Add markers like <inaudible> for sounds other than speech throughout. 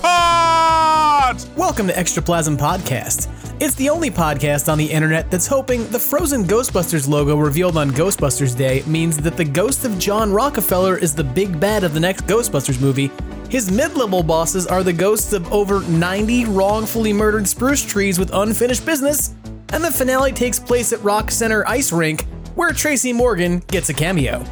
Jackpot! Welcome to Extraplasm Podcast. It's the only podcast on the internet that's hoping the frozen Ghostbusters logo revealed on Ghostbusters Day means that the ghost of John Rockefeller is the big bad of the next Ghostbusters movie. His mid level bosses are the ghosts of over 90 wrongfully murdered spruce trees with unfinished business. And the finale takes place at Rock Center Ice Rink, where Tracy Morgan gets a cameo.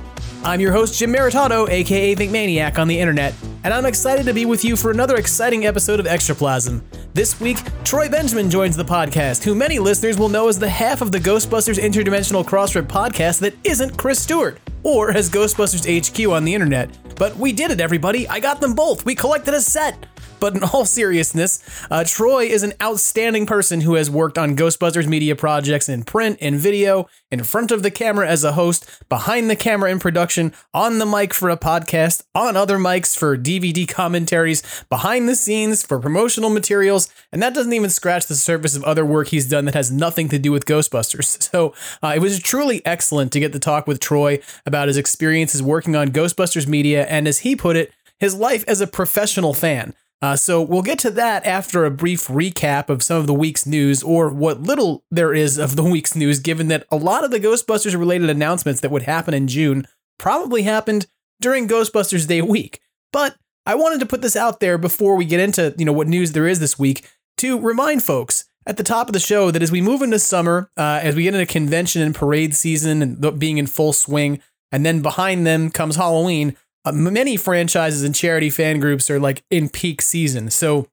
I'm your host, Jim Maritato, aka Think Maniac on the internet, and I'm excited to be with you for another exciting episode of Extraplasm. This week, Troy Benjamin joins the podcast, who many listeners will know as the half of the Ghostbusters Interdimensional Crossrip podcast that isn't Chris Stewart, or as Ghostbusters HQ on the internet. But we did it, everybody! I got them both! We collected a set! But in all seriousness, uh, Troy is an outstanding person who has worked on Ghostbusters media projects in print and video, in front of the camera as a host, behind the camera in production, on the mic for a podcast, on other mics for DVD commentaries, behind the scenes for promotional materials, and that doesn't even scratch the surface of other work he's done that has nothing to do with Ghostbusters. <laughs> So uh, it was truly excellent to get to talk with Troy about his experiences working on Ghostbusters media and, as he put it, his life as a professional fan. Uh, so we'll get to that after a brief recap of some of the week's news, or what little there is of the <laughs> week's news, given that a lot of the Ghostbusters related announcements that would happen in June probably happened during Ghostbusters Day week. But I wanted to put this out there before we get into you know what news there is this week to remind folks at the top of the show that as we move into summer, uh, as we get into convention and parade season and being in full swing, and then behind them comes Halloween uh, many franchises and charity fan groups are like in peak season. So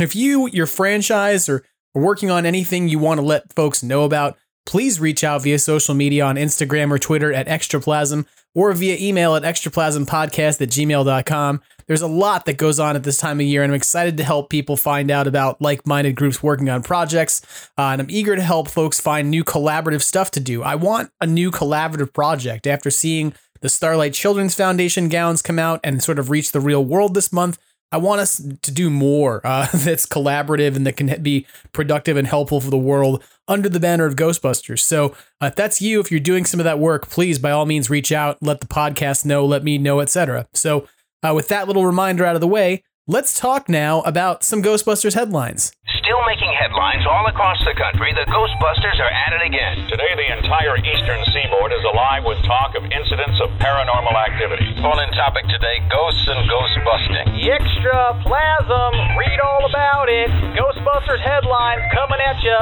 if you, your franchise, or working on anything you want to let folks know about, please reach out via social media on Instagram or Twitter at Extraplasm or via email at extraplasmpodcast at gmail.com. There's a lot that goes on at this time of year, and I'm excited to help people find out about like minded groups working on projects. Uh, and I'm eager to help folks find new collaborative stuff to do. I want a new collaborative project after seeing the Starlight Children's Foundation gowns come out and sort of reach the real world this month. I want us to do more uh, <laughs> that's collaborative and that can be productive and helpful for the world under the banner of Ghostbusters. So, uh, if that's you, if you're doing some of that work, please by all means reach out, let the podcast know, let me know, etc. So, uh, with that little reminder out of the way, let's talk now about some Ghostbusters headlines. Still making headlines all across the country, the Ghostbusters are at it again. Today, the entire eastern seaboard is alive with talk of incidents of paranormal activity. Call in topic today ghosts and ghost busting. Extra plasm, read all about it. Ghostbusters headlines coming at you.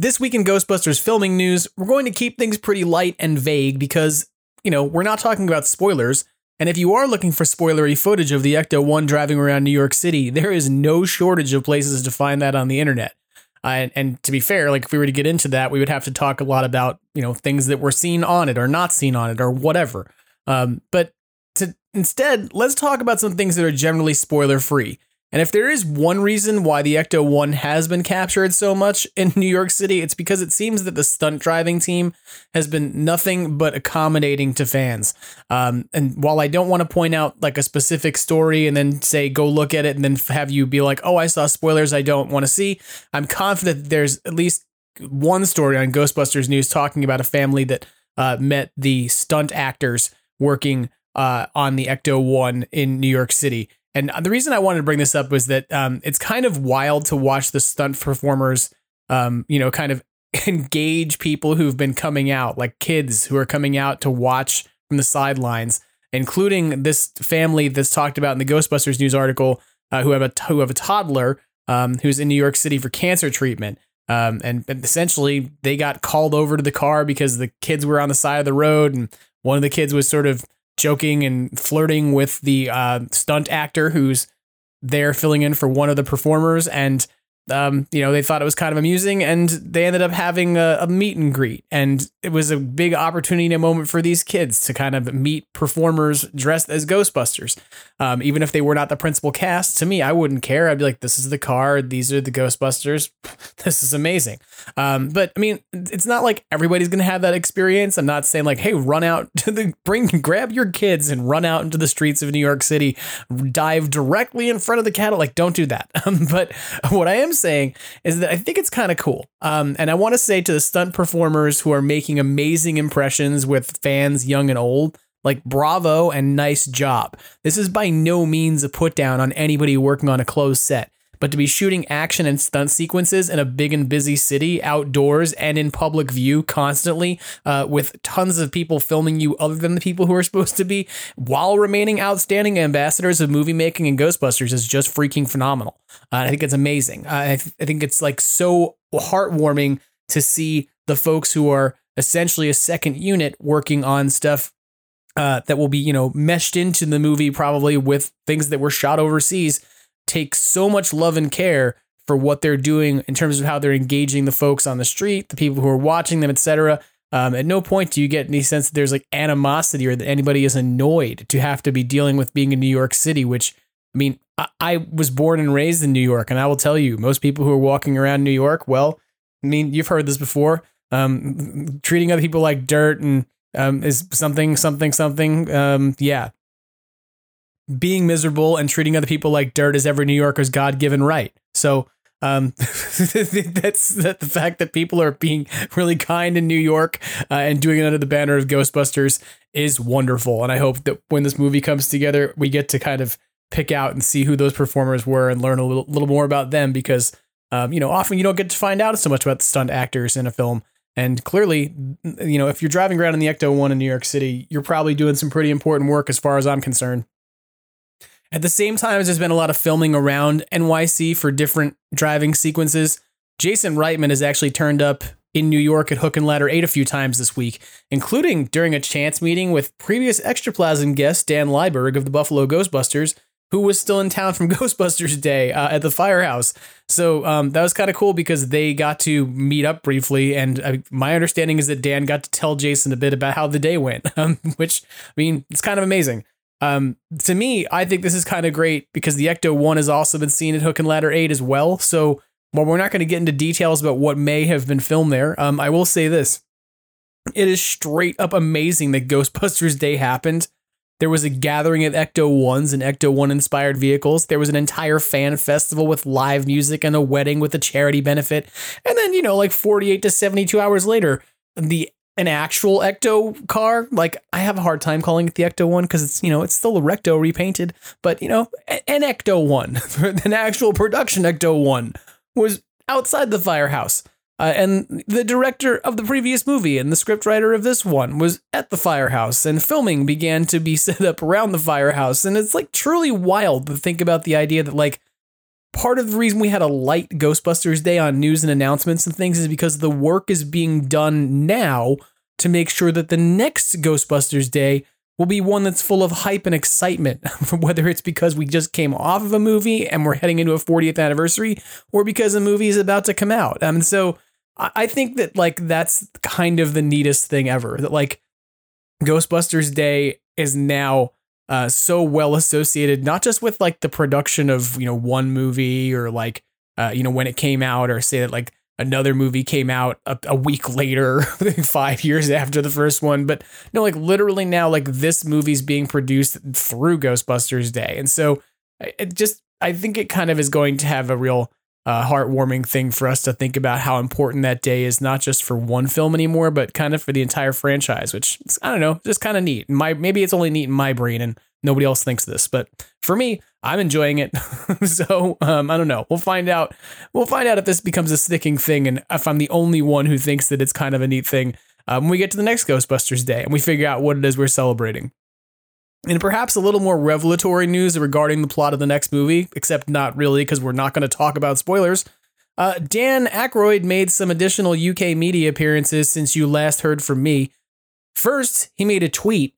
This week in Ghostbusters filming news, we're going to keep things pretty light and vague because, you know, we're not talking about spoilers. And if you are looking for spoilery footage of the Ecto 1 driving around New York City, there is no shortage of places to find that on the internet. Uh, and, and, to be fair, like if we were to get into that, we would have to talk a lot about, you know, things that were seen on it or not seen on it or whatever. Um, but to instead, let's talk about some things that are generally spoiler free. And if there is one reason why the Ecto 1 has been captured so much in <laughs> New York City, it's because it seems that the stunt driving team has been nothing but accommodating to fans. Um, and while I don't want to point out like a specific story and then say, go look at it and then have you be like, oh, I saw spoilers I don't want to see, I'm confident there's at least one story on Ghostbusters News talking about a family that uh, met the stunt actors working uh, on the Ecto 1 in New York City. And the reason I wanted to bring this up was that um, it's kind of wild to watch the stunt performers, um, you know, kind of <laughs> engage people who've been coming out, like kids who are coming out to watch from the sidelines, including this family that's talked about in the Ghostbusters news article, uh, who have a who have a toddler um, who's in New York City for cancer treatment. Um, and, and essentially, they got called over to the car because the kids were on the side of the road, and one of the kids was sort of joking and flirting with the uh, stunt actor who's there filling in for one of the performers. And um, you know, they thought it was kind of amusing and they ended up having a, a, meet and greet. And it was a big opportunity and a moment for these kids to kind of meet performers dressed as Ghostbusters. Um, even if they were not the principal cast, to me, I wouldn't care. I'd be like, this is the car. These are the Ghostbusters. <laughs> this is amazing. Um, but I mean, it's not like everybody's going to have that experience. I'm not saying like, hey, run out <laughs> to the bring, grab your kids and run out into the streets of New York City, dive directly in front of the cattle. Like, don't do that. <laughs> but what I am saying is that I think it's kind of cool. Um, and I want to say to the stunt performers who are making amazing impressions with fans, young and old, like bravo and nice job. This is by no means a put down on anybody working on a closed set. But to be shooting action and stunt sequences in a big and busy city, outdoors and in public view constantly, uh, with tons of people filming you other than the people who are <laughs> supposed to be, while remaining outstanding ambassadors of movie making and Ghostbusters is just freaking phenomenal. Uh, I think it's amazing. Uh, I, th- I think it's like so heartwarming to see the folks who are essentially a second unit working on stuff uh, that will be, you know, meshed into the movie probably with things that were shot overseas, take so much love and care for what they're doing in terms of how they're engaging the folks on the street, the people who are watching them, etc. Um, at no point do you get any sense that there's like animosity or that anybody is annoyed to have to be dealing with being in New York City, which I mean, I, I was born and raised in New York, and I will tell you, most people who are walking around New York, well, I mean, you've heard this before, um, treating other people like dirt and um, is something, something, something. Um, yeah. Being miserable and treating other people like dirt is every New Yorker's God given right. So, um, <laughs> that's that the fact that people are being really kind in New York uh, and doing it under the banner of Ghostbusters is wonderful. And I hope that when this movie comes together, we get to kind of pick out and see who those performers were and learn a little, little more about them because, um, you know, often you don't get to find out so much about the stunt actors in a film. And clearly, you know, if you're driving around in the Ecto 1 in New York City, you're probably doing some pretty important work as far as I'm concerned. At the same time, there's been a lot of filming around NYC for different driving sequences. Jason Reitman has actually turned up in New York at Hook and Ladder 8 a few times this week, including during a chance meeting with previous Extraplasm guest Dan Lieberg of the Buffalo Ghostbusters, who was still in town from <laughs> Ghostbusters Day uh, at the firehouse. So um, that was kind of cool because they got to meet up briefly. And uh, my understanding is that Dan got to tell Jason a bit about how the day went, <laughs> um, which I mean, it's kind of amazing. Um, to me, I think this is kind of great because the Ecto 1 has also been seen at Hook and Ladder 8 as well. So while we're not going to get into details about what may have been filmed there, um, I will say this. It is straight up amazing that Ghostbusters Day happened there was a gathering of Ecto 1s and Ecto 1 inspired vehicles. There was an entire fan festival with live music and a wedding with a charity benefit. And then, you know, like 48 to 72 hours later, the an actual Ecto car, like I have a hard time calling it the Ecto 1 because it's, you know, it's still a Recto repainted, but, you know, an Ecto 1, <laughs> an actual production Ecto 1 was outside the firehouse. Uh, and the director of the previous movie and the scriptwriter of this one was at the firehouse, and filming began to be <laughs> set up around the firehouse. And it's like truly wild to think about the idea that, like, part of the reason we had a light Ghostbusters day on news and announcements and things is because the work is being done now to make sure that the next Ghostbusters day will be one that's full of hype and excitement, <laughs> whether it's because we just came off of a movie and we're heading into a 40th anniversary, or because a movie is about to come out. Um, and so I think that like that's kind of the neatest thing ever. That like Ghostbusters Day is now uh, so well associated, not just with like the production of you know one movie or like uh, you know when it came out, or say that like another movie came out a, a week <laughs> later, five years after the first one, but no, like literally now, like this movie's being produced through Ghostbusters Day, and so it just I think it kind of is going to have a real uh, heartwarming thing for us to think about how important that day is, not just for one film anymore, but kind of for the entire franchise. Which I don't know, just kind of neat. My maybe it's only neat in my brain and nobody else thinks this, but for me, I'm enjoying it. <laughs> so um, I don't know. We'll find out. We'll find out if this becomes a sticking thing, and if I'm the only one who thinks that it's kind of a neat thing. Um, when we get to the next Ghostbusters Day and we figure out what it is we're celebrating. And perhaps a little more revelatory news regarding the plot of the next movie, except not really because we're not going to talk about spoilers. Uh, Dan Aykroyd made some additional UK media appearances since you last heard from me. First, he made a tweet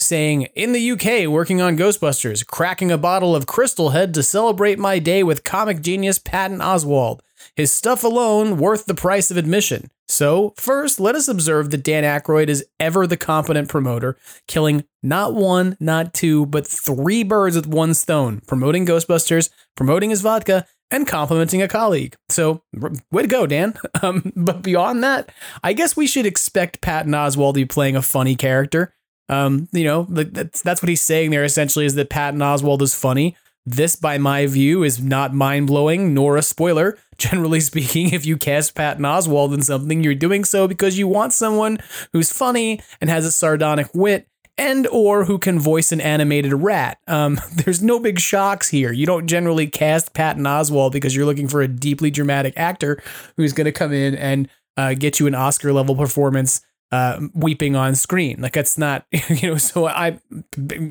saying, In the UK, working on Ghostbusters, cracking a bottle of Crystal Head to celebrate my day with comic genius Patton Oswalt. His stuff alone worth the price of admission. So, first, let us observe that Dan Aykroyd is ever the competent promoter, killing not one, not two, but three birds with one stone, promoting Ghostbusters, promoting his vodka, and complimenting a colleague. So, way to go, Dan. <laughs> Um, but beyond that, I guess we should expect Patton Oswalt to be playing a funny character. Um, you know, that's that's what he's saying there. Essentially, is that Patton Oswalt is funny. This, by my view, is not mind blowing nor a spoiler. Generally <laughs> speaking, if you cast Patton Oswalt in something, you're doing so because you want someone who's funny and has a sardonic wit and or who can voice an animated rat. Um, <laughs> there's no big shocks here. You don't generally cast Patton Oswalt because you're looking for a deeply dramatic actor who's going to come in and uh, get you an Oscar level performance. Uh, weeping on screen. Like that's not, <laughs> you know, so I,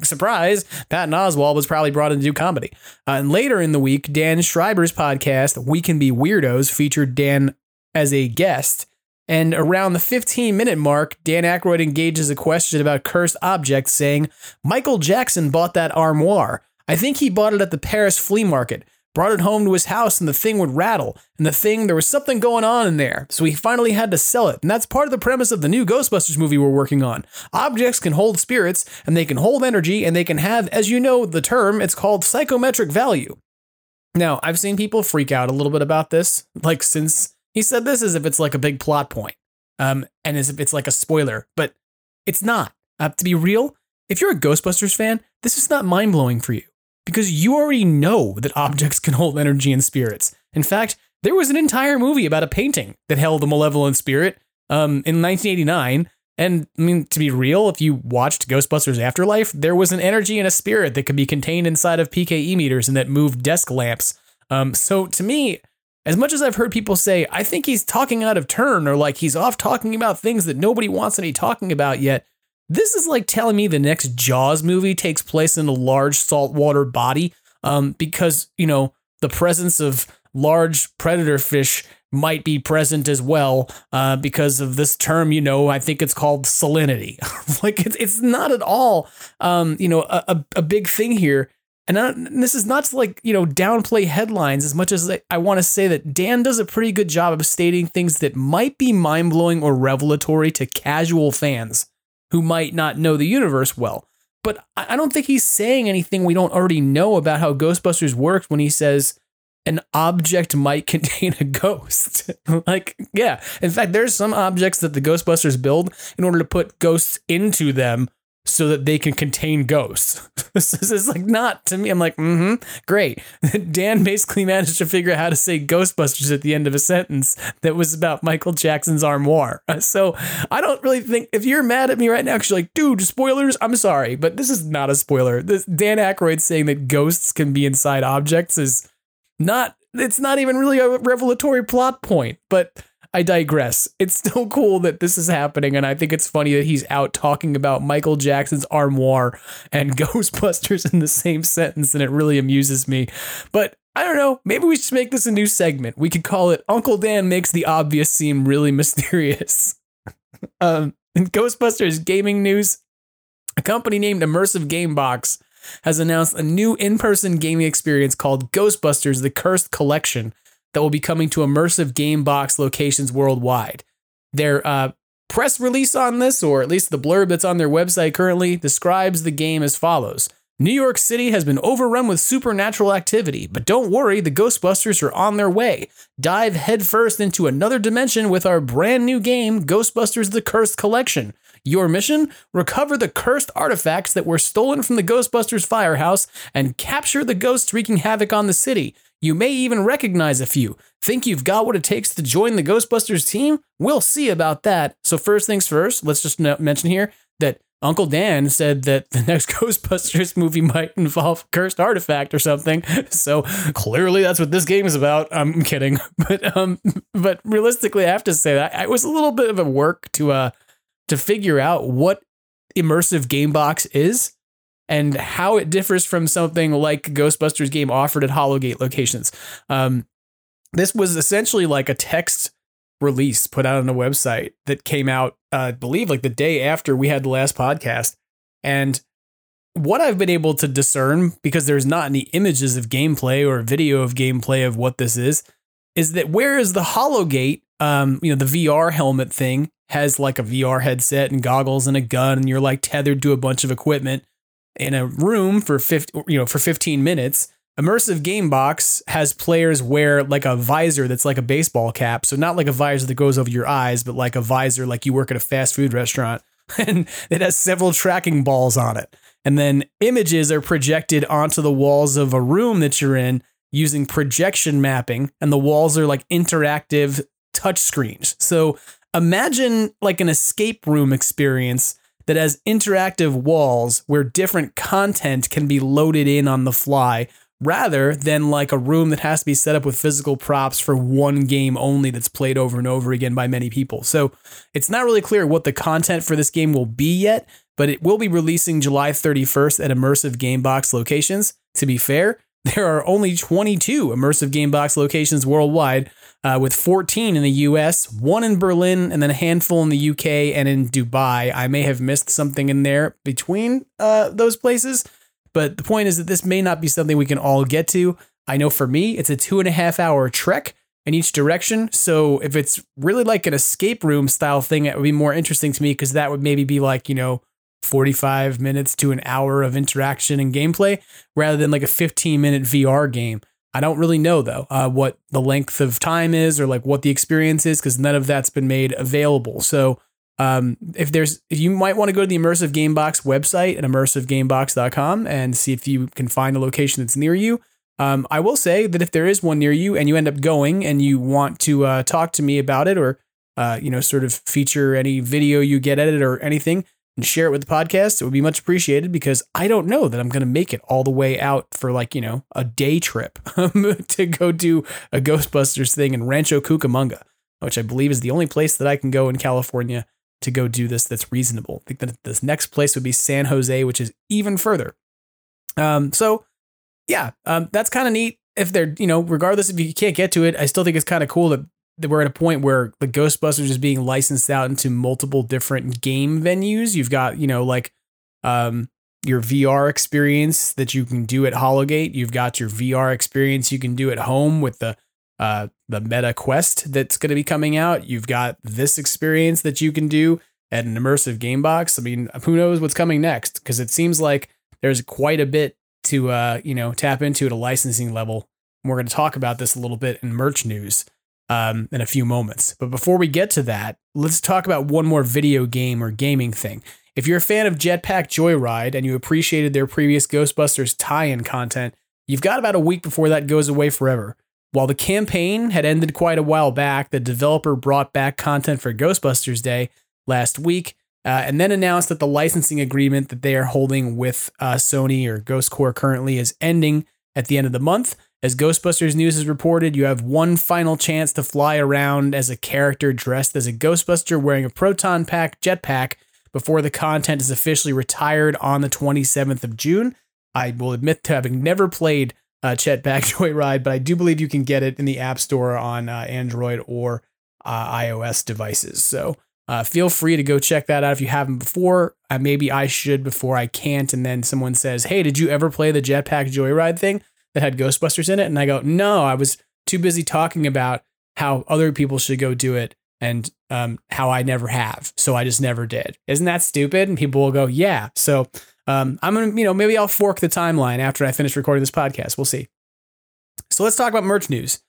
surprise, Patton Oswalt was probably brought in to do comedy. Uh, and later in the week, Dan Schreiber's podcast, We Can Be Weirdos, featured Dan as a guest. And around the 15 minute mark, Dan Aykroyd engages a question about cursed objects, saying, Michael Jackson bought that armoire. I think he bought it at the Paris flea market, brought it home to his house, and the thing would rattle. And the thing, there was something going on in there. So he finally had to sell it. And that's part of the premise of the new Ghostbusters movie we're working on. Objects can hold spirits, and they can hold energy, and they can have, as you know, the term, it's called psychometric value. Now, I've seen people freak out a little bit about this, like since he said this as if it's like a big plot point, um, and as if it's like a spoiler, but it's not. Uh, to be real, if you're a Ghostbusters fan, this is not mind blowing for you because you already know that objects can hold energy and spirits. In fact, there was an entire movie about a painting that held a malevolent spirit um, in 1989. And I mean, to be real, if you watched Ghostbusters Afterlife, there was an energy and a spirit that could be contained inside of PKE meters and that moved desk lamps. Um, so to me, as much as I've heard people say, I think he's talking out of turn or like he's off talking about things that nobody wants any talking about yet, this is like telling me the next Jaws movie takes place in a large saltwater body um, because, you know, the presence of large predator fish might be present as well uh, because of this term, you know, I think it's called salinity. <laughs> like it's, it's not at all, um, you know, a, a big thing here. And, this is not to like, you know, downplay headlines as much as I want to say that Dan does a pretty good job of stating things that might be mind blowing or revelatory to casual fans who might not know the universe well. But I don't think he's saying anything we don't already know about how Ghostbusters works when he says an object might <laughs> contain a ghost. <laughs> like, yeah. In fact, there's some objects that the Ghostbusters build in order to put ghosts into them so that they can contain ghosts. <laughs> this is like not to me. I'm like, mm-hmm, great. <laughs> Dan basically managed to figure out how to say Ghostbusters at the end of a sentence that was about Michael Jackson's armoire. <laughs> So I don't really think if you're mad at me right now, because you're like, dude, spoilers. I'm sorry, but this is not a spoiler. This Dan Aykroyd saying that ghosts can be inside objects is not. It's not even really a revelatory plot point, but I digress. It's still cool that this is happening, and I think it's funny that he's out talking about Michael Jackson's armoire and <laughs> Ghostbusters in the same sentence, and it really amuses me. But I don't know. Maybe we should make this a new segment. We could call it Uncle Dan Makes the Obvious Seem Really Mysterious. <laughs> um, Ghostbusters gaming news, a company named Immersive Gamebox has announced a new in person gaming experience called Ghostbusters The Cursed Collection that will be coming to Immersive Gamebox locations worldwide. Their uh, press release on this, or at least the blurb that's on their website currently, describes the game as follows. New York City has been overrun with supernatural activity, but don't worry, the Ghostbusters are on their way. Dive headfirst into another dimension with our brand new game, Ghostbusters The Cursed Collection. Your mission? Recover the cursed artifacts that were stolen from the Ghostbusters firehouse and capture the ghosts wreaking havoc on the city. You may even recognize a few. Think you've got what it takes to join the Ghostbusters team? We'll see about that. So, first things first, let's just mention here that Uncle Dan said that the <laughs> next Ghostbusters movie might involve cursed artifact or something. <laughs> So clearly that's what this game is about. I'm kidding. <laughs> But um but realistically I have to say that it was a little bit of a work to uh to figure out what Immersive Gamebox is and how it differs from something like Ghostbusters game offered at Hologate locations. Um, this was essentially like a text release put out on a website that came out, uh, I believe, like the day after we had the last podcast. And what I've been able to discern, because there's not any images of gameplay or video of gameplay of what this is, is that whereas the Hologate, um, you know, the VR helmet thing has like a VR headset and goggles and a gun, and you're like tethered to a bunch of equipment in a room for 50, you know, for 15 minutes. Immersive Game Box has players wear like a visor that's like a baseball cap. So not like a visor that goes over your eyes, but like a visor like you work at a fast food restaurant. <laughs> And it has several tracking balls on it. And then images are projected onto the walls of a room that you're in using projection mapping. And the walls are like interactive touch screens. So imagine like an escape room experience that has interactive walls where different content can be loaded in on the fly rather than like a room that has to be set up with physical props for one game only that's played over and over again by many people. So it's not really clear what the content for this game will be yet, but it will be releasing July 31st at Immersive Gamebox locations. To be fair, <laughs> there are only 22 Immersive Gamebox locations worldwide, uh, with 14 in the US, one in Berlin, and then a handful in the UK and in Dubai. I may have missed something in there between uh, those places. But the point is that this may not be something we can all get to. I know for me, it's a two and a half hour trek in each direction. So if it's really like an escape room style thing, it would be more interesting to me because that would maybe be like, you know, 45 minutes to an hour of interaction and gameplay rather than like a 15 minute VR game. I don't really know though uh, what the length of time is or like what the experience is because none of that's been made available. So um, if there's, if you might want to go to the Immersive Gamebox website at immersivegamebox.com and see if you can find a location that's near you. Um, I will say that if there is one near you and you end up going and you want to uh, talk to me about it or, uh, you know, sort of feature any video you get at it or anything and share it with the podcast, it would be much appreciated because I don't know that I'm going to make it all the way out for like, you know, a day trip <laughs> to go do a Ghostbusters thing in Rancho Cucamonga, which I believe is the only place that I can go in California to go do this that's reasonable. I think that this next place would be San Jose, which is even further. Um, so yeah, um, that's kind of neat. If they're, you know, regardless if you can't get to it, I still think it's kind of cool that, that we're at a point where the Ghostbusters is being licensed out into multiple different game venues. You've got, you know, like um, your VR experience that you can do at Hologate. You've got your VR experience you can do at home with the uh, the Meta Quest that's going to be coming out. You've got this experience that you can do at an immersive game box. I mean, who knows what's coming next? Because it seems like there's quite a bit to uh, you know tap into at a licensing level. And we're going to talk about this a little bit in merch news um, in a few moments. But before we get to that, let's talk about one more video game or gaming thing. If you're a fan of Jetpack Joyride and you appreciated their previous Ghostbusters tie-in content, you've got about a week before that goes away forever. While the campaign had ended quite a while back, the developer brought back content for Ghostbusters Day last week uh, and then announced that the licensing agreement that they are holding with uh, Sony or Ghost Corps currently is ending at the end of the month. As Ghostbusters News has reported, you have one final chance to fly around as a character dressed as a Ghostbuster wearing a proton pack jetpack before the content is officially retired on the 27th of June. I will admit to having never played uh, Jetpack <laughs> Joyride, but I do believe you can get it in the App Store on uh, Android or uh, iOS devices. So uh, feel free to go check that out if you haven't before. Uh, maybe I should before I can't. And then someone says, Hey, did you ever play the Jetpack Joyride thing that had Ghostbusters in it? And I go, No, I was too busy talking about how other people should go do it and um, how I never have. So I just never did. Isn't that stupid? And people will go, Yeah. So um, I'm gonna, you know, maybe I'll fork the timeline after I finish recording this podcast. We'll see. So let's talk about merch news.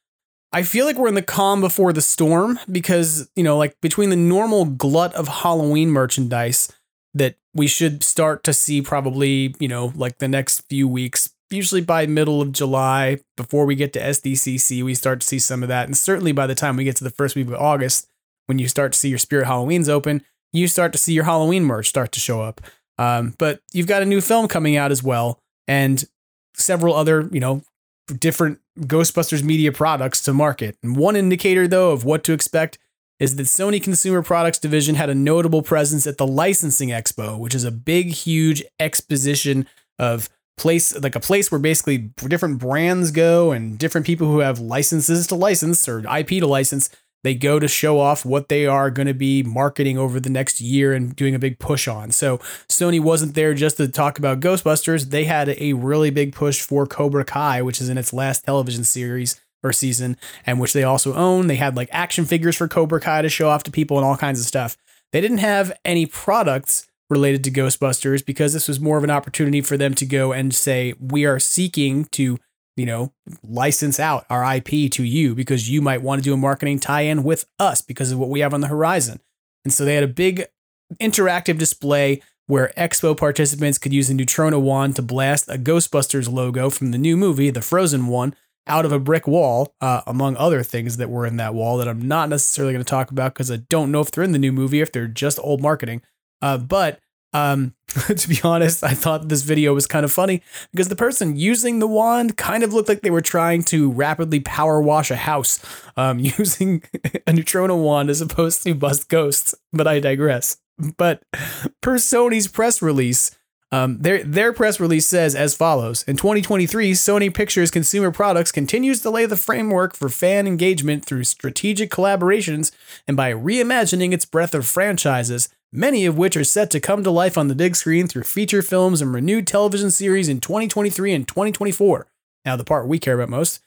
I feel like we're in the calm before the storm because, you know, like between the normal glut of Halloween merchandise that we should start to see probably, you know, like the next few weeks, usually by middle of July, before we get to SDCC, we start to see some of that. And certainly by the time we get to the first week of August, when you start to see your Spirit Halloweens open, you start to see your Halloween merch start to show up. Um, but you've got a new film coming out as well, and several other, you know, different Ghostbusters media products to market. And one indicator, though, of what to expect is that Sony Consumer Products Division had a notable presence at the Licensing Expo, which is a big, huge exposition of place like a place where basically different brands go and different people who have licenses to license or IP to license they go to show off what they are going to be marketing over the next year and doing a big push on. So Sony wasn't there just to talk about Ghostbusters. They had a really big push for Cobra Kai, which is in its last television series or season, and which they also own. They had like action figures for Cobra Kai to show off to people and all kinds of stuff. They didn't have any products related to Ghostbusters because this was more of an opportunity for them to go and say, we are seeking to, you know, license out our IP to you because you might want to do a marketing tie in with us because of what we have on the horizon. And so they had a big interactive display where expo participants could use a neutrona wand to blast a Ghostbusters logo from the new movie, the Frozen one, out of a brick wall, uh, among other things that were in that wall that I'm not necessarily going to talk about because I don't know if they're in the new movie, if they're just old marketing. Uh, but um, <laughs> to be honest, I thought this video was kind of funny because the person using the wand kind of looked like they were trying to rapidly power wash a house um, <laughs> using a neutrona wand as opposed to bust ghosts. But I digress. But per Sony's press release, um, their their press release says as follows: In 2023, Sony Pictures Consumer Products continues to lay the framework for fan engagement through strategic collaborations and by reimagining its breadth of franchises, many of which are set to come to life on the big screen through feature films and renewed television series in 2023 and 2024. Now, the part we care about most.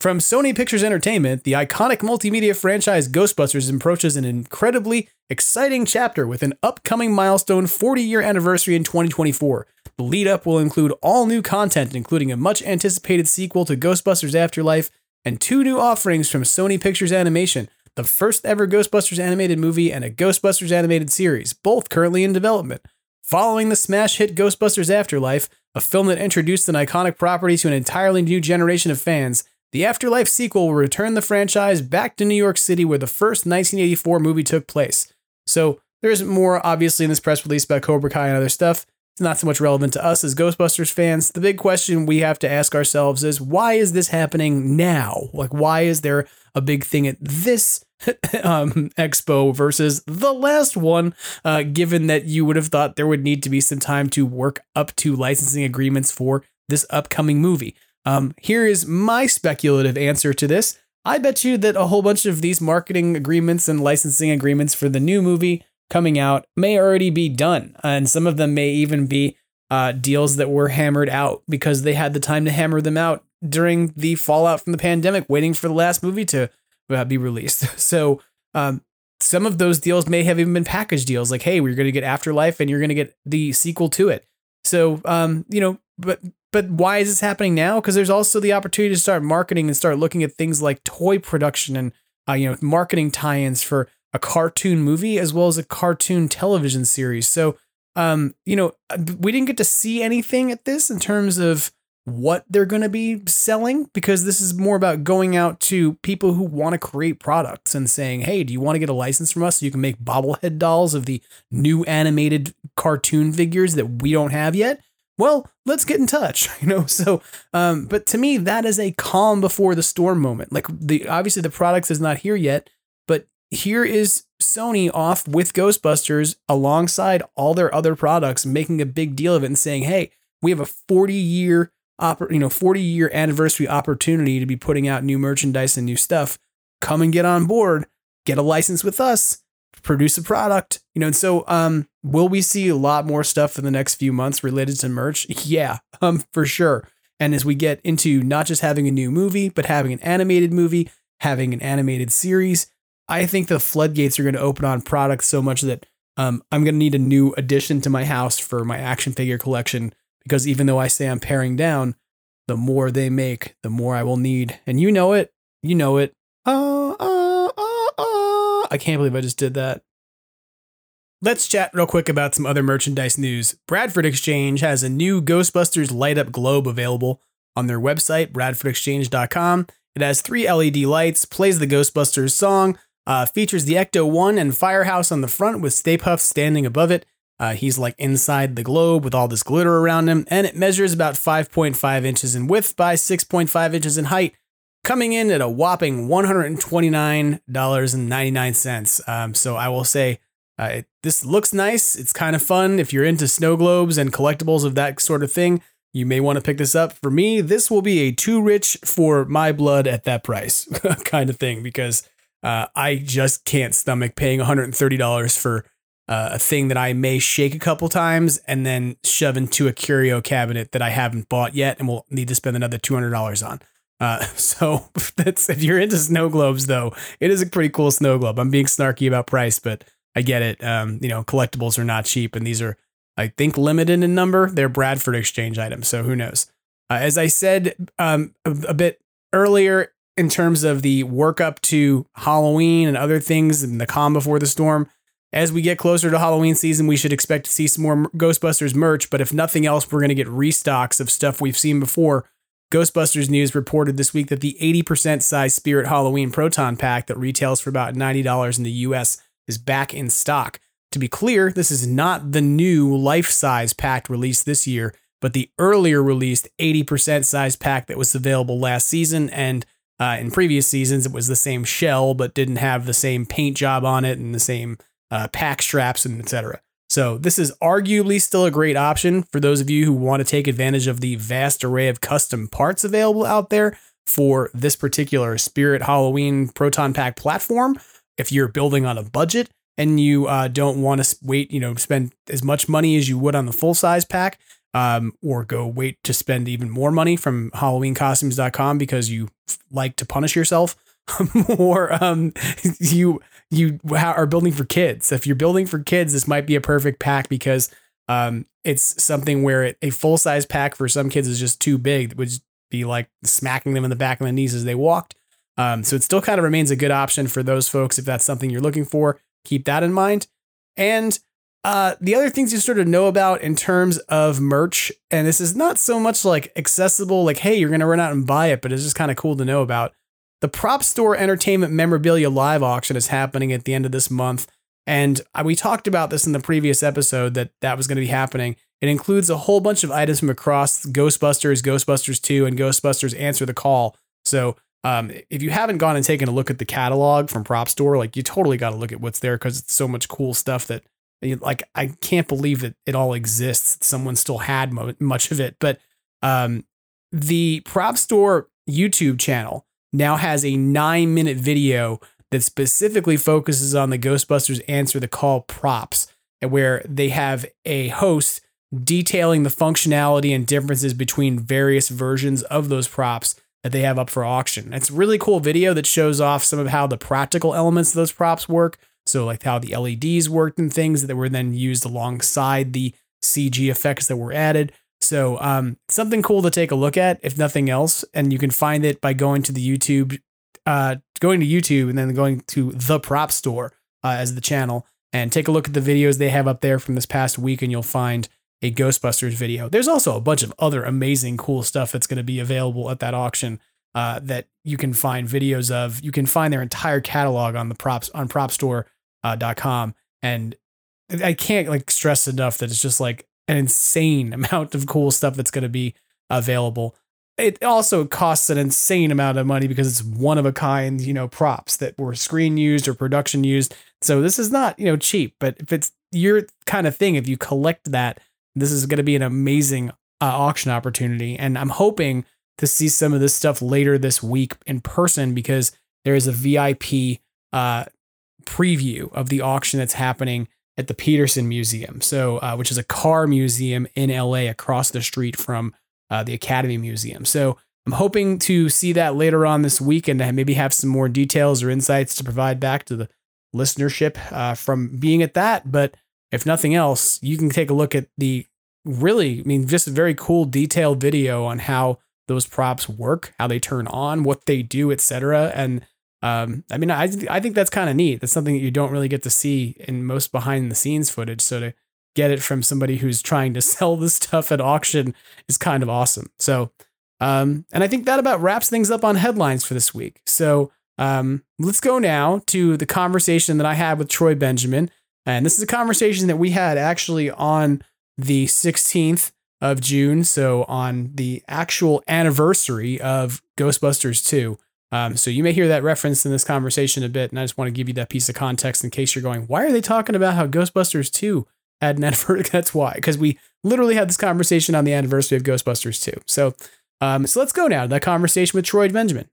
From Sony Pictures Entertainment, the iconic multimedia franchise Ghostbusters approaches an incredibly exciting chapter with an upcoming milestone 40 year anniversary in 2024. The lead up will include all new content, including a much anticipated sequel to Ghostbusters Afterlife and two new offerings from Sony Pictures Animation the first ever Ghostbusters animated movie and a Ghostbusters animated series, both currently in development. Following the smash hit Ghostbusters Afterlife, a film that introduced an iconic property to an entirely new generation of fans, the Afterlife sequel will return the franchise back to New York City where the first 1984 movie took place. So there's more obviously in this press release about Cobra Kai and other stuff. It's not so much relevant to us as Ghostbusters fans. The big question we have to ask ourselves is why is this happening now? Like, why is there a big thing at this <laughs> um, expo versus the last one, uh, given that you would have thought there would need to be some time to work up to licensing agreements for this upcoming movie? Um, here is my speculative answer to this. I bet you that a whole bunch of these marketing agreements and licensing agreements for the new movie coming out may already be done. And some of them may even be uh, deals that were hammered out because they had the time to hammer them out during the fallout from the pandemic, waiting for the last movie to uh, be released. <laughs> So um, some of those deals may have even been package deals, like, hey, we're going to get Afterlife and you're going to get the sequel to it. So, um, you know, but but why is this happening now? Because there's also the opportunity to start marketing and start looking at things like toy production and uh, you know marketing tie-ins for a cartoon movie as well as a cartoon television series. So um, you know, uh, we didn't get to see anything at this in terms of what they're going to be selling because this is more about going out to people who want to create products and saying, "Hey, do you want to get a license from us so you can make bobblehead dolls of the new animated cartoon figures that we don't have yet?" well, let's get in touch, <laughs> you know. So, um, but to me, that is a calm before the storm moment. Like the obviously the products is not here yet, but here is Sony off with Ghostbusters alongside all their other products, making a big deal of it and saying, "Hey, we have a 40 year, oppor- you know, 40 year anniversary opportunity to be putting out new merchandise and new stuff. Come and get on board, get a license with us." produce a product, you know. And so, um, will we see a lot more stuff in the next few months related to merch? Yeah, <laughs> um, for sure. And as we get into not just having a new movie, but having an animated movie, having an animated series, I think the floodgates are going to open on products so much that um, I'm going to need a new addition to my house for my action figure collection. Because even though I say I'm paring down, the more they make, the more I will need. And you know it. You know it. Uh, uh, uh, uh. I can't believe I just did that. Let's chat real quick about some other merchandise news. Bradford Exchange has a new Ghostbusters light up globe available on their website, bradfordexchange.com. It has three LED lights, plays the Ghostbusters song, uh, features the Ecto 1 and Firehouse on the front with Stay Puft standing above it. Uh, he's like inside the globe with all this glitter around him, and it measures about 5.5 inches in width by 6.5 inches in height, coming in at a whopping $129.99. Um, so I will say, uh, it, this looks nice. It's kind of fun. If you're into snow globes and collectibles of that sort of thing, you may want to pick this up. For me, this will be a too rich for my blood at that price <laughs> kind of thing because uh, I just can't stomach paying $130 for uh, a thing that I may shake a couple times and then shove into a curio cabinet that I haven't bought yet and will need to spend another $200 on. Uh, <laughs> so <laughs> that's if you're into snow globes, though, it is a pretty cool snow globe. I'm being snarky about price, but I get it. Um, you know, collectibles are not cheap, and these are, I think, limited in number. They're Bradford exchange items, so who knows? Uh, as I said um, a, a bit earlier, in terms of the work up to Halloween and other things and the calm before the storm, as we get closer to Halloween season, we should expect to see some more Ghostbusters merch. But if nothing else, we're going to get restocks of stuff we've seen before. Ghostbusters News reported this week that the 80% size Spirit Halloween Proton Pack that retails for about $90 in the US is back in stock. To be clear, this is not the new life size pack released this year, but the earlier released 80% size pack that was available last season. And uh, in previous seasons, it was the same shell, but didn't have the same paint job on it and the same uh, pack straps and etc. So this is arguably still a great option for those of you who want to take advantage of the vast array of custom parts available out there for this particular Spirit Halloween Proton Pack platform. If you're building on a budget and you uh, don't want to wait, you know, spend as much money as you would on the full size pack, um, or go wait to spend even more money from HalloweenCostumes.com because you like to punish yourself, <laughs> or um, you you are building for kids. If you're building for kids, this might be a perfect pack because um, it's something where it, a full size pack for some kids is just too big. It would be like smacking them in the back of the knees as they walked. Um, so it still kind of remains a good option for those folks if that's something you're looking for. Keep that in mind. And uh, the other things you sort of know about in terms of merch, and this is not so much like accessible, like, hey, you're going to run out and buy it, but it's just kind of cool to know about. The Prop Store Entertainment Memorabilia Live auction is happening at the end of this month. And we talked about this in the previous episode that that was going to be happening. It includes a whole bunch of items from across Ghostbusters, Ghostbusters 2, and Ghostbusters Answer the Call. So um, if you haven't gone and taken a look at the catalog from Prop Store, like you totally got to look at what's there because it's so much cool stuff that, like, I can't believe that it all exists. Someone still had mo- much of it. But um, the Prop Store YouTube channel now has a nine minute video that specifically focuses on the Ghostbusters Answer the Call props, where they have a host detailing the functionality and differences between various versions of those props that they have up for auction. It's a really cool video that shows off some of how the practical elements of those props work. So, like how the LEDs worked and things that were then used alongside the CG effects that were added. So, um, something cool to take a look at, if nothing else. And you can find it by going to the YouTube, uh, going to YouTube and then going to the prop store uh, as the channel and take a look at the videos they have up there from this past week. And you'll find a Ghostbusters video. There's also a bunch of other amazing, cool stuff that's going to be available at that auction uh, that you can find videos of. You can find their entire catalog on the props on propstore.com. Uh, and I can't like stress enough that it's just like an insane <laughs> amount of cool stuff that's going to be available. It also costs an insane amount of money because it's one of a kind, you know, props that were screen used or production used. So this is not, you know, cheap, but if it's your kind of thing, if you collect that, this is going to be an amazing uh, auction opportunity. And I'm hoping to see some of this stuff later this week in person because there is a VIP uh, preview of the auction that's happening at the Peterson Museum, so uh, which is a car museum in LA across the street from uh, the Academy Museum. So I'm hoping to see that later on this week and maybe have some more details or insights to provide back to the listenership uh, from being at that. But if nothing else, you can take a look at the really, I mean, just a very cool detailed video on how those props work, how they turn on, what they do, etc. And um, I mean, I I think that's kind of neat. That's something that you don't really get to see in most behind the scenes footage. So to get it from somebody who's trying to <laughs> sell this stuff at auction is kind of awesome. So, um, and I think that about wraps things up on headlines for this week. So, um, let's go now to the conversation that I had with Troy Benjamin, and this is a conversation that we had actually on the 16th of June. So on the actual anniversary of Ghostbusters 2. Um, so you may hear that reference in this conversation a bit, and I just want to give you that piece of context in case you're going, why are they talking about how Ghostbusters 2 had an <laughs> anniversary? That's why, because we literally had this conversation on the anniversary of Ghostbusters 2. So, um, so let's go now to that conversation with Troy Benjamin.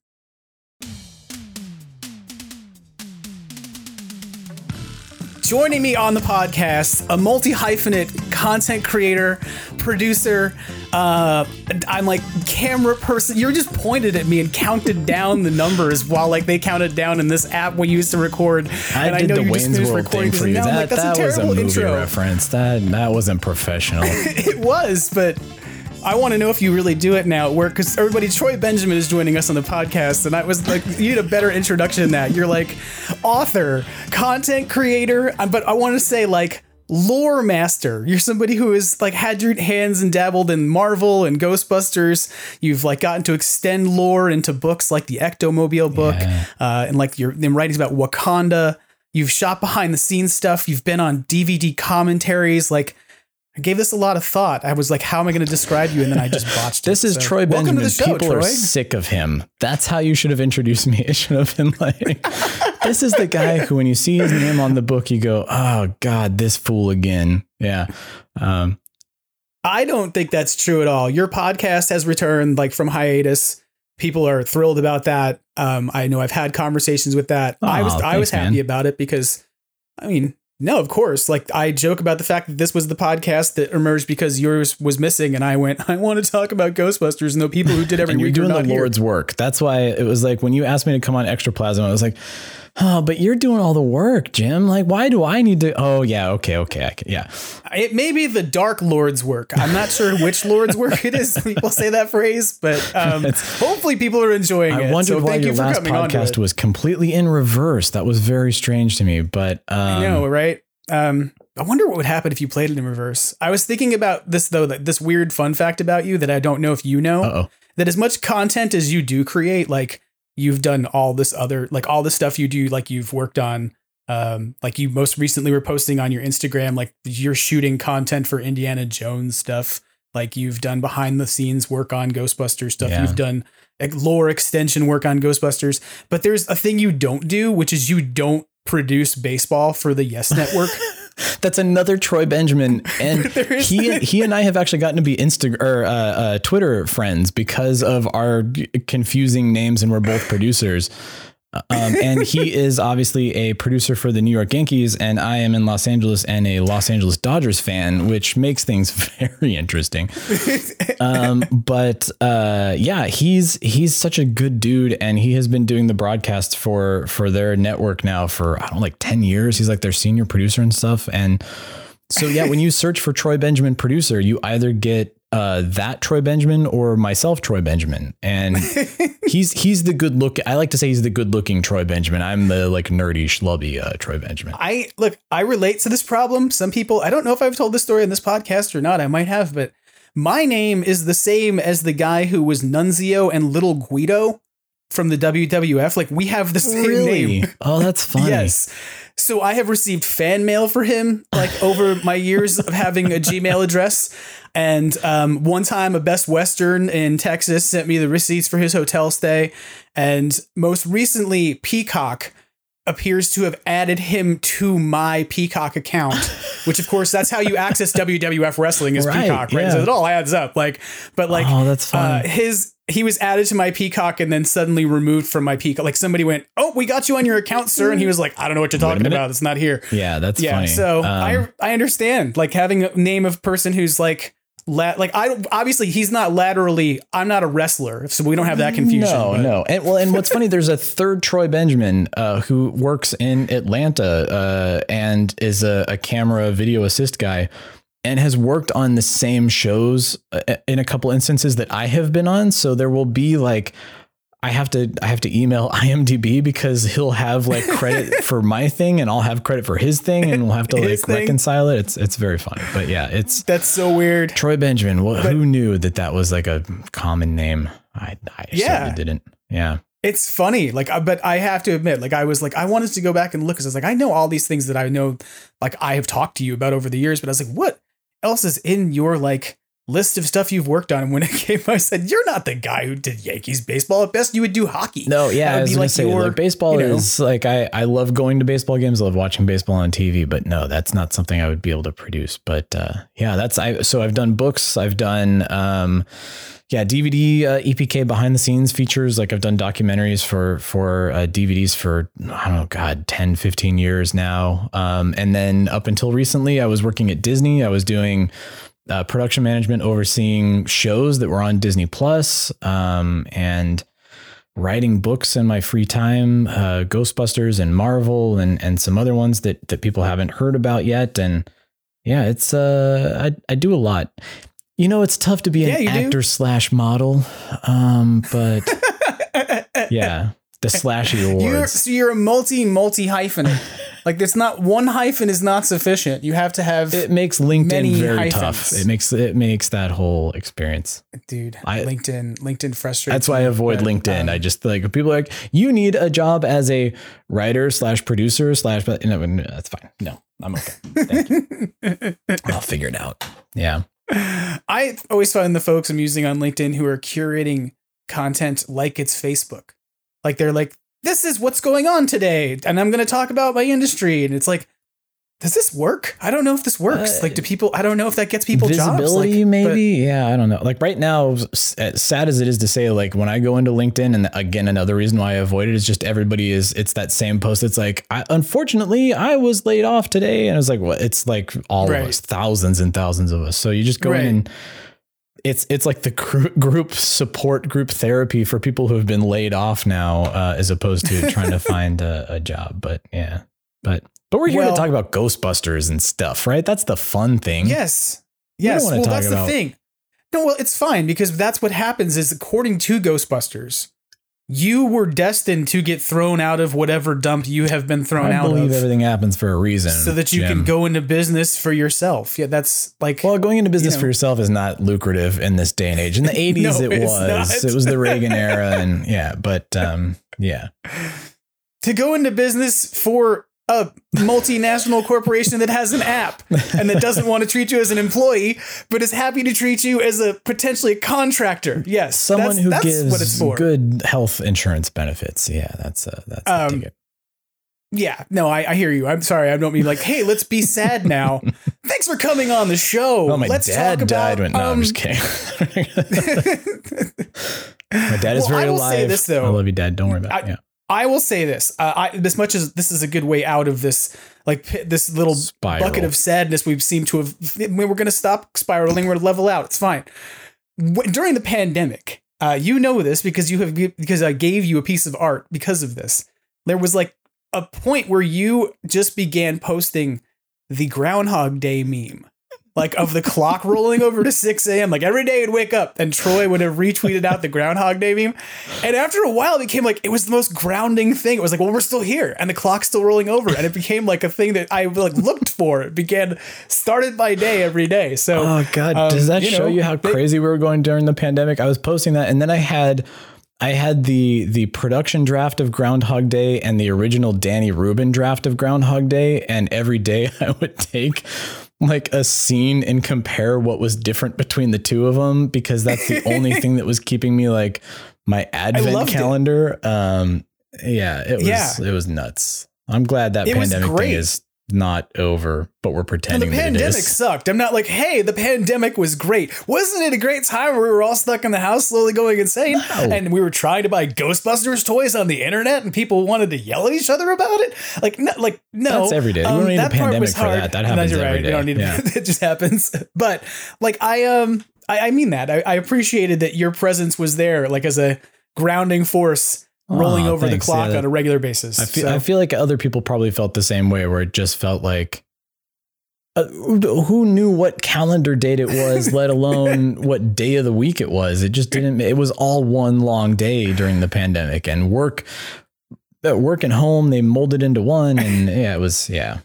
Joining me on the podcast, a multi hyphenate content creator, producer. Uh, I'm like camera person. You're just pointed at me and counted down the numbers while like they counted down in this app we used to record. I and did I know the Wayne's World thing for you. and now I'm That, like, that was a movie intro. reference. That that wasn't professional. <laughs> it was, but I want to know if you really do it now at work because everybody, Troy Benjamin is joining us on the podcast, and I was like, you need a better introduction than that. You're like author, content creator, uh, but I want to say like lore master. You're somebody who has like had your hands and dabbled in Marvel and Ghostbusters. You've like gotten to extend lore into books like the Ectomobile book, uh, and like your in writings about Wakanda. You've shot behind the scenes stuff. You've been on DVD commentaries, like. I gave this a lot of thought. I was like, "How am I going to describe you?" And then I just botched it. This is So, Troy welcome Benjamin. to the show, People Troy. are sick of him. That's how you should have introduced me. <laughs> It should have been like, this is the guy who, when you see his name on the book, you go, oh God, this fool again. Yeah. Um, I don't think that's true at all. Your podcast has returned like from hiatus. People are thrilled about that. Um, I know I've had conversations with that. I was Aw, I was happy man. about it because, I mean, no, of course. Like I joke about the fact that this was the podcast that emerged because yours was missing, and I went, I want to talk about Ghostbusters and the people who did every <laughs> and you're week are doing the here. Lord's work. That's why it was like when you asked me to come on Extraplasm, I was like, oh, but you're doing all the work, Jim. Like, why do I need to? Oh, yeah. Okay. Okay. I can, yeah. It may be the Dark Lord's work. I'm not sure which Lord's work it is. <laughs> People say that phrase, but um, hopefully people are enjoying it. I wondered so why thank your you last coming on to podcast was completely in reverse. That was very strange to me, but um, I know, right? Um, I wonder what would happen if you played it in reverse. I was thinking about this though, that this weird fun fact about you that I don't know if you know. Uh-oh. That as much content as you do create, like you've done all this other, like all the stuff you do, like you've worked on. Um, like you most recently were posting on your Instagram, like you're shooting content for Indiana Jones stuff. Like you've done behind the scenes work on Ghostbusters stuff. Yeah. You've done like lore extension work on Ghostbusters. But there's a thing you don't do, which is you don't produce baseball for the Yes Network. <laughs> That's another Troy Benjamin, and <laughs> he he and I have actually gotten to be Insta or uh, uh, Twitter friends because of our confusing names, and we're both producers. Um, and he <laughs> is obviously a producer for the New York Yankees, and I am in Los Angeles and a Los Angeles Dodgers fan, which makes things <laughs> very interesting. Um, but uh, yeah, he's he's such a good dude, and he has been doing the broadcasts for for their network now for I don't know, like ten years. He's like their senior producer and stuff, and so yeah, when you search for Troy Benjamin producer, you either get uh, that Troy Benjamin or myself Troy Benjamin, and <laughs> he's he's the good look. I like to say he's the good looking Troy Benjamin. I'm the like nerdy schlubby uh, Troy Benjamin. I look, I relate to this problem. Some people, I don't know if I've told this story in this podcast or not. I might have, but my name is the same as the guy who was Nunzio and Little Guido from the WWF. Like we have the same Really? name. Oh, that's <laughs> funny. Yes. So I have received fan mail for him like <laughs> over my years of having a Gmail address. And um, one time, a Best Western in Texas sent me the receipts for his hotel stay. And most recently, Peacock appears to have added him to my Peacock account, <laughs> which of course that's how you access WWF wrestling is Right, Peacock, right? yeah. So it all adds up. Like, but like, Oh, that's uh, his he was added to my Peacock and then suddenly removed from my Peacock. Like somebody went, "Oh, we got you on your account, sir," and he was like, "I don't know what you're talking about. It's not here." Yeah, that's yeah. funny. So Um, I I understand like having a name of person who's like. La- like I don't obviously he's not laterally I'm not a wrestler so we don't have that confusion No, but- no. And well, and what's funny, there's a third Troy Benjamin uh, who works in Atlanta uh, and is a, a camera video assist guy and has worked on the same shows uh, in a couple instances that I have been on. So there will be like I have to I have to email IMDb because he'll have like credit <laughs> for my thing and I'll have credit for his thing and we'll have to like thing? reconcile it. It's it's very funny. But yeah, it's that's so weird Troy Benjamin. Well, who knew that that was like a common name? I, I Yeah. certainly didn't. Yeah. It's funny, like, uh, but I have to admit, like, I was like, I wanted to go back and look because I was like, I know all these things that I know, like, I have talked to you about over the years, but I was like, what else is in your like list of stuff you've worked on. And when it <laughs> came, I said, "You're not the guy who did Yankees baseball. At best, you would do hockey." No, yeah, I was gonna like say your, like baseball you know- is like I I love going to baseball games. I love watching baseball on TV, but no, that's not something I would be able to produce. But uh, yeah, that's I. So I've done books. I've done um, yeah, DVD uh, EPK behind the scenes features. Like I've done documentaries for for uh, DVDs for I don't know, God, 10, 15 years now. Um, and then up until recently, I was working at Disney. I was doing uh, production management, overseeing shows that were on Disney Plus, um, and writing books in my free time, uh, Ghostbusters and Marvel, and and some other ones that that people haven't heard about yet. And yeah, it's uh, I I do a lot. You know, it's tough to be Yeah, an you do. actor slash model, um, but <laughs> yeah, the <laughs> slashy You're, awards. so you're a multi multi hyphenate. like there's not one hyphen is not sufficient. You have to have It makes LinkedIn many very hyphens. tough. It makes it makes that whole experience. dude. I- LinkedIn LinkedIn frustrates. That's why I avoid but, LinkedIn. um, I just like people are like you need a job as a writer slash producer slash. But no, no, that's fine. No, I'm okay. Thank you. <laughs> I'll figure it out. Yeah. I always find the folks I'm using on LinkedIn who are curating content like it's Facebook. Like they're like, this is what's going on today, and I'm going to talk about my industry. And it's like, does this work? I don't know if this works. like, do people? I don't know if that gets people jobs. Uh, Visibility, Like, maybe. yeah, I don't know. Like right now, as sad as it is to say, like when I go into LinkedIn, and again, another reason why I avoid it is just everybody is. It's that same post. It's like, I, unfortunately, I was laid off today, and it's like, what? It's like all Right. of us, thousands and thousands of us. So you just go Right. in and. It's it's like the group support group therapy for people who have been laid off now, uh, as opposed to <laughs> trying to find a, a job. But yeah, but but we're here Well- to talk about Ghostbusters and stuff, right? That's the fun thing. Yes. Yes. Well, that's about- the thing. No, well, it's fine because that's what happens is according to Ghostbusters, you were destined to get thrown out of whatever dump you have been thrown I out believe of everything happens for a reason. so that you can go into business for yourself. Yeah, that's like Well, going into business you know. for yourself is not lucrative in this day and age. In the <laughs> 80s, No, it was. not. It was the Reagan era. And yeah, but um, yeah. <laughs> to go into business for a multinational corporation that has an app and that doesn't want to treat you as an employee, but is happy to treat you as a potentially a contractor. Yes, Someone that's, who that's gives what it's for. good health insurance benefits. Yeah, that's uh, that's Um, ticket. Yeah, no, I, I hear you. I'm sorry. I don't mean like, hey, let's be sad now. <laughs> Thanks for coming on the show. Oh, my let's dad died about, when. No, I'm um, just kidding. <laughs> my dad is Well, very alive. this, though. I love you, Dad. Don't worry about it. Yeah. I will say this. Uh, I, as much as this is a good way out of this, like this little Spiral. bucket of sadness we've seemed to have. We we're going to stop spiraling. We're level out. It's fine. During the pandemic, uh, you know this because you have because I gave you a piece of art because of this. There was like a point where you just began posting the Groundhog Day meme. Like of the clock rolling over to 6 a.m. Like every day I'd wake up and Troy would have retweeted out the Groundhog Day meme. And after a while, it became like it was the most grounding thing. It was like, well, we're still here, and the clock's still rolling over, and it became like a thing that I like looked for. It began started my day every day. So, Oh God, um, does that you show know, you how they- crazy we were going during the pandemic? I was posting that, and then I had. I had the the production draft of Groundhog Day and the original Danny Rubin draft of Groundhog Day, and every day <laughs> I would take like a scene and compare what was different between the two of them because that's the only <laughs> thing that was keeping me like my advent loved it. calendar. Um, yeah, it was Yeah. it was nuts. I'm glad that It pandemic thing is not over, but we're And pretending the that it pandemic sucked. I'm not like, hey, the pandemic was great. Wasn't it a great time where we were all stuck in the house, slowly going insane, and we were trying to buy Ghostbusters toys on the internet, and people wanted to yell at each other about it? Like, no, like no, That's every day. We don't need a pandemic for hard. that. That happens every right. day. We don't need Yeah. <laughs> it just happens. But like, I um, I, I mean that. I, I appreciated that your presence was there, like as a grounding force. Rolling Aw, over thanks. the clock Yeah, on a regular basis. I feel, So- I feel like other people probably felt the same way, where it just felt like, uh, who knew what calendar date it was, <laughs> let alone what day of the week it was. It just didn't. It was all one long day during the pandemic, and work, uh, work and home they molded into one, and yeah, it was yeah.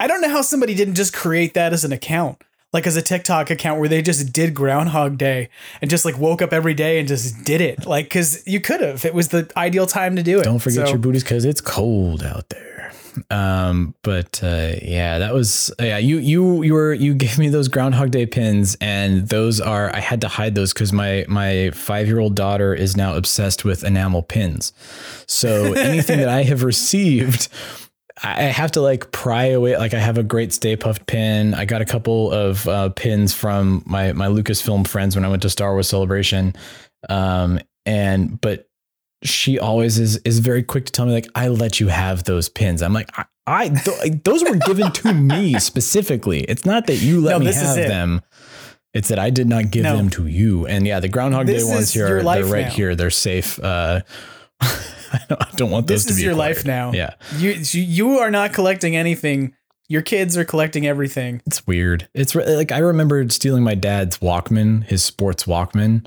I don't know how somebody didn't just create that as an account, like as a TikTok account where they just did Groundhog Day and just like woke up every day and just did it. Like, cause you could have. It was the ideal time to do it. Don't forget So, your booties because it's cold out there. Um, but uh, yeah, that was yeah. You you you were you gave me those Groundhog Day pins, and those are I had to hide those because my my five year old daughter is now obsessed with enamel pins. So anything <laughs> that I have received. I have to like pry away. Like I have a great Stay Puft pin. I got a couple of uh, pins from my my Lucasfilm friends when I went to Star Wars Celebration. Um, and but she always is is very quick to tell me like I let you have those pins. I'm like I, I th- those were given to me <laughs> specifically. It's not that you let No, me have them. It's that I did not give No. them to you. And yeah, the Groundhog This Day ones here are they're right now. here. They're safe. Uh, <laughs> I, don't, I don't want those This to be is your acquired. life now. Yeah, You you you are not collecting anything. Your kids are collecting everything. it's weird. It's re- like I remember stealing my dad's Walkman, his sports Walkman,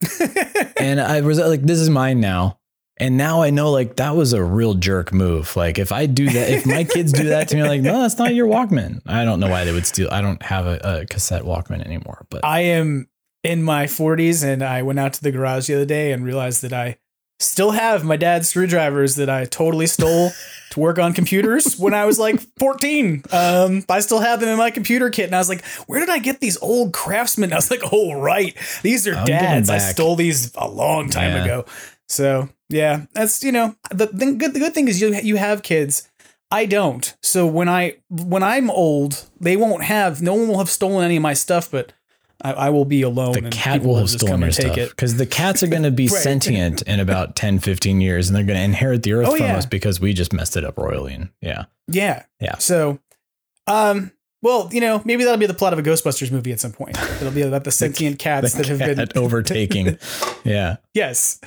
<laughs> and I was like, "This is mine now." And now I know like that was a real jerk move. Like if I do that, if my kids do that to me, I'm like, no, that's not your Walkman. I don't know why they would steal. I don't have a, a cassette Walkman anymore, but I am in my 40s and I went out to the garage the other day and realized that I still have my dad's screwdrivers that I totally stole <laughs> to work on computers when I was like 14. Um, I still have them in my computer kit and I was like, where did I get these old craftsmen? I was like, oh, right. These are 'em dad's. I stole these a long time Yeah. ago. So yeah, that's, you know, the, the good, the good thing is you, you have kids. I don't. So when I when I'm old, they won't have no one will have stolen any of my stuff, but I, I will be alone. the and cat will have stolen your stuff because the cats are going to be <laughs> Right. sentient in about 10, 15 years and they're going to inherit the earth Oh, from yeah. us because we just messed it up royally. And yeah. Yeah. Yeah. So, um, well, you know, maybe that'll be the plot of a Ghostbusters movie at some point. It'll be about the <laughs> sentient cats The that have been overtaking. <laughs> yeah. yes,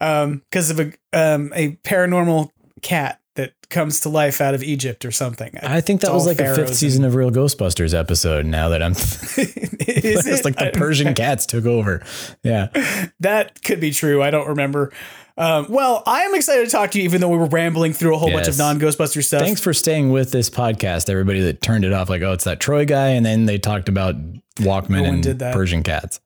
um, because of a um a paranormal cat that comes to life out of Egypt or something. I think that It's was like a fifth season of Real Ghostbusters episode. Now that I'm, <laughs> <laughs> it's it? like the Persian cats took over. Yeah. That could be true. I don't remember. Um, well, I am excited to talk to you, even though we were rambling through a whole bunch of non Ghostbuster stuff. Thanks for staying with this podcast, everybody that turned it off. Like, oh, it's that Troy guy. And then they talked about Walkman No and. Persian cats.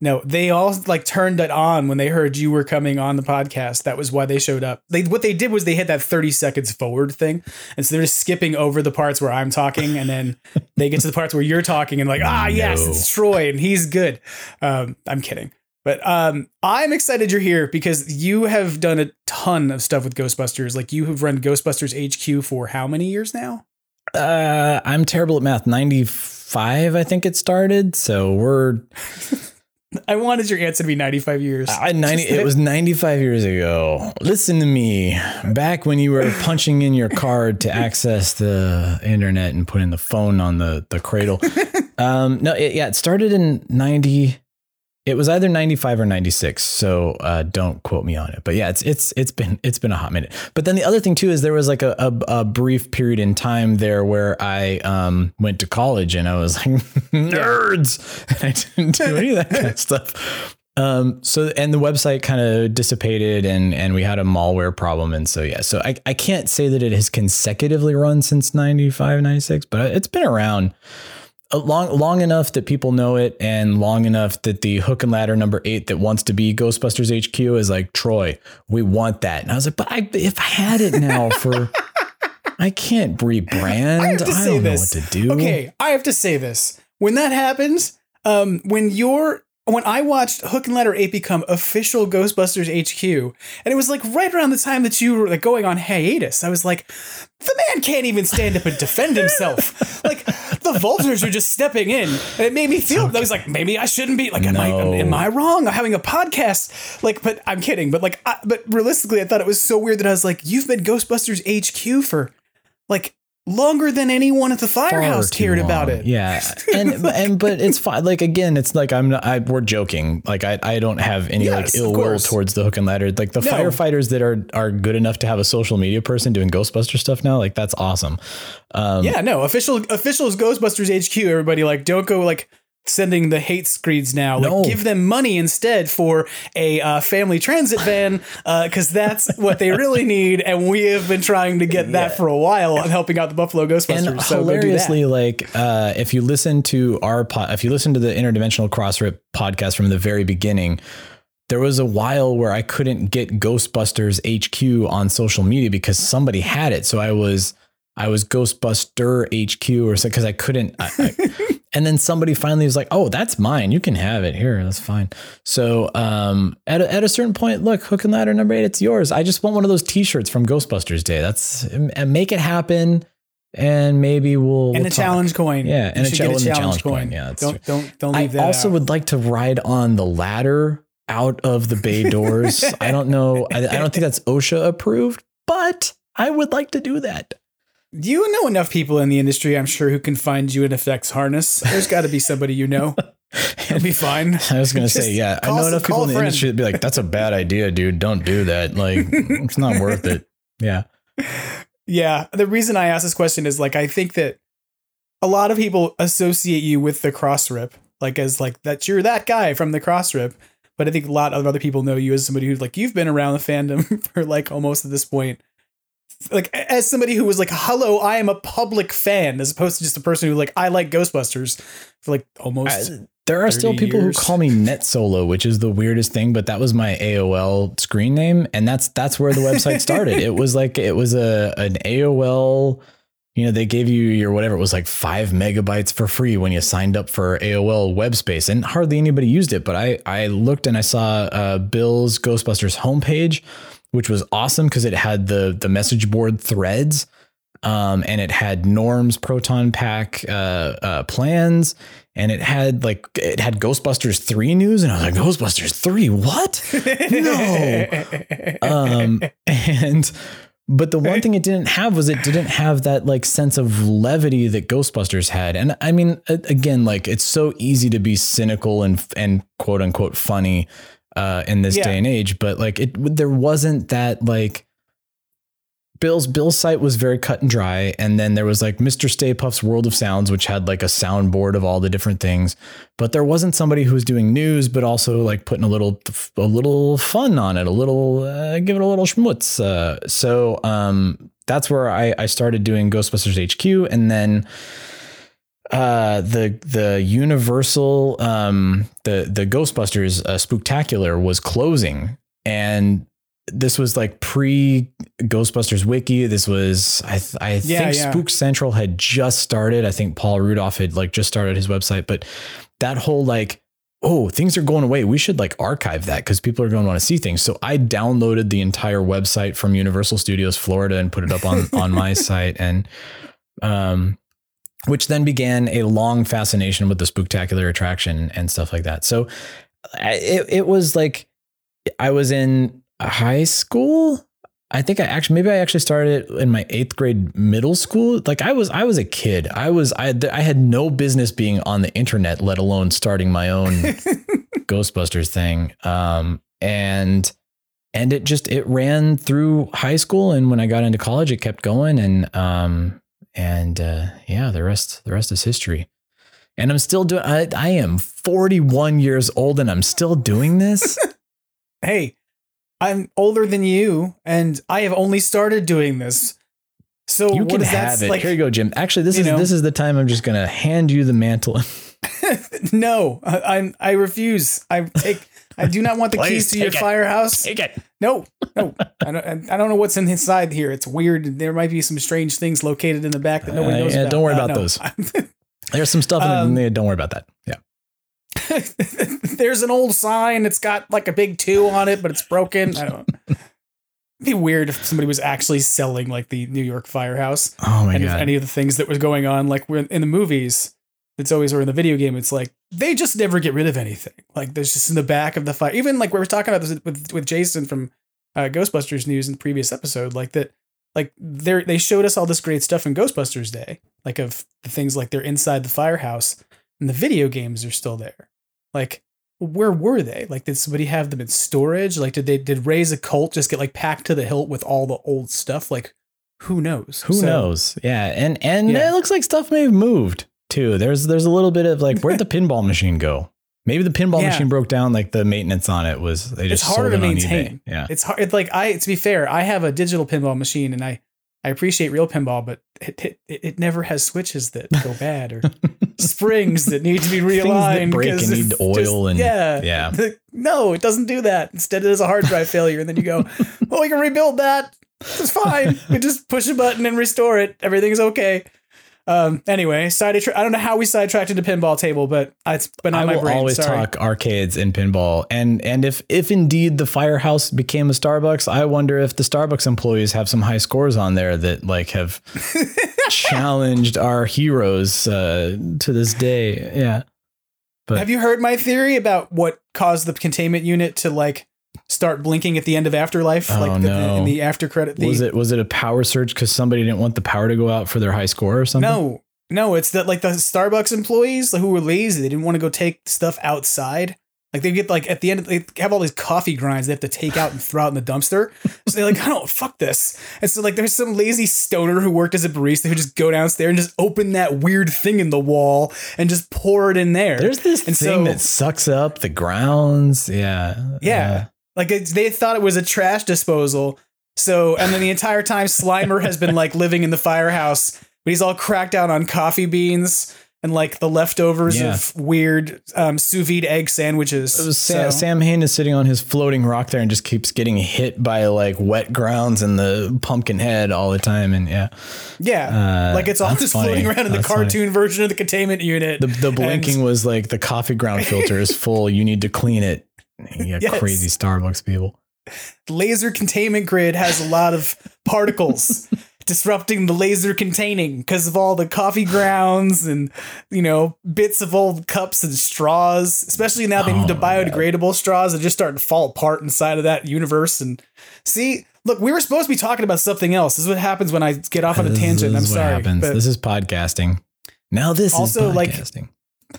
No, they all like turned it on when they heard you were coming on the podcast. That was why they showed up. They what they did was they hit that 30 seconds forward thing. And so they're just skipping over the parts where I'm talking and then <laughs> they get to the parts where you're talking and like, ah yes, No. it's Troy and he's good. Um, I'm kidding. But um, I'm excited you're here because you have done a ton of stuff with Ghostbusters. Like you have run Ghostbusters HQ for how many years now? Uh, I'm terrible at math. 95, I think it started. So we're <laughs> I wanted your answer to be 95 years. I 90 it was 95 years ago. Listen to me. Back when you were punching in your card to access the internet and putting the phone on the the cradle. <laughs> Um no, it, yeah, it started in 90 it was either 95 or 96 so uh, don't quote me on it. But yeah it's it's it's been it's been a hot minute. But then the other thing too is there was like a, a, a brief period in time there where i um, went to college and i was like <laughs> nerds! And i didn't do any of that kind of stuff. Um, so and the website kind of dissipated and and we had a malware problem. And so yeah so I, I can't say that it has consecutively run since 95 96 but it's been around long long enough that people know it and long enough that the hook and ladder number eight that wants to be ghostbusters hq is like troy we want that and i was like but I, if i had it now for <laughs> i can't rebrand I i, have to don't say know this. what to do Okay, I have to say this. When that happens, um, when you're when I watched Hook and Ladder 8 become official Ghostbusters HQ, and it was like right around the time that you were like going on hiatus, I was like, the man can't even stand up and defend himself. <laughs> like the Vultures are just stepping in. And it made me feel I was like, maybe I shouldn't be like, am I am I wrong? I'm having a podcast. Like, but I'm kidding. But like I, but realistically, I thought it was so weird that I was like, you've been Ghostbusters HQ for like longer than anyone at the firehouse cared about it. Yeah, <laughs> and and but it's fine. Like again, it's like I'm not. I, we're joking. Like I, I don't have any Yes, like ill will towards the hook and ladder. Like the No. firefighters that are are good enough to have a social media person doing Ghostbuster stuff now. Like that's awesome. Um, yeah, no, official officials Ghostbusters HQ. Everybody like don't go like sending the hate screeds now. Like give them money instead for a uh, family transit van because that's what they really need. And we have been trying to get that for a while and helping out the Buffalo Ghostbusters. and so hilariously, like uh, if you listen to our po- if you listen to the interdimensional crossrip podcast from the very beginning, there was a while where I couldn't get Ghostbusters HQ on social media because somebody had it. So I was I was Ghostbuster HQ or something because I couldn't. I, I, and then somebody finally was like, "Oh, that's mine. You can have it here. That's fine." So um, at a, at a certain point, look, Hook and Ladder number eight, it's yours. I just want one of those T-shirts from Ghostbusters Day. That's and make it happen. And maybe we'll and we'll a talk. challenge coin. Yeah, and a, should cha- get and a challenge, coin. coin. Yeah, don't true. don't don't I leave that. also out. would like to ride on the ladder out of the bay <laughs> doors. I don't know. I, I don't think that's <laughs> OSHA approved, but I would like to do that. Do you know enough people in the industry, I'm sure, who can find you an effects harness. There's got to be somebody you know. It'll be fine. <laughs> I was gonna say, yeah, I know some- enough people in the friend. industry that'd be like, "That's a bad idea, dude. Don't do that. Like, <laughs> it's not worth it." Yeah, Yeah, the reason I ask this question is like I think that a lot of people associate you with the cross rip, like as like that you're that guy from the cross rip. But I think a lot of other people know you as somebody who's like you've been around the fandom <laughs> for like almost at this point. Like as somebody who was like, "Hello, I am a public fan," as opposed to just a person who like I like Ghostbusters for like almost. I- there are still people years. who call me Net Solo, which is the weirdest thing. But that was my AOL screen name, and that's that's where the website started. it was like it was a an AOL. You know, they gave you your whatever it was like five megabytes for free when you signed up for AOL web space, and hardly anybody used it. But I I looked and I saw uh, Bill's Ghostbusters homepage, which was awesome because it had the the message board threads, um, and it had Norm's Proton Pack uh, uh, plans, and it had like it had Ghostbusters three news, and I was like, Ghostbusters three, what? no. <laughs> Um, and but the one thing it didn't have was it didn't have that like sense of levity that Ghostbusters had, and I mean, again, like it's so easy to be cynical and and quote unquote funny uh, in this Yeah. day and age, but like it, there wasn't that like. Bill's Bill's site was very cut and dry, and then there was like Mr. Stay Puft's World of Sounds, which had like a soundboard of all the different things. But there wasn't somebody who was doing news, but also like putting a little a little fun on it, a little uh, give it a little schmutz. Uh, so um, that's where I, I started doing Ghostbusters HQ, and then uh the the universal um the the ghostbusters uh, spooktacular was closing. And this was like pre ghostbusters wiki. This was i th- i Yeah, think yeah. spook central had just started. I think Paul Rudoff had like just started his website. But that whole like oh things are going away. We should like archive that because people are going to want to see things. So i downloaded the entire website from universal studios florida and put it up on <laughs> on my site. And um which then began a long fascination with the spooktacular attraction and stuff like that. So it, it was like I was in high school. I think I actually maybe I actually started in my eighth grade middle school. Like I was I was a kid. I was I I had no business being on the internet, let alone starting my own <laughs> Ghostbusters thing. Um, and and it just it ran through high school, and when I got into college, it kept going, and um, and uh, yeah, the rest the rest is history. And I'm still doing. I, I am 41 years old, and I'm still doing this. <laughs> hey, I'm older than you, and I have only started doing this. So you what can is that have it. like? Here you go, Jim. Actually, this is know? this is the time I'm just gonna hand you the mantle. <laughs> no, I, I'm. I refuse. I take. I do not want the Please keys to your it. firehouse. Take it. No, no. I don't. I don't know what's inside here. It's weird. There might be some strange things located in the back that nobody Uh, knows yeah, about. don't worry Uh, about no. those. <laughs> There's some stuff. Um, in the, don't worry about that. Yeah. <laughs> There's an old sign. It's got like a big two on it, but it's broken. I don't. <laughs> It'd be weird if somebody was actually selling like the New York Firehouse. Oh my and if god. any of the things that was going on, like we're in the movies, it's always or in the video game, it's like they just never get rid of anything. Like there's just in the back of the fire. Even like we were talking about this with with Jason from uh, Ghostbusters news in the previous episode, like that. Like they they showed us all this great stuff in Ghostbusters Day, like of the things like they're inside the firehouse, and the video games are still there. Like where were they? Like did somebody have them in storage? Like did they did Ray's Occult just get like packed to the hilt with all the old stuff? Like who knows? Who So- knows? Yeah, and and Yeah. it looks like stuff may have moved too. There's there's a little bit of like where'd the <laughs> pinball machine go? Maybe the pinball Yeah. machine broke down. Like the maintenance on it was they it's just harder sold to maintain. eBay. Yeah, It's hard. It's like I, to be fair, I have a digital pinball machine and I, I appreciate real pinball, but it, it, it never has switches that go <laughs> bad or springs that need to be Things realigned. that break and need oil just- and yeah, yeah. <laughs> no, it doesn't do that. Instead, it is a hard drive failure, and then you go, "Oh, we can rebuild that. It's fine. We just push a button and restore it. Everything's okay." Um. Anyway, side. I don't know how we sidetracked into pinball table, but it's been on I my will brain. always Sorry. talk arcades and pinball, and and if if indeed the firehouse became a Starbucks, I wonder if the Starbucks employees have some high scores on there that like have <laughs> challenged our heroes uh, to this day. Yeah, but Have you heard my theory about what caused the containment unit to like start blinking at the end of Afterlife? Oh, like the, no. in the after credit. The, was it was it a power surge because somebody didn't want the power to go out for their high score or something? No, no, it's that like the Starbucks employees who were lazy. They didn't want to go take stuff outside. Like they get like at the end, they have all these coffee grinds they have to take out and throw out in the dumpster. So they're like, <laughs> I don't fuck this. And so like there's some lazy stoner who worked as a barista who just go downstairs and just open that weird thing in the wall and just pour it in there. There's this and thing that sucks up the grounds. Yeah, Yeah. Like it's, they thought it was a trash disposal. So, and then the entire time Slimer has been like living in the firehouse, but he's all cracked out on coffee beans and like the leftovers Yeah. of weird um, sous vide egg sandwiches. Sam, So- Sam Hain is sitting on his floating rock there and just keeps getting hit by like wet grounds and the pumpkin head all the time. And yeah, yeah. Uh, like it's all just funny. floating around in the That's funny. cartoon version of the containment unit. the, the And- blinking was like the coffee ground filter is full. You need to clean it. You got <laughs> Yes. crazy Starbucks people. laser containment grid has a lot of particles <laughs> disrupting the laser containing because of all the coffee grounds and you know bits of old cups and straws especially now they moved to Oh, biodegradable straws that just starting to fall apart inside of that universe and see look we were supposed to be talking about something else this is what happens when i get off on a tangent i'm what sorry happens. but This is podcasting. Now this Also, is like, podcasting.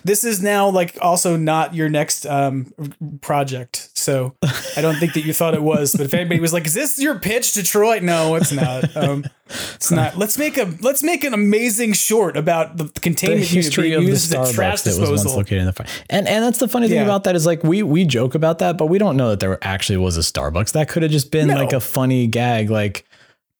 This is now like also not your next um project so i don't think that you thought it was but if anybody was like is this your pitch detroit no it's not um it's not let's make a let's make an amazing short about the the containment unit history of the trash Starbucks that was once located in the fire. And and that's the funny thing Yeah. about that is like we we joke about that, but we don't know that there actually was a Starbucks. That could have just been No. like a funny gag. Like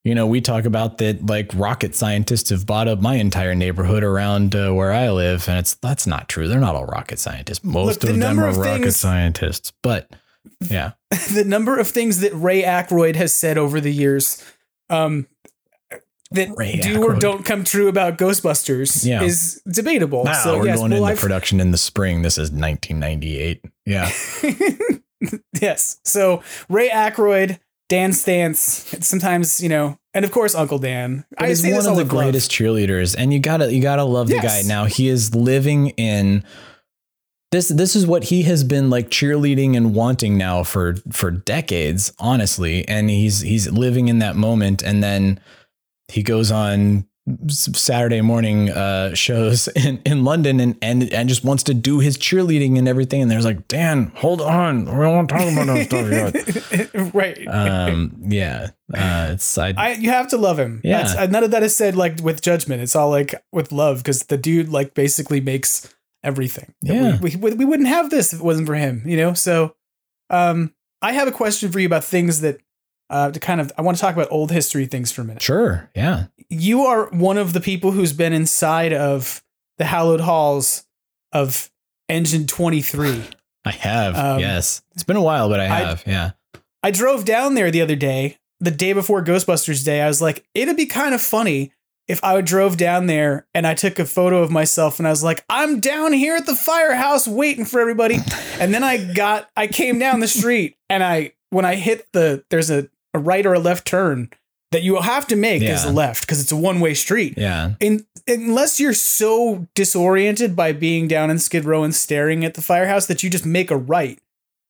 you know, we talk about that like rocket scientists have bought up my entire neighborhood around uh, where I live, and it's that's not true. They're not all rocket scientists. Most the of them are of rocket things- scientists, but yeah, <laughs> the number of things that ray Aykroyd has said over the years um that Ray do or don't come true about ghostbusters Yeah. is debatable Wow, so we're yes going well, into I've- production in the spring. This is 1998. Yeah, <laughs> yes. So Ray Aykroyd, Dan Stance, sometimes you know, and of course Uncle Dan. But he's one of the love. greatest cheerleaders, and you gotta you gotta love the Yes. guy. Now he is living in this. This is what he has been like cheerleading and wanting now for for decades, honestly. And he's he's living in that moment, and then he goes on Saturday morning uh, shows <laughs> in, in London and, and and just wants to do his cheerleading and everything. And there's like, Dan, hold on, we don't want to talk about that stuff yet. <laughs> right. Um, yeah, uh, it's I, I you have to love him. Yeah. That's, uh, none of that is said like with judgment. It's all like with love because the dude like basically makes everything. Yeah. we, we we wouldn't have this if it wasn't for him. You know. So, um, I have a question for you about things that. Uh, to kind of, I want to talk about old history things for a minute. sure, yeah. you are one of the people who's been inside of the hallowed halls of engine 23 I have, Um, yes. It's been a while, but I I- have, yeah. i drove down there the other day the day before ghostbusters day i was like it'd be kind of funny if i drove down there and i took a photo of myself and i was like i'm down here at the firehouse waiting for everybody <laughs> and then i got i came down the street and i when i hit the there's a, a right or a left turn that you have to make as a left because it's a one-way street Yeah. in, unless you're so disoriented by being down in Skid Row and staring at the firehouse that you just make a right,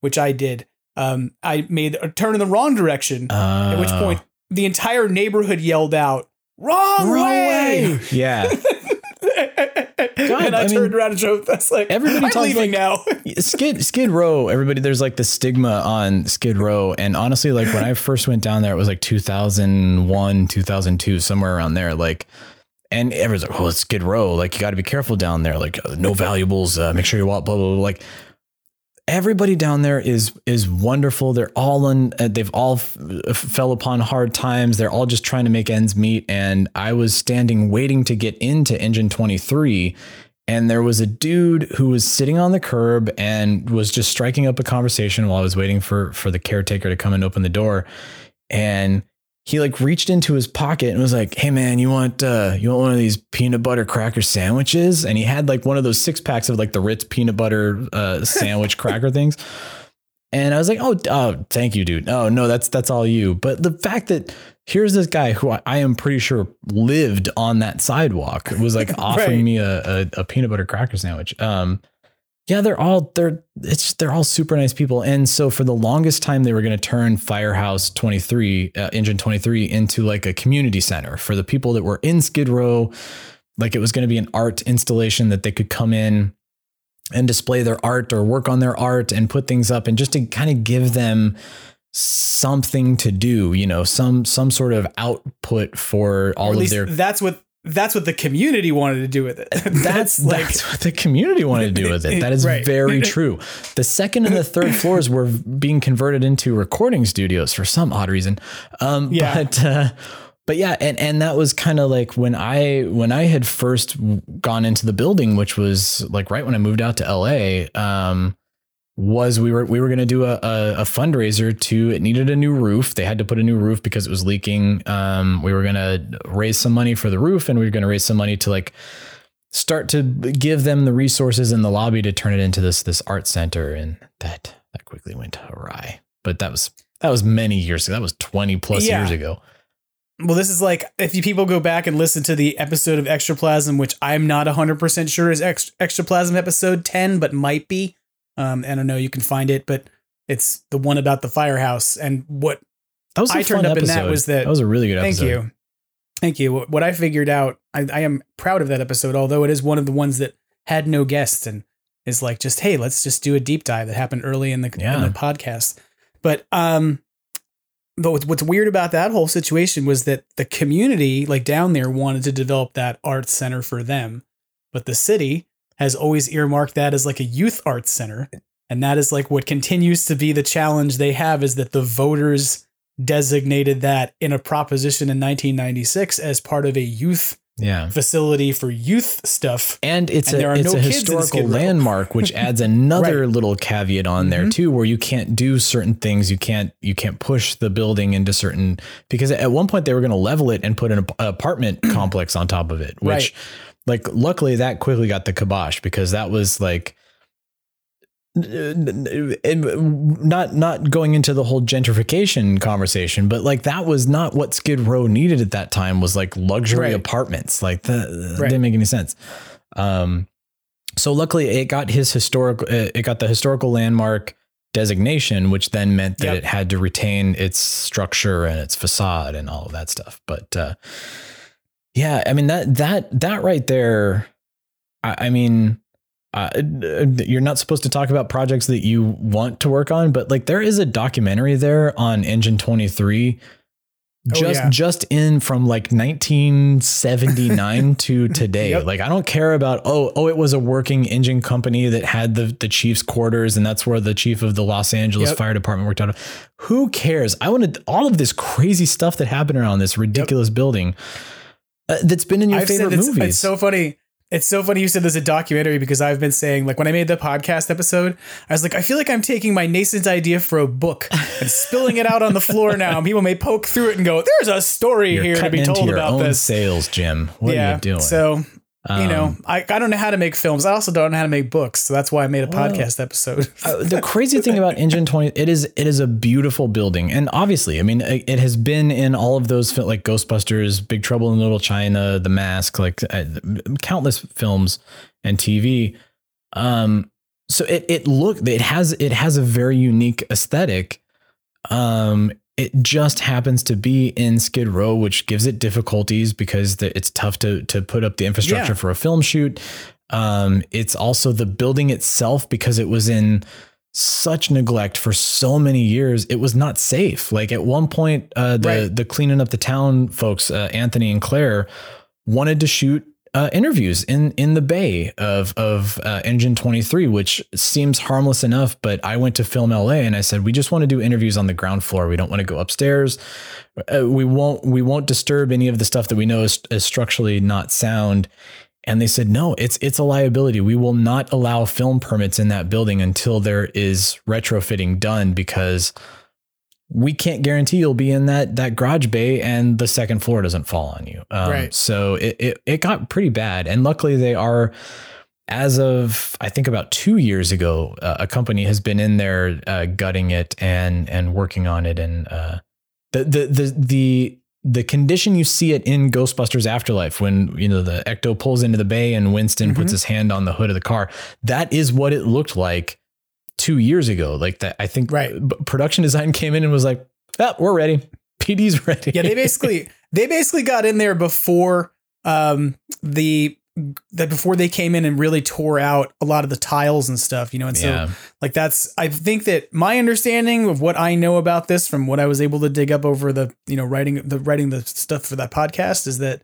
which I did. Um, I made a turn in the wrong direction, at which Oh. point the entire neighborhood yelled out, "Wrong, way!" Yeah. <laughs> and I, I mean, turned around and drove. That's like everybody I'm talks leaving like- now. <laughs> Skid Skid Row, everybody there's like the stigma on Skid Row and honestly like when I first went down there it was like 2001, 2002 somewhere around there like and everyone's like, "Oh, it's Skid Row. Like you got to be careful down there. Like no valuables. Uh, make sure you walk." Blah blah blah. Like everybody down there is is wonderful. They're all in. Uh, they've all f- fell upon hard times. They're all just trying to make ends meet. And I was standing waiting to get into Engine Twenty Three, and there was a dude who was sitting on the curb and was just striking up a conversation while I was waiting for for the caretaker to come and open the door. And he like reached into his pocket and was like, "Hey man, you want uh you want one of these peanut butter cracker sandwiches?" And he had like one of those six packs of like the Ritz peanut butter uh sandwich <laughs> cracker things. And I was like, "Oh, oh, thank you, dude. Oh no, that's that's all you." But the fact that here's this guy who I, I am pretty sure lived on that sidewalk was like <laughs> offering Right. me a, a a peanut butter cracker sandwich. Um, yeah, they're all they're it's they're all super nice people, and so for the longest time they were going to turn Firehouse Twenty Three, uh, Engine Twenty Three, into like a community center for the people that were in Skid Row. Like it was going to be an art installation that they could come in and display their art or work on their art and put things up, and just to kind of give them something to do, you know, some some sort of output for all of their that's what that's what the community wanted to do with it. <laughs> that's like that's what the community wanted to do with it. That is Right. very <laughs> true. The second and the third <laughs> floors were being converted into recording studios for some odd reason. Um, Yeah. but uh, but yeah, and and that was kind of like when I when I had first gone into the building, which was like right when I moved out to LA. Um, was we were we were going to do a, a a fundraiser to it needed a new roof. They had to put a new roof because it was leaking. Um, we were going to raise some money for the roof, and we were going to raise some money to like start to give them the resources in the lobby to turn it into this this art center, and that that quickly went awry. But that was that was many years ago. That was twenty plus Yeah. years ago. Well, this is like if you people go back and listen to the episode of Extraplasm, which I'm not 100% sure is Ext- Extraplasm episode 10, but might be. Um, I don't know, you can find it, but it's the one about the firehouse. And what That was I turned up in that was that. That was a really good Episode. Thank you. Thank you. What what I figured out, I, I am proud of that episode, although it is one of the ones that had no guests and is like just, hey, let's just do a deep dive that happened early in the, in the podcast. But um, but what's- what's weird about that whole situation was that the community, like down there, wanted to develop that art center for them, but the city has always earmarked that as like a youth arts center, and that is like what continues to be the challenge they have is that the voters designated that in a proposition in 1996 as part of a youth Yeah. facility for youth stuff. And it's And a there are it's no a historical landmark, which <laughs> adds another Right. little caveat on there Mhm. too, where you can't do certain things. You can't you can't push the building into certain because at one point they were going to level it and put an apartment complex on top of it, which Right. Like luckily that quickly got the kibosh because that was like and not not going into the whole gentrification conversation, but like that was not what Skid Row needed at that time was like luxury Right. apartments. Like that, that Right. didn't make any sense. Um, so luckily it got his historical, uh, it got the historical landmark designation, which then meant that Yep. it had to retain its structure and its facade and all of that stuff. But uh, yeah, I mean that that that right there, I, I mean. Uh, you're not supposed to talk about projects that you want to work on, but like there is a documentary there on Engine 23 Oh, just yeah. just in from like 1979 <laughs> to today. Yep. Like I don't care about oh oh it was a working engine company that had the the chief's quarters and that's where the chief of the Los Angeles Yep. Fire Department worked out of. Who cares? I wanted all of this crazy stuff that happened around this ridiculous building uh, that's been in your I've favorite it's, movies. it's so funny. It's so funny you said there's a documentary because I've been saying like when I made the podcast episode, I was like, I feel like I'm taking my nascent idea for a book and spilling it out on the floor now. And people may poke through it and go, "There's a story You're here to be told about this." sales, Jim. What are you doing? So you know, Um, I, I don't know how to make films. I also don't know how to make books. So that's why I made a podcast episode. <laughs> Uh, the crazy thing about Engine 20 it is it is a beautiful building and obviously I mean it, it has been in all of those like Ghostbusters Big Trouble in Little China The Mask like uh, countless films and TV um so it it look it has it has a very unique aesthetic um it just happens to be in Skid Row which gives it difficulties because it's tough to to put up the infrastructure Yeah. for a film shoot um, it's also the building itself because it was in such neglect for so many years. It was not safe. Like at one point, uh, the Right. the cleaning up the town folks, uh, Anthony and Claire, wanted to shoot uh, interviews in in the bay of of uh, Engine 23, which seems harmless enough. But I went to Film LA and I said we just want to do interviews on the ground floor. We don't want to go upstairs. Uh, we won't we won't disturb any of the stuff that we know is, is structurally not sound. And they said, no, it's it's a liability. We will not allow film permits in that building until there is retrofitting done because we can't guarantee you'll be in that that garage bay and the second floor doesn't fall on you. Um, Right. So it, it it got pretty bad, and luckily they are. As of I think about two years ago, uh, a company has been in there uh, gutting it and and working on it, and uh, the the the the the condition you see it in Ghostbusters Afterlife when you know the Ecto pulls into the bay and Winston puts Mhm. his hand on the hood of the car. That is what it looked like two years ago. Like that, I think Right. production design came in and was like, "Ah, we're ready. <laughs> PD's ready." Yeah, they basically <laughs> they basically got in there before um the that before they came in and really tore out a lot of the tiles and stuff, you know. And so Yeah. like that's I think that my understanding of what I know about this from what I was able to dig up over the, you know, writing the writing the stuff for that podcast is that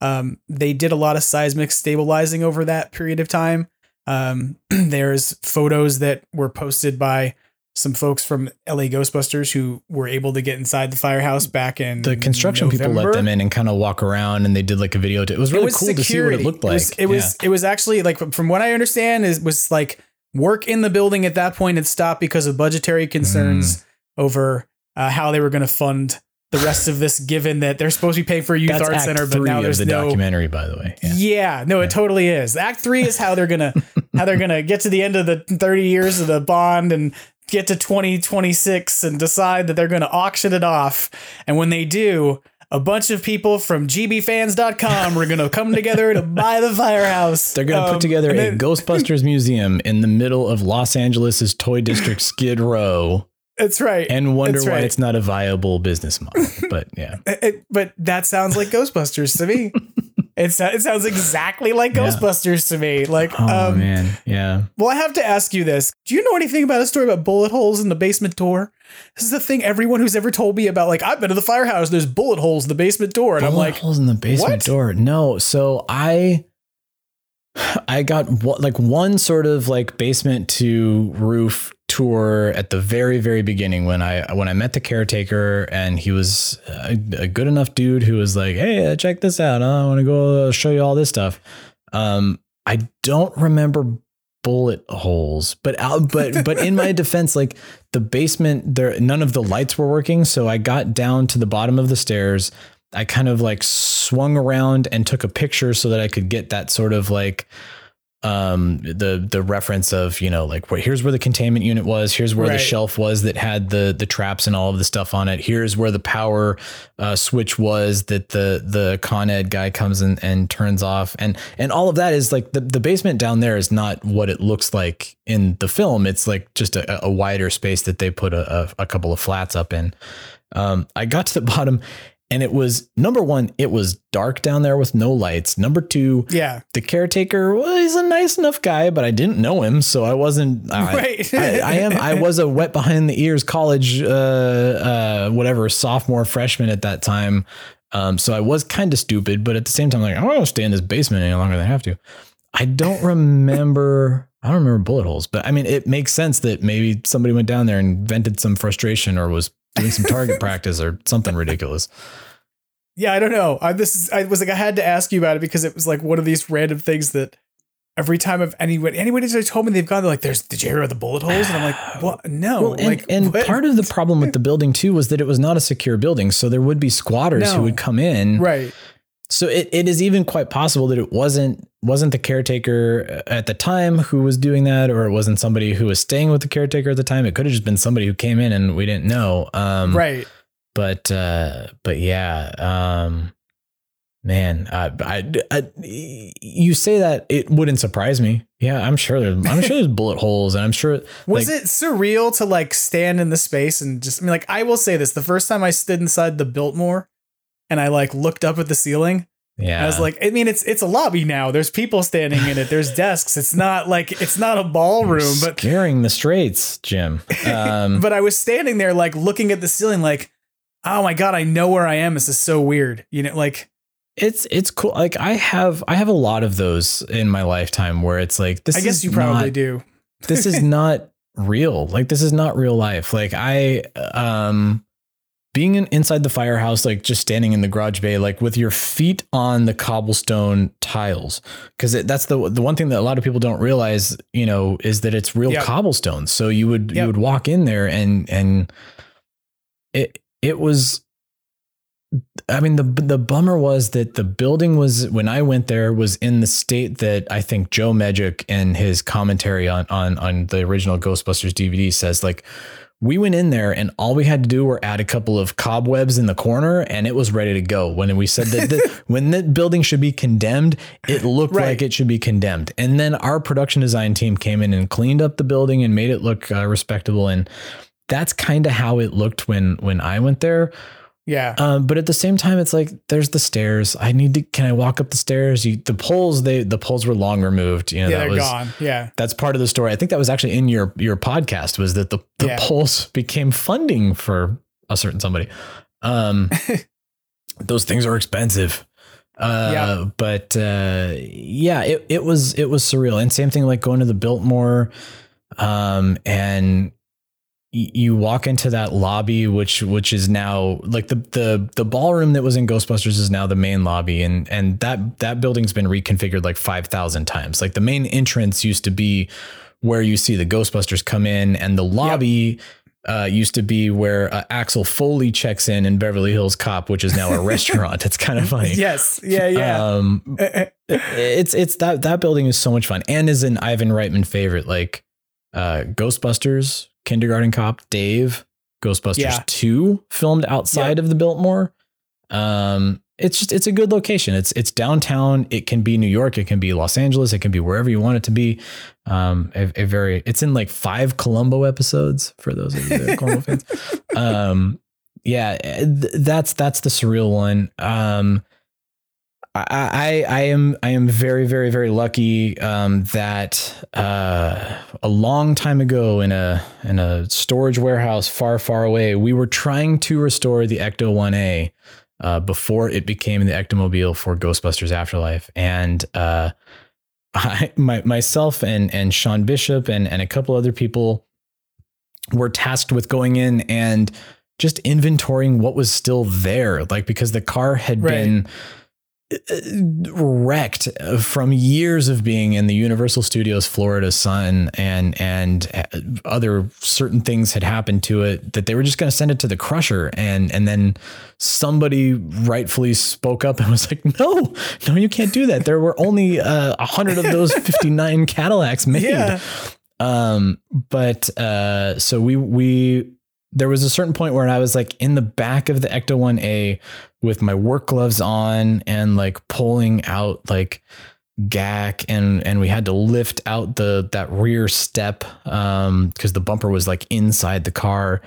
um they did a lot of seismic stabilizing over that period of time. Um <clears throat> there's photos that were posted by some folks from LA Ghostbusters who were able to get inside the firehouse back in the construction people let them in and kind of walk around, and they did like a video. To, it was really cool to see what it looked like. It was it, was, it was actually like from what I understand is was like work in the building at that point had stopped because of budgetary concerns Mm. over uh, how they were going to fund the rest of this. Given that they're supposed to be paying for a youth That's art act center, but three now of there's the no documentary, by the way. Yeah. yeah, no, it totally is. Act three is how they're gonna <laughs> how they're gonna get to the end of the 30 years of the bond and get to 2026 and decide that they're gonna auction it off. And when they do, a bunch of people from gbfans.com are gonna come together to <laughs> buy the firehouse. They're going to Um, put together and a Ghostbusters museum in the middle of Los Angeles's toy district Skid Row That's right. and wonder That's why right. it's not a viable business model. But yeah. <laughs> It- it- but that sounds like Ghostbusters to me. <laughs> It, so- it sounds exactly like Yeah. Ghostbusters to me. Like, Oh um, man. Yeah. Well, I have to ask you this. Do you know anything about a story about bullet holes in the basement door? This is the thing everyone who's ever told me about, like, I've been to the firehouse, there's bullet holes in the basement door. And I'm like, holes in the basement what? door. No, so I I got one- like one sort of like basement to roof tour at the very very beginning when I when I met the caretaker and he was a, a good enough dude who was like, "Hey, uh, check this out. I want to go show you all this stuff." Um I don't remember bullet holes but out but but in my <laughs> defense like the basement there none of the lights were working so i got down to the bottom of the stairs i kind of like swung around and took a picture so that i could get that sort of like um the the reference of you know like where here's where the containment unit was. Here's where Right. the shelf was that had the the traps and all of the stuff on it. Here's where the power uh, switch was that the the con ed guy comes in and turns off. And and all of that is like the, the basement down there is not what it looks like in the film. It's like just a, a wider space that they put a, a, a couple of flats up in. Um i got to the <laughs> bottom and it was number one it was dark down there with no lights number two yeah. the caretaker well, he's a nice enough guy, but I didn't know him, so I wasn't. I, <laughs> Right. I, I am. I was a wet behind the ears college, uh, uh, whatever sophomore freshman at that time. Um, so I was kind of stupid, but at the same time, like I don't want to stay in this basement any longer than I have to. I don't <laughs> remember. I don't remember bullet holes, but I mean, it makes sense that maybe somebody went down there and vented some frustration or was doing some target practice or something ridiculous. Yeah, I don't know. I, this is, I was like, I had to ask you about it because it was like one of these random things that every time I've anyone, anybody that's told me they've gone, they're like, there's, did you hear about the bullet holes? And I'm like, <sighs> what? No. Well, and, like, and what? part of the <laughs> problem with the building too was that it was not a secure building, so there would be squatters No. who would come in. right. So it, it is even quite possible that it wasn't wasn't the caretaker at the time who was doing that, or it wasn't somebody who was staying with the caretaker at the time. It could have just been somebody who came in and we didn't know. Um, Right. But uh, but yeah, um, man, I, I, I, you say that it wouldn't surprise me. Yeah, I'm sure there's I'm sure there's <laughs> bullet holes, and I'm sure Was like, it surreal to like stand in the space and just I mean like I will say this the first time I stood inside the Biltmore and I like looked up at the ceiling Yeah, I was like I mean it's it's a lobby now there's people standing in it there's desks it's not like it's not a ballroom but scaring the straights, Jim. Um, <laughs> but I was standing there like looking at the ceiling like oh my god I know where I am this is so weird you know like it's it's cool. Like I have I have a lot of those in my lifetime where it's like this. I guess you probably not- do this is <laughs> not real. Like this is not real life. Like I um being in, inside the firehouse, like just standing in the garage bay, like with your feet on the cobblestone tiles, because that's the the one thing that a lot of people don't realize, you know, is that it's real Yep. cobblestone. So you would you would walk in there and and it it was. I mean the the bummer was that the building was when I went there was in the state that I think Joe Medjuck and his commentary on on on the original Ghostbusters DVD says like we went in there and all we had to do were add a couple of cobwebs in the corner and it was ready to go. When we said that the, <laughs> when that building should be condemned, it looked Right. like it should be condemned. And then our production design team came in and cleaned up the building and made it look uh, respectable. And that's kind of how it looked when when I went there. Yeah. Um, but at the same time, it's like there's the stairs. I need to. Can I walk up the stairs? You, the poles. They the poles were long removed. You know, yeah, that they're was, gone. Yeah. That's part of the story. I think that was actually in your your podcast. Was that the the Yeah. poles became funding for a certain somebody? Um, <laughs> those things are expensive. Uh, Yeah. but uh, yeah, it it was it was surreal. And same thing like going to the Biltmore, um, and you walk into that lobby which which is now like the the the ballroom that was in Ghostbusters is now the main lobby and and that that building's been reconfigured like 5000 times like the main entrance used to be where you see the Ghostbusters come in and the lobby uh, used to be where uh, Axel Foley checks in in Beverly Hills Cop, which is now a <laughs> restaurant. It's kind of funny. Yes. Yeah. Yeah. Um, <laughs> it's it's that that building is so much fun and is an Ivan Reitman favorite. Like uh, Ghostbusters, Kindergarten Cop, Dave, Ghostbusters Yeah. Two, filmed outside of the Biltmore. Um, it's just it's a good location. It's it's downtown. It can be New York. It can be Los Angeles. It can be wherever you want it to be. Um, a, a very it's in like five Columbo episodes for those of you that are Columbo fans. <laughs> Um, yeah, th- that's that's the surreal one. Um, I, I am I am very very very lucky um, that uh, a long time ago in a in a storage warehouse far far away we were trying to restore the Ecto One A uh, before it became the Ectomobile for Ghostbusters Afterlife and uh, <laughs> I my myself and and Sean Bishop and and a couple other people were tasked with going in and just inventorying what was still there like because the car had Right. been wrecked from years of being in the Universal Studios Florida sun and and other certain things had happened to it that they were just going to send it to the crusher. And and then somebody rightfully spoke up and was like no no you can't do that. There were only uh, a hundred of those <laughs> 59 Cadillacs made. Yeah. um but uh so we we there was a certain point where I was like in the back of the Ecto 1A with my work gloves on and like pulling out like gack and and we had to lift out the that rear step um because the bumper was like inside the car.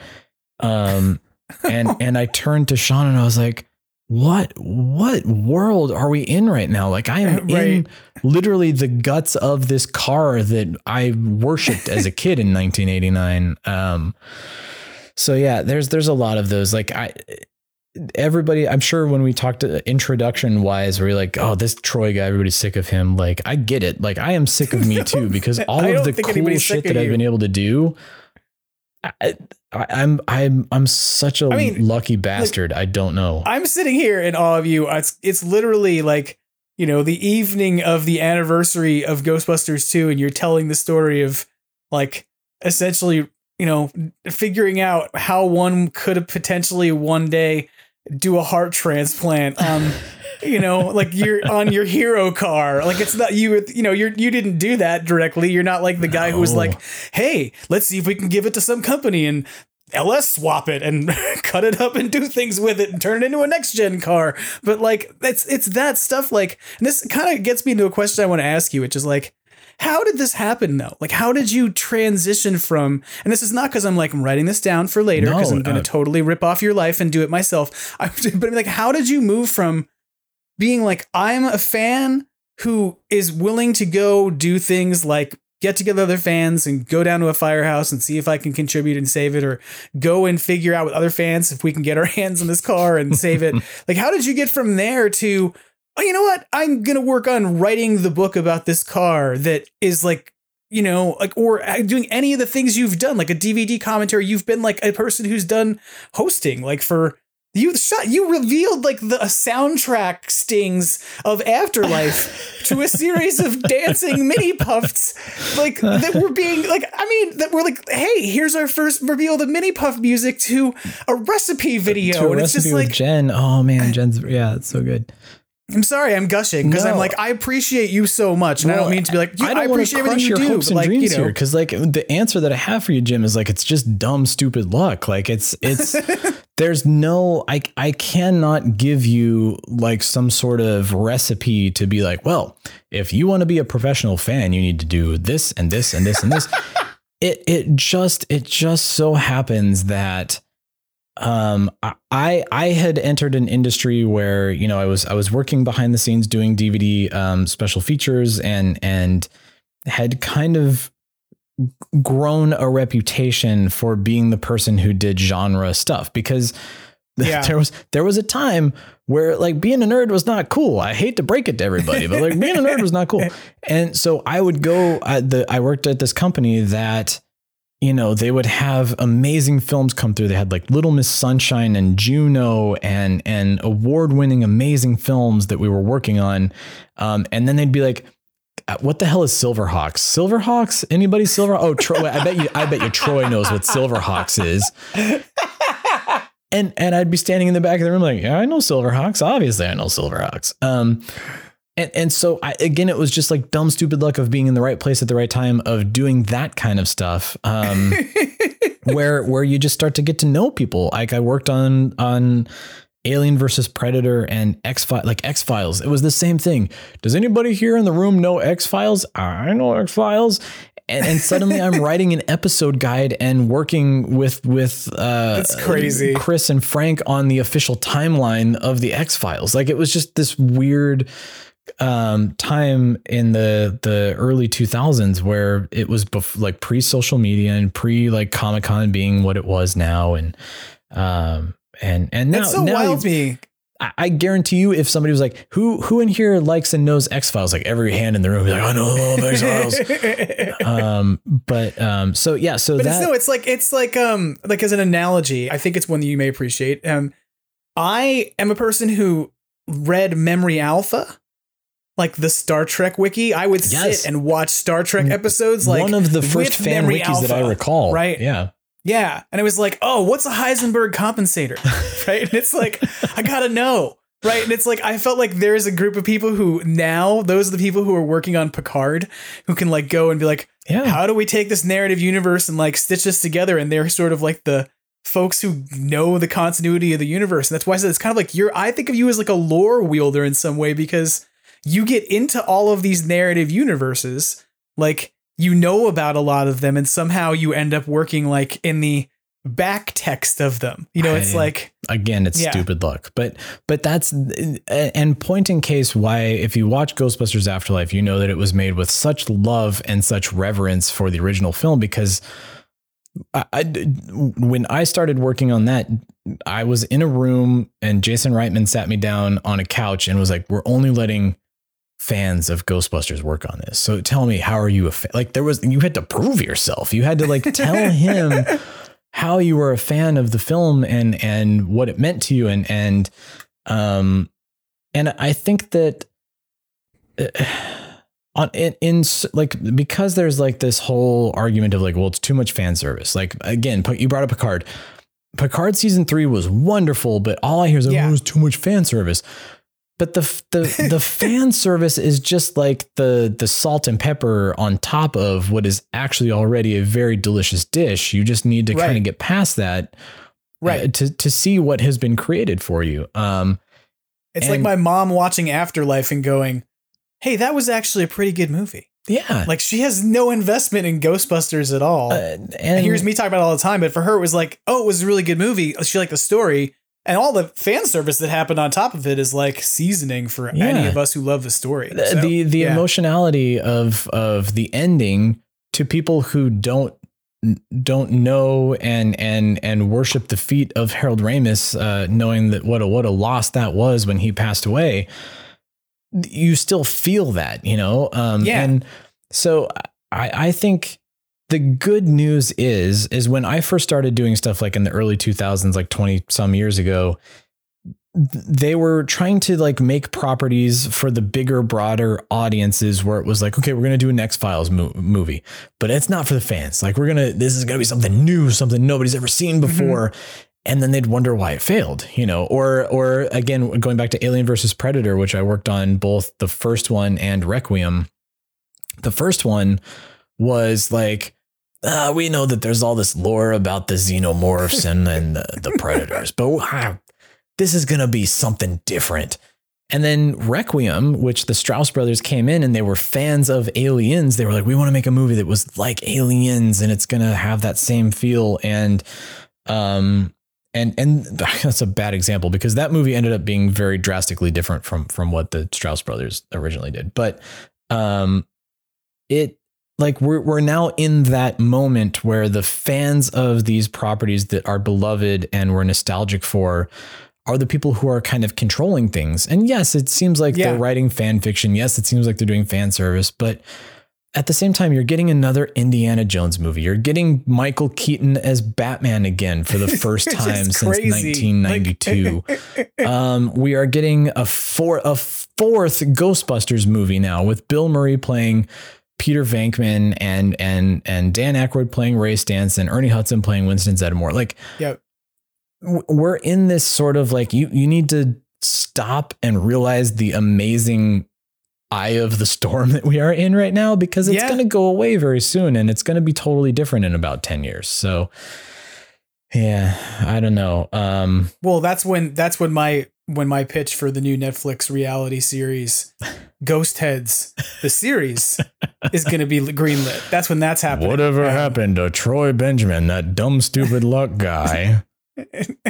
Um <laughs> and and I turned to Sean and I was like what what world are we in right now? Like I am <laughs> in literally the guts of this car that I worshipped as a <laughs> kid in 1989 um so yeah, there's there's a lot of those. Like I everybody, I'm sure when we talked uh, to introduction wise, we're like, oh, this Troy guy, everybody's sick of him. Like I get it. Like I am sick of me too, <laughs> because all of the cool shit that I've been able to do. I, I, I'm I'm I'm such a I mean, lucky bastard. I don't know. I'm sitting here in awe of you. It's it's literally like you know the evening of the anniversary of Ghostbusters 2 and you're telling the story of like essentially you know figuring out how one could have potentially one day do a heart transplant um <laughs> you know like you're on your hero car. Like it's not you you know you're you didn't do that directly. You're not like the guy who was like hey let's see if we can give it to some company and LS swap it and <laughs> cut it up and do things with it and turn it into a next gen car. But like it's it's that stuff like and this kind of gets me into a question I want to ask you, which is like how did this happen though? Like how did you transition from and this is not because I'm like I'm writing this down for later because No, I'm gonna uh, totally rip off your life and do it myself. <laughs> I, but like how did you move from being like I'm a fan who is willing to go do things like get together other fans and go down to a firehouse and see if I can contribute and save it, or go and figure out with other fans if we can get our <laughs> hands on this car and save it. <laughs> like, how did you get from there to, oh, you know what? I'm gonna work on writing the book about this car that is like you know, like or uh, doing any of the things you've done, like a DVD commentary. You've been like a person who's done hosting, like for you shot you revealed like the soundtrack stings of Afterlife to a series of <laughs> dancing mini puffs like that were being like I mean that were like hey here's our first reveal the mini puff music to a recipe video to a and it's recipe just with like Jen. Oh man, Jen's yeah, it's so good. I'm sorry I'm gushing because I'm like I appreciate you so much and I don't mean to be like you, I I, don't want to appreciate everything you your do hopes and like dreams you know here because like the answer that I have for you, Jim, is like it's just dumb, stupid luck. Like it's it's <laughs> there's no I I cannot give you like some sort of recipe to be like, well, if you want to be a professional fan, you need to do this and this and this and this. <laughs> it it just it just so happens that um i i had entered an industry where you know i was i was working behind the scenes doing dvd um special features and and had kind of grown a reputation for being the person who did genre stuff because <laughs> Yeah. there was there was a time where like being a nerd was not cool. I hate to break it to everybody, but like being a nerd was not cool. <laughs> And so I would go. I, the I worked at this company that you know they would have amazing films come through. They had like Little Miss Sunshine and Juno and and award winning amazing films that we were working on. Um, and then they'd be like. "Uh, What the hell is Silverhawks? Silverhawks? Anybody Silver? Oh, Troy. I bet you. I bet you Troy knows what Silverhawks is. And and I'd be standing in the back of the room like, yeah, I know Silverhawks. Obviously, I know Silverhawks. Um, and and so I, again, it was just like dumb, stupid luck of being in the right place at the right time of doing that kind of stuff. Um, <laughs> where where you just start to get to know people. Like I worked on on Alien versus Predator and X Files, like X Files. It was the same thing. Does anybody here in the room know X Files? I know X Files. And, and suddenly I'm writing an episode guide and working with with uh, That's crazy. Chris and Frank on the official timeline of the X Files. Like it was just this weird um time in the the early 2000s where it was bef- like pre social media and pre like comic-con being what it was now and um and and now That's so now wild to me. I, I guarantee you if somebody was like who who in here likes and knows X-Files like every hand in the room would be like I know all of X-Files <laughs> um but um so yeah so but that it's no, it's like it's like um like as an analogy, I think it's one that you may appreciate. Um, I am a person who read Memory Alpha, like the Star Trek wiki. I would Yes. sit and watch Star Trek episodes, like one of the first fan wikis that I recall right? yeah Yeah. And it was like, oh, what's a Heisenberg compensator? <laughs> right. And it's like, I gotta know. Right. And it's like, I felt like there's a group of people who now, those are the people who are working on Picard, who can like go and be like, Yeah. how do we take this narrative universe and like stitch this together? And they're sort of like the folks who know the continuity of the universe. And that's why I said it's kind of like you're, I think of you as like a lore wielder in some way because you get into all of these narrative universes. Like, you know about a lot of them and somehow you end up working like in the back text of them. You know, it's I- like again it's Yeah. stupid luck but but that's and point in case why if you watch ghostbusters afterlife you know that it was made with such love and such reverence for the original film because I, I- when I started working on that, I was in a room and Jason Reitman sat me down on a couch and was like, "We're only letting fans of Ghostbusters work on this. So tell me, how are you a fan? Like there was, you had to prove yourself. You had to like tell <laughs> him how you were a fan of the film and and what it meant to you and and um and I think that uh, on in, in like because there's like this whole argument of like well it's too much fan service like again you brought up Picard Picard season 3 was wonderful but all I hear is like, Yeah. oh, it was too much fan service but the the <laughs> the fan service is just like the the salt and pepper on top of what is actually already a very delicious dish. You just need to kind of get past that, Right. uh, to to see what has been created for you. Um, it's like my mom watching Afterlife and going, "Hey, that was actually a pretty good movie." yeah, Like she has no investment in Ghostbusters at all. Uh, and and hears me talk about it all the time, but for her it was like, "Oh, it was a really good movie. She liked the story." And all the fan service that happened on top of it is like seasoning for any of us who love the story. the So, the, the yeah. emotionality of of the ending to people who don't don't know and and and worship the feet of Harold Ramis, uh, knowing that what a what a loss that was when he passed away. You still feel that, you know. Um, Yeah. And so I, I think the good news is is when I first started doing stuff like in the early 2000s, like 20 some years ago, they were trying to like make properties for the bigger, broader audiences where it was like, okay, we're going to do an X Files mo- movie, but it's not for the fans. Like, we're going to, this is going to be something new, something nobody's ever seen before. Mm-hmm. And then they'd wonder why it failed, you know, or, or again, going back to Alien versus Predator, which I worked on both the first one and Requiem. The first one was like, uh, we know that there's all this lore about the xenomorphs and, and the, the <laughs> predators, but uh, this is going to be something different. And then Requiem, which the Strause brothers came in and they were fans of Aliens, they were like, we want to make a movie that was like Aliens and it's going to have that same feel. And, um, and and <laughs> that's a bad example because that movie ended up being very drastically different from from what the Strause brothers originally did. But um, it like we're we're now in that moment where the fans of these properties that are beloved and we're nostalgic for are the people who are kind of controlling things. And yes, it seems like yeah. they're writing fan fiction. Yes, it seems like they're doing fan service, but at the same time, you're getting another Indiana Jones movie. You're getting Michael Keaton as Batman again for the <laughs> first time since 1992. <laughs> um, we are getting a four a fourth Ghostbusters movie now with Bill Murray playing Peter Venkman and and and Dan Aykroyd playing Ray Stantz, Ernie Hudson playing Winston Zeddemore. Like, yeah we're in this sort of like you you need to stop and realize the amazing eye of the storm <laughs> that we are in right now because it's yeah. going to go away very soon and it's going to be totally different in about 10 years. So yeah, I don't know. Um well, that's when that's when my when my pitch for the new Netflix reality series <laughs> Ghost Heads the series is going to be greenlit. That's when that's happening. Whatever um, happened to Troy Benjamin, that dumb stupid luck guy?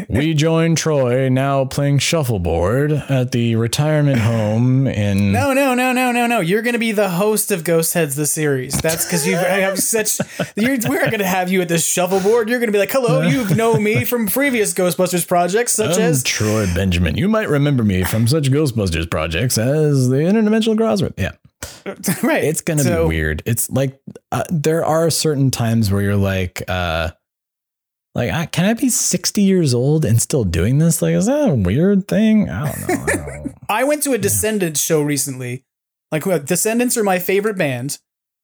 We join Troy now playing shuffleboard at the retirement home in. No, no, no, no, no, no. You're going to be the host of Ghost Heads the series. That's because you have such. You're, we're going to have you at the shuffleboard. You're going to be like, "Hello, you know me from previous Ghostbusters projects, such I'm as Troy Benjamin. You might remember me from such Ghostbusters projects as the Interdimensional Crossrip." Yeah. <laughs> right. It's going to so, be weird. It's like uh, there are certain times where you're like. uh like, I, can I be 60 years old and still doing this? Like, is that a weird thing? I don't know. I, don't know. <laughs> I went to a Descendents show recently. Like, Descendents are my favorite band.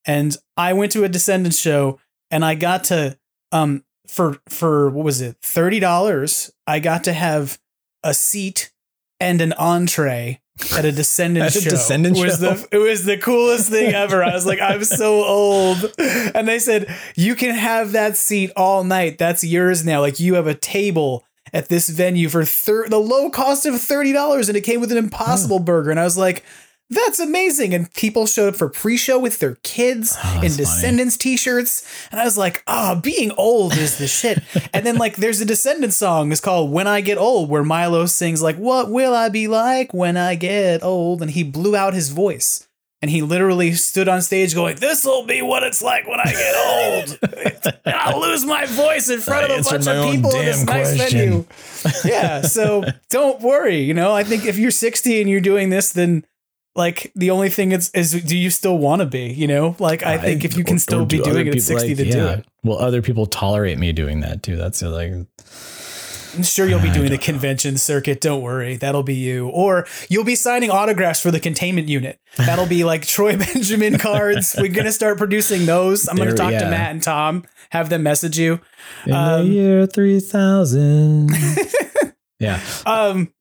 And I went to a Descendents show and I got to, um, for, for what was it? $30. I got to have a seat and an entree at a Descendents <laughs> show. Descendent was show. The, it was the coolest thing ever. I was like, I'm so old. And they said, you can have that seat all night. That's yours now. Like you have a table at this venue for thir- the low cost of $30 and it came with an impossible oh. burger. And I was like, that's amazing. And people showed up for pre-show with their kids oh, in Descendents t-shirts. And I was like, oh, being old is the shit. <laughs> and then like there's a Descendents song. It's called When I Get Old, where Milo sings like, What will I be like when I get old? And he blew out his voice. And he literally stood on stage going, This'll be what it's like when I get old. <laughs> I'll lose my voice in front I of a bunch of people in this nice venue. <laughs> yeah. So don't worry. You know, I think if you're 60 and you're doing this, then like the only thing is is do you still want to be you know like i think if you can still be doing it at 60 like, to yeah. do it well other people tolerate me doing that too that's like I'm sure you'll be doing the convention circuit. Don't worry. That'll be you. Or you'll be signing autographs for the containment unit. That'll be like Troy <laughs> Benjamin cards. We're going to start producing those. I'm going to talk yeah. to Matt and Tom, have them message you. In um, the year 3000. <laughs> yeah. Um,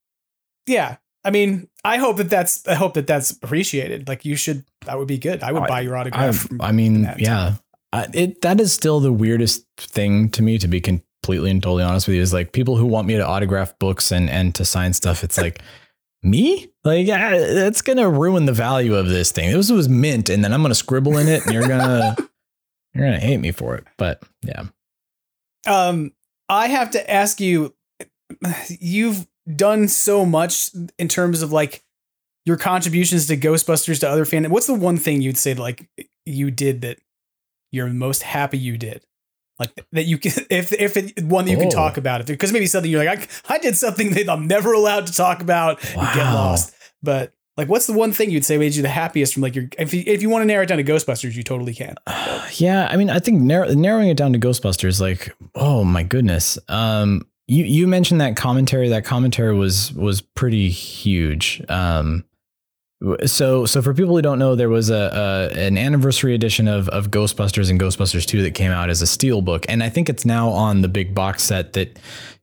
yeah. I mean, I hope that that's I hope that that's appreciated. Like you should that would be good. I would I, buy your autograph. I, I mean, yeah. I, it that is still the weirdest thing to me to be completely and totally honest with you is like people who want me to autograph books and and to sign stuff. It's like me? Like yeah, it's gonna ruin the value of this thing. This was mint, and then I'm gonna scribble in it, and you're gonna <laughs> you're gonna hate me for it. But yeah. Um, I have to ask you. You've done so much in terms of like your contributions to Ghostbusters to other fans. What's the one thing you'd say like you did that you're most happy you did? Like that you can, <laughs> if if it, one that you oh. can talk about it because maybe something you're like I, I did something that I'm never allowed to talk about wow. and get lost. But Like, what's the one thing you'd say made you the happiest from like your? If you, if you want to narrow it down to Ghostbusters, you totally can. <sighs> Yeah, I mean, I think narrow, narrowing it down to Ghostbusters, like, oh my goodness. Um, you you mentioned that commentary. That commentary was was pretty huge. Um, so so for people who don't know, there was a, a an anniversary edition of of Ghostbusters and Ghostbusters Two that came out as a steel book, and I think it's now on the big box set that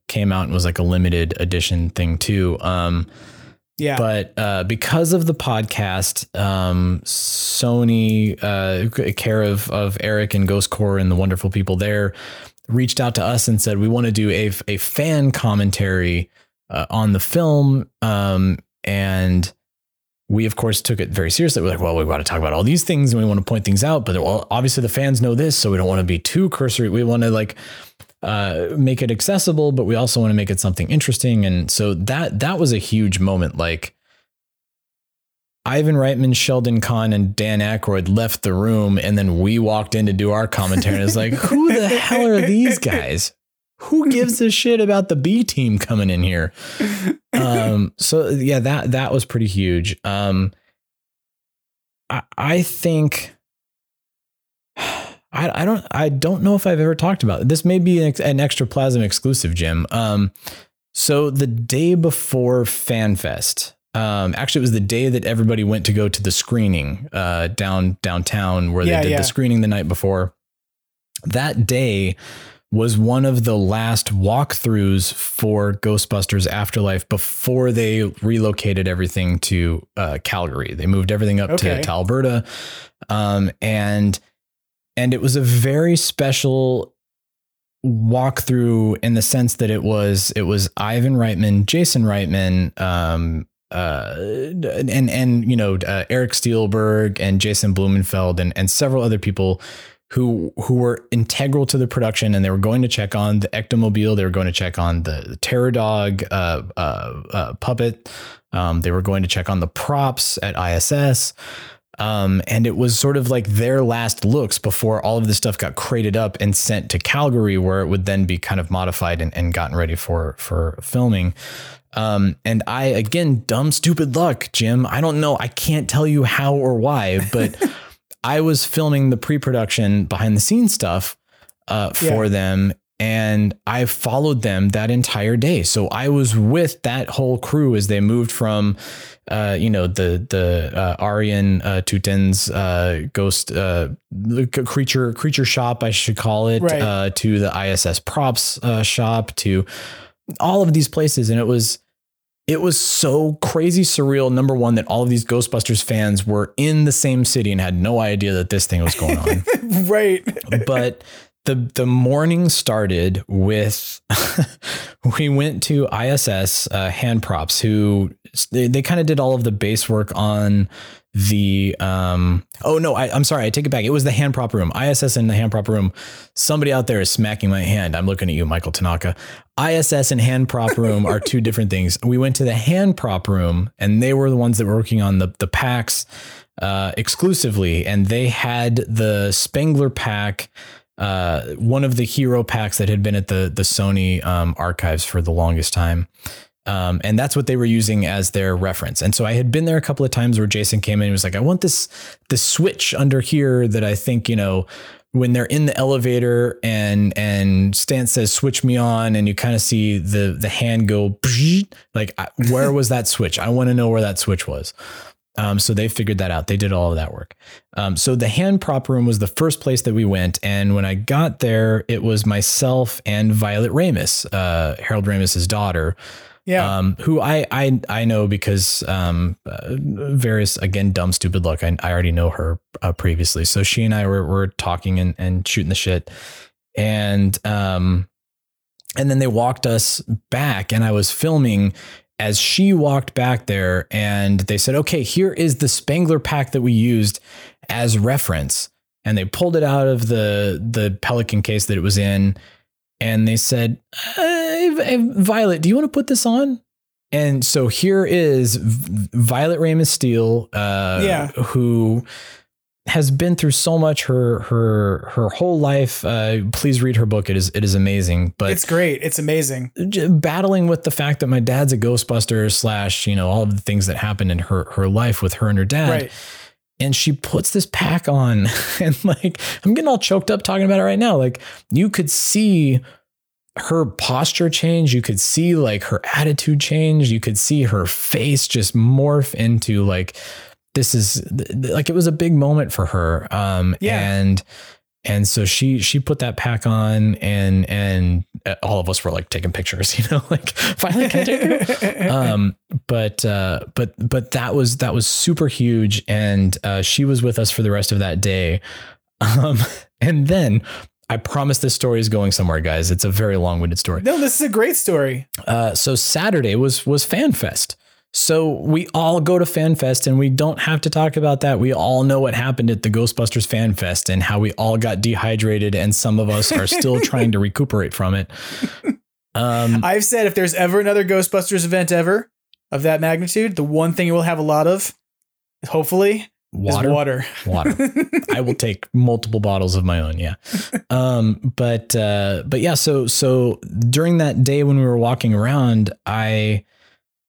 came out and was like a limited edition thing too. Um, yeah. But uh, because of the podcast, um, Sony, uh, care of of Eric and Ghost Corps and the wonderful people there, reached out to us and said we want to do a a fan commentary uh, on the film, um, and we of course took it very seriously. We're like, well, we want to talk about all these things and we want to point things out, but well, obviously the fans know this, so we don't want to be too cursory. We want to like uh, make it accessible, but we also want to make it something interesting. And so that that was a huge moment. Like Ivan Reitman, Sheldon Kahn, and Dan Aykroyd left the room, and then we walked in to do our commentary. And it's like, <laughs> who the hell are these guys? Who gives a shit about the B team coming in here? Um, so yeah, that that was pretty huge. Um, I, I think I, I don't I don't know if I've ever talked about it. this. May be an, an Extraplasm exclusive, Jim. Um, so the day before FanFest, um, actually, it was the day that everybody went to go to the screening uh, down downtown where Yeah, they did yeah. the screening the night before. That day was one of the last walkthroughs for Ghostbusters Afterlife before they relocated everything to uh, Calgary. They moved everything up Okay. to, to Alberta, um, and and it was a very special walkthrough in the sense that it was it was Ivan Reitman, Jason Reitman, um, uh, and and you know uh, Eric Steelberg and Jason Blumenfeld and and several other people who who were integral to the production and they were going to check on the ectomobile. They were going to check on the, the terror dog uh, uh, uh, puppet. Um, they were going to check on the props at ISS um, and it was sort of like their last looks before all of this stuff got crated up and sent to Calgary, where it would then be kind of modified and, and gotten ready for for filming. Um, and I again, dumb, stupid luck, Jim. I don't know. I can't tell you how or why, <laughs> but I was filming the pre-production behind the scenes stuff uh, for Yeah. them. And I followed them that entire day. So I was with that whole crew as they moved from, uh, you know, the the uh, Arjen uh, Tuiten's uh, ghost uh, creature creature shop, I should call it, Right. uh, to the ISS props uh, shop, to all of these places, and it was it was so crazy surreal. Number one, that all of these Ghostbusters fans were in the same city and had no idea that this thing was going on. <laughs> right. but the the morning started with <laughs> we went to ISS uh, hand props who they, they kind of did all of the base work on the um oh no I, I'm sorry I take it back. It was the hand prop room. ISS in the hand prop room. Somebody out there is smacking my hand. I'm looking at you Michael Tanaka. ISS and hand prop room are two <laughs> different things. We went to the hand prop room and they were the ones that were working on the the packs uh, exclusively and they had the Spengler pack uh, one of the hero packs that had been at the the Sony um, archives for the longest time. Um, and that's what they were using as their reference. And so I had been there a couple of times where Jason came in and was like, I want this this switch under here that I think, you know, when they're in the elevator and and Stan says switch me on and you kind of see the the hand go <laughs> like where was that switch? I want to know where that switch was. Um, so they figured that out. They did all of that work. Um, so the hand prop room was the first place that we went. And when I got there, it was myself and Violet Ramis, uh, Harold Ramis's daughter. Yeah. Um, who I, I, I know because, um, uh, various, again, dumb, stupid luck. I, I already know her uh, previously. So she and I were, were talking and, and shooting the shit. And, um, and then they walked us back and I was filming as she walked back there and they said, okay, here is the Spengler pack that we used as reference. And they pulled it out of the, the Pelican case that it was in. And they said, "Hey, Violet, do you want to put this on? And so here is Violet Ramis Stiel, uh, Yeah. who has been through so much her her her whole life. Uh, please read her book. It is it is amazing. But it's great. It's amazing. Battling with the fact that my dad's a Ghostbuster slash you know all of the things that happened in her her life with her and her dad. Right. And she puts this pack on, <laughs> and like I'm getting all choked up talking about it right now. Like you could see her posture change. You could see like her attitude change. You could see her face just morph into like this is like it was a big moment for her. Um, Yeah. and and so she she put that pack on, and and all of us were like taking pictures, <laughs> you know, like finally can take <laughs> um, but uh, but but that was that was super huge, and uh, she was with us for the rest of that day. <laughs> Um, and then I promise this story is going somewhere, guys. It's a very long-winded story. No, this is a great story. Uh, so Saturday was was FanFest. So we all go to FanFest and we don't have to talk about that. We all know what happened at the Ghostbusters FanFest and how we all got dehydrated and some of us are still <laughs> trying to recuperate from it. Um, I've said if there's ever another Ghostbusters event ever of that magnitude, the one thing we'll have a lot of, hopefully, water, is water. water. <laughs> I will take multiple bottles of my own. Yeah. Um, but, uh, but yeah, so, so during that day when we were walking around, I,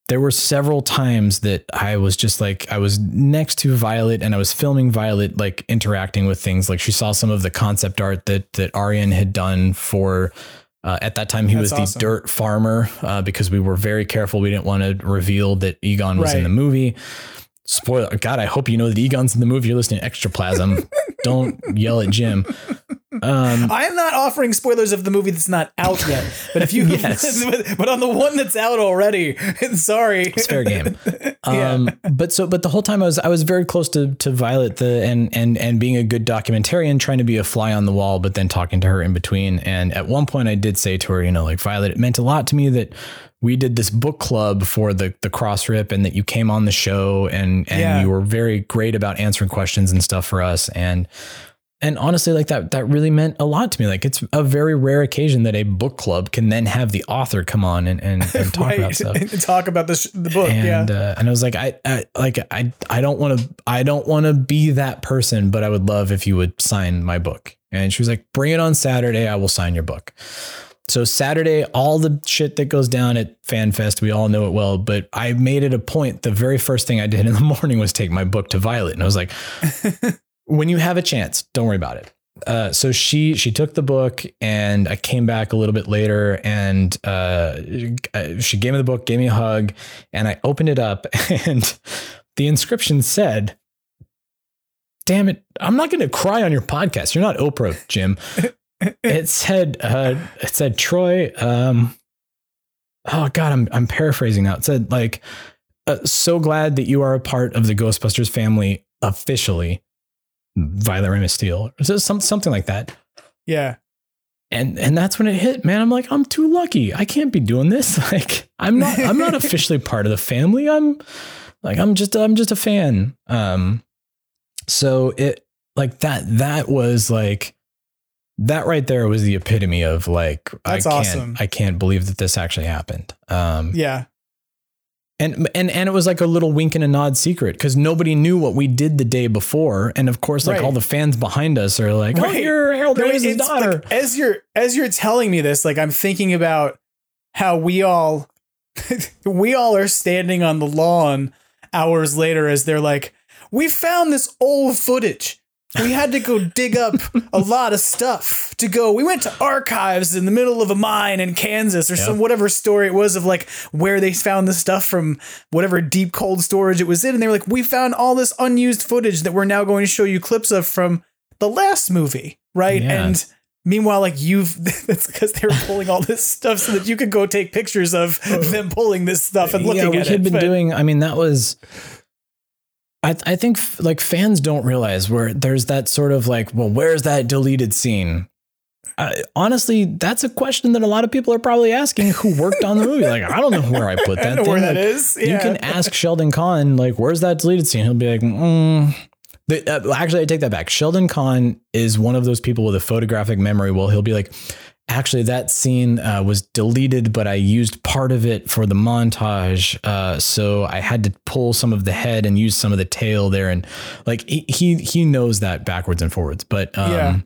there were several times that I was just like, I was next to Violet and I was filming Violet, like interacting with things. Like she saw some of the concept art that, that Arjen had done for, uh, at that time, he That's was the awesome. dirt farmer uh, because we were very careful. We didn't want to reveal that Egon was in the movie. Spoiler, God, I hope you know that Egon's in the movie. You're listening to Extraplasm. <laughs> Don't yell at Jim. Um, I am not offering spoilers of the movie that's not out yet. But if you, <laughs> <laughs> Yes. but, but on the one that's out already, <laughs> sorry, it's fair game. Yeah. Um, but so, but the whole time I was, I was very close to, to Violet, the, and, and, and being a good documentarian, trying to be a fly on the wall, but then talking to her in between. And at one point I did say to her, you know, like Violet, it meant a lot to me that we did this book club for the, the cross rip and that you came on the show and, and Yeah. you were very great about answering questions and stuff for us. And, and honestly, like that, that really meant a lot to me. Like it's a very rare occasion that a book club can then have the author come on and, and, <laughs> and talk about stuff and <laughs> talk about the sh- the book. and yeah, uh, and I was like, I, I like I I don't want to I don't want to be that person, but I would love if you would sign my book. And she was like, bring it on Saturday, I will sign your book. So Saturday, all the shit that goes down at FanFest, we all know it well. But I made it a point. The very first thing I did in the <laughs> morning was take my book to Violet, and I was like, when you have a chance, don't worry about it. Uh, so she she took the book and I came back a little bit later and uh, she gave me the book, gave me a hug, and I opened it up <laughs> and the inscription said, "Damn it, I'm not going to cry on your podcast. You're not Oprah, Jim." <laughs> it said uh, it said Troy. Um, oh God, I'm I'm paraphrasing now. It said like, uh, "So glad that you are a part of the Ghostbusters family officially." Violet Ray Stiel, or so- some, something like that. yeah. And and that's when it hit, man. I'm like, I'm too lucky. I can't be doing this. <laughs> Like, I'm not I'm not <laughs> officially part of the family. I'm like I'm just I'm just a fan. Um so it like that that was like that right there was the epitome of like That's I can't awesome. I can't believe that this actually happened. Um Yeah. And and and it was like a little wink and a nod secret because nobody knew what we did the day before, and of course, like Right. all the fans behind us are like, "Oh, Right. you're Harold No, daughter." like, as you're as you're telling me this, like I'm thinking about how we all <laughs> we all are standing on the lawn hours later as they're like, we found this old footage. We had to go dig up a <laughs> lot of stuff to go. We went to archives in the middle of a mine in Kansas or some whatever story it was of like where they found the stuff from whatever deep cold storage it was in. And they were like, we found all this unused footage that we're now going to show you clips of from the last movie, right? Yeah. And meanwhile, like you've <laughs> that's because they were pulling all this stuff so that you could go take pictures of <laughs> them pulling this stuff and looking yeah, we at had it. been but- doing. I mean, that was. I I think f- like fans don't realize where there's that sort of like, well, where's that deleted scene? Uh, honestly, that's a question that a lot of people are probably asking who worked on the movie. Like, I don't know where I put <laughs> I that. don't know where thing. that Like, is. You can ask Sheldon Kahn, like, where's that deleted scene? He'll be like, mm. The- uh, actually, I take that back. Sheldon Kahn is one of those people with a photographic memory. Well, he'll be like, actually that scene uh, was deleted, but I used part of it for the montage. Uh, so I had to pull some of the head and use some of the tail there, and like he he, he knows that backwards and forwards. But um, Yeah.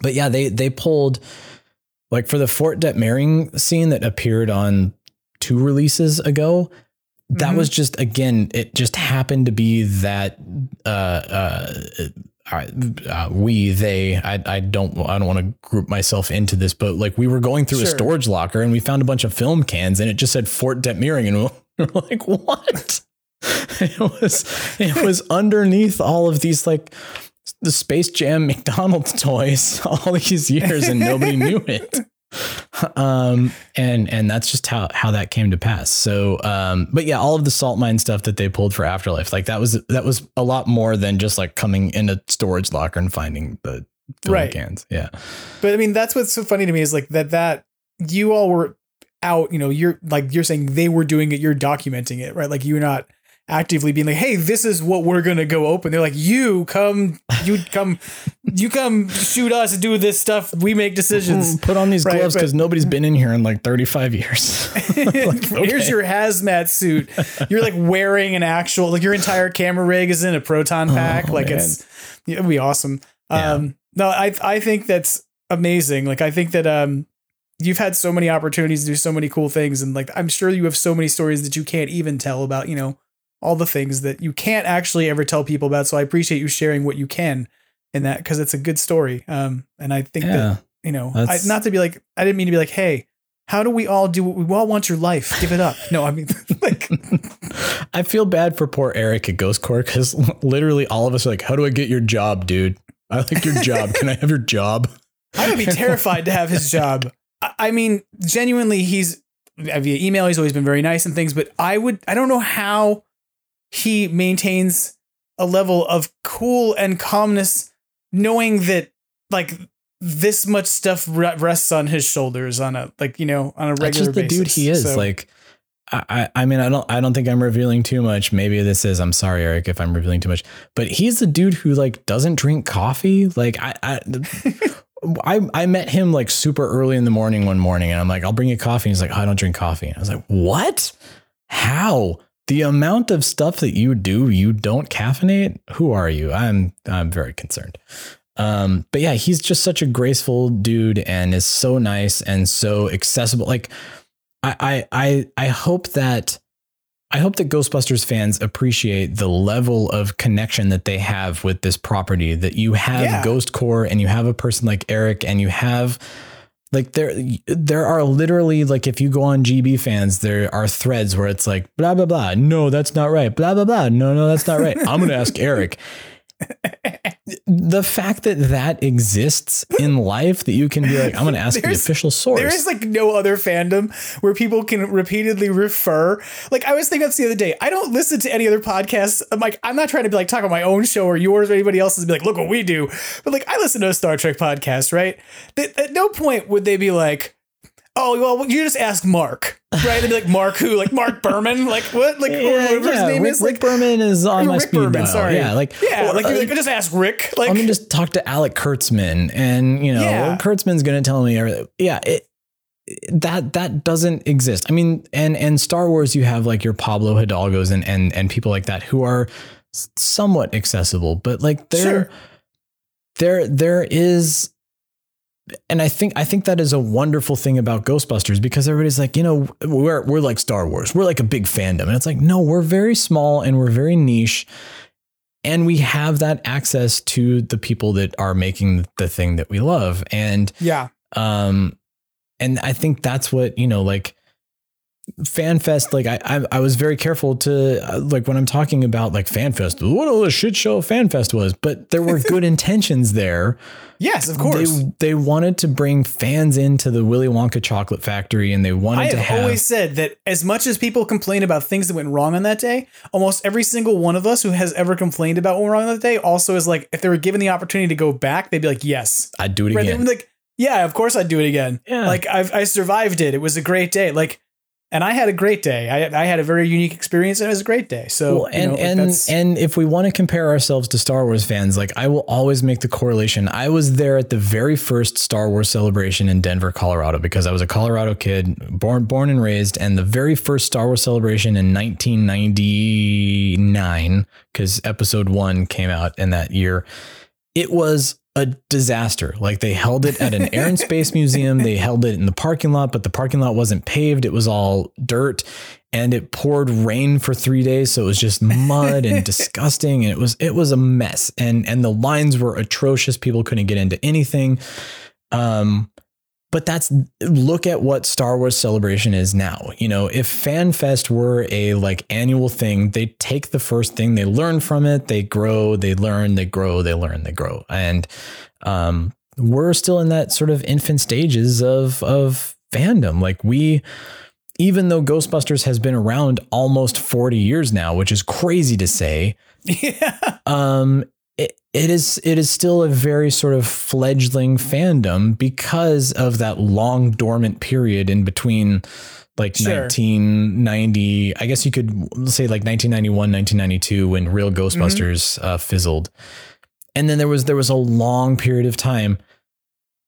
but yeah, they they pulled like for the Fort Detmerring scene that appeared on two releases ago. That Mhm. was just again, it just happened to be that uh, uh, we they I, I don't I don't want to group myself into this, but like we were going through a storage locker and we found a bunch of film cans and it just said Fort Detmerring and we <laughs> we're like what? <laughs> it was it was underneath all of these like the Space Jam <laughs> McDonald's toys all these years and nobody knew it. <laughs> Um and and that's just how how that came to pass. So um but yeah, all of the salt mine stuff that they pulled for Afterlife, like that was that was a lot more than just like coming in a storage locker and finding the Right. cans. Yeah. But I mean, that's what's so funny to me is like that that you all were out. You know, you're like you're saying they were doing it. You're documenting it, right? Like you're not actively being like, "Hey, this is what we're gonna go open." They're like, "You come, you come, you come shoot us and do this stuff. We make decisions." Put on these Right, gloves because nobody's been in here in like 35 years. <laughs> <laughs> Here's your hazmat suit. You're like wearing an actual like your entire camera rig is in a proton pack. like man. it's it'd be awesome. Um no, I I think that's amazing. Like I think that um you've had so many opportunities to do so many cool things and like I'm sure you have so many stories that you can't even tell about, you know, all the things that you can't actually ever tell people about. So I appreciate you sharing what you can in that because it's a good story. Um and I think Yeah. that you know, I, not to be like I didn't mean to be like, hey, how do we all do what we all want your life? Give it up. No, I mean <laughs> like <laughs> I feel bad for poor Eric at Ghost Corps because <laughs> literally all of us are like, "How do I get your job, dude? I like your job. Can I have your job?" I would be terrified to have his job. I, I mean, genuinely, he's via email. He's always been very nice and things, but I would. I don't know how he maintains a level of cool and calmness, knowing that like this much stuff re- rests on his shoulders on a like you know on a regular That's just the basis. dude he is. So- Like, I, I, I mean, I don't, I don't think I'm revealing too much. Maybe this is. I'm sorry, Eric, if I'm revealing too much. But he's the dude who like doesn't drink coffee. Like, I, I, <laughs> I, I met him like super early in the morning one morning, and I'm like, I'll bring you coffee. And he's like, oh, I don't drink coffee. And I was like, what? How? The amount of stuff that you do, you don't caffeinate. Who are you? I'm, I'm very concerned. Um, but yeah, he's just such a graceful dude and is so nice and so accessible. Like, I, I, I, I hope that I hope that Ghostbusters fans appreciate the level of connection that they have with this property. That you have Yeah. Ghost Corps and you have a person like Eric and you have like there there are literally like if you go on GB fans, there are threads where it's like blah blah blah. No, that's not right. Blah blah blah. No, no, that's not right. I'm gonna ask Eric. <laughs> The fact that that exists in life, that you can be like, I'm going to ask the official source. There is like no other fandom where people can repeatedly refer. Like I was thinking this the other day. I don't listen to any other podcasts. I'm like, I'm not trying to be like talk on my own show or yours or anybody else's. And be like, look what we do. But like, I listen to a Star Trek podcast, right? That at no point would they be like, oh well, you just ask Mark, right? They'd be like, Mark who? Like Mark Berman? Like what? Like or whatever his name Rick, is? Rick Like Berman is on my Rick speed Berman, dial. sorry. Yeah, like yeah, or, like, uh, like just ask Rick. Like I'm gonna just talk to Alex Kurtzman, and you know, Yeah. Kurtzman's gonna tell me everything. Yeah, it, that that doesn't exist. I mean, and and Star Wars, you have like your Pablo Hidalgos and and and people like that who are somewhat accessible, but like there, Sure. there there is. And I think I think that is a wonderful thing about Ghostbusters because everybody's like, you know, we're we're like Star Wars. We're like a big fandom. And it's like, no, we're very small and we're very niche and we have that access to the people that are making the thing that we love and yeah, um and i think that's what you know like fanfest like i i, I was very careful to uh, like when i'm talking about like fanfest what a shit show fanfest was but there were good <laughs> intentions there yes, of course. they, they wanted to bring fans into the willy wonka chocolate factory and they wanted I to have have always said that as much as people complain about things that went wrong on that day, almost every single one of us who has ever complained about what went wrong on that day also is like, if they were given the opportunity to go back, they'd be like, yes. i'd do it Right? Again like, yeah, of course I'd do it again. Yeah. Like I've, I survived it. It was a great day. Like, and I had a great day. I, I had a very unique experience, and it was a great day. So, well, and you know, and and if we want to compare ourselves to Star Wars fans, like I will always make the correlation. I was there at the very first Star Wars celebration in Denver, Colorado, because I was a Colorado kid, born born and raised, and the very first Star Wars celebration in 1999, because Episode One came out in that year. It was a disaster. Like they held it at an air and space museum. They held it in the parking lot, but the parking lot wasn't paved. It was all dirt and it poured rain for 3 days, so it was just mud and <laughs> disgusting and it was it was a mess. And and the lines were atrocious. People couldn't get into anything. Um but that's look at what Star Wars Celebration is now. You know, if FanFest were a like annual thing, they take the first thing, they learn from it, they grow, they learn, they grow, they learn, they grow. And um, we're still in that sort of infant stages of of fandom. Like we even though Ghostbusters has been around almost 40 years now, which is crazy to say. <laughs> Yeah. Um, it, it is it is still a very sort of fledgling fandom because of that long dormant period in between like Sure. 1990 i guess you could say like 1991 1992 when real ghostbusters uh, fizzled and then there was there was a long period of time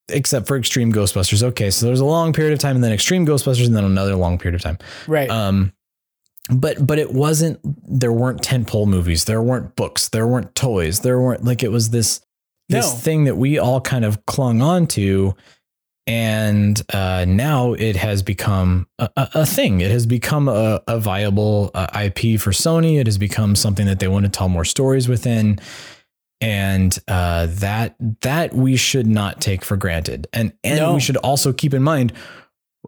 except for extreme ghostbusters okay so there was a long period of time and then extreme ghostbusters and then another long period of time Right. um but but it wasn't there weren't tentpole movies there weren't books there weren't toys there weren't like it was this this No. thing that we all kind of clung on to. And uh, now it has become a, a, a thing. It has become a, a viable uh, ip for sony. It has become something that they want to tell more stories within. And uh, that that we should not take for granted. And and No. we should also keep in mind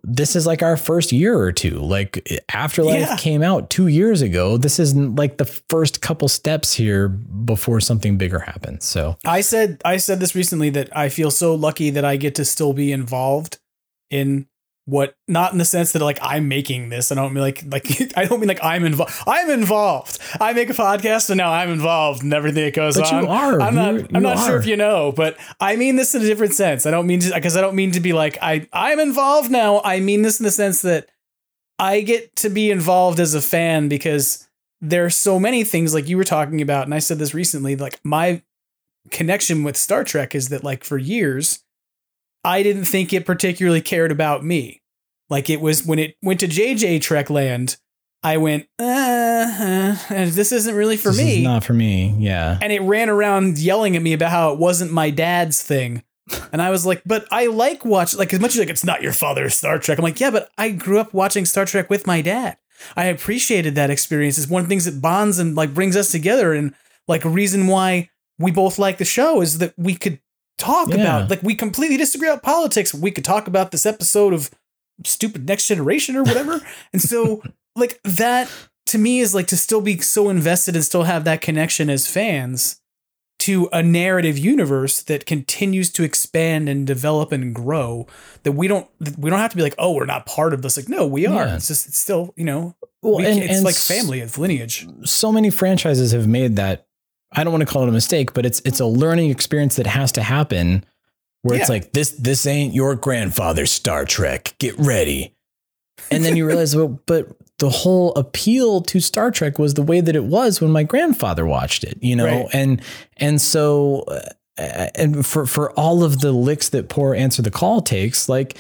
this is like our first year or two. Like Afterlife Yeah. came out two years ago. This isn't like the first couple steps here before something bigger happens. So I said I said this recently that I feel so lucky that I get to still be involved in what not in the sense that like I'm making this. I don't mean like like <laughs> I don't mean like I'm involved. I'm involved. I make a podcast and now I'm involved in everything that goes But you are. I'm not You- I'm you not sure if you know, but I mean this in a different sense. I don't mean to because I don't mean to be like I I'm involved now. I mean this in the sense that I get to be involved as a fan because there are so many things like you were talking about, and I said this recently. Like my connection with Star Trek is that like for years, I didn't think it particularly cared about me. Like it was when it went to JJ Trek Land, I went, uh, uh, this isn't really for this me. is not for me. Yeah. and it ran around yelling at me about how it wasn't my dad's thing. And I was like, but I like watch like as much as like it's not your father's Star Trek. I'm like, yeah, but I grew up watching Star Trek with my dad. I appreciated that experience. It's one of the things that bonds and like brings us together. And like a reason why we both like the show is that we could talk Yeah. about like we completely disagree about politics. We could talk about this episode of stupid next generation or whatever. <laughs> and so like that to me is like to still be so invested and still have that connection as fans to a narrative universe that continues to expand and develop and grow that we don't we don't have to be like oh we're not part of this like no we are Yeah. it's just it's still you know Well, we and- it's and like family it's lineage so many franchises have made that I don't want to call it a mistake, but it's it's a learning experience that has to happen where it's like this this ain't your grandfather's Star Trek. Get ready. And then you realize well, but the whole appeal to Star Trek was the way that it was when my grandfather watched it, you know? Right. And and so uh, and for for all of the licks that poor answer the call takes, like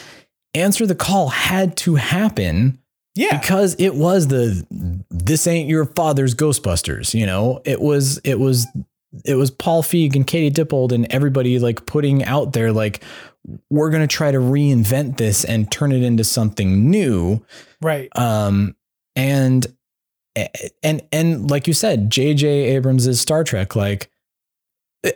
answer the call had to happen yeah because it was the this ain't your father's Ghostbusters. You know, it was it was it was Paul Feig and Katie Dippold and everybody like putting out there like we're gonna try to reinvent this and turn it into something new. right Um, and and and like you said, J.J. Abrams' Star Trek. Like,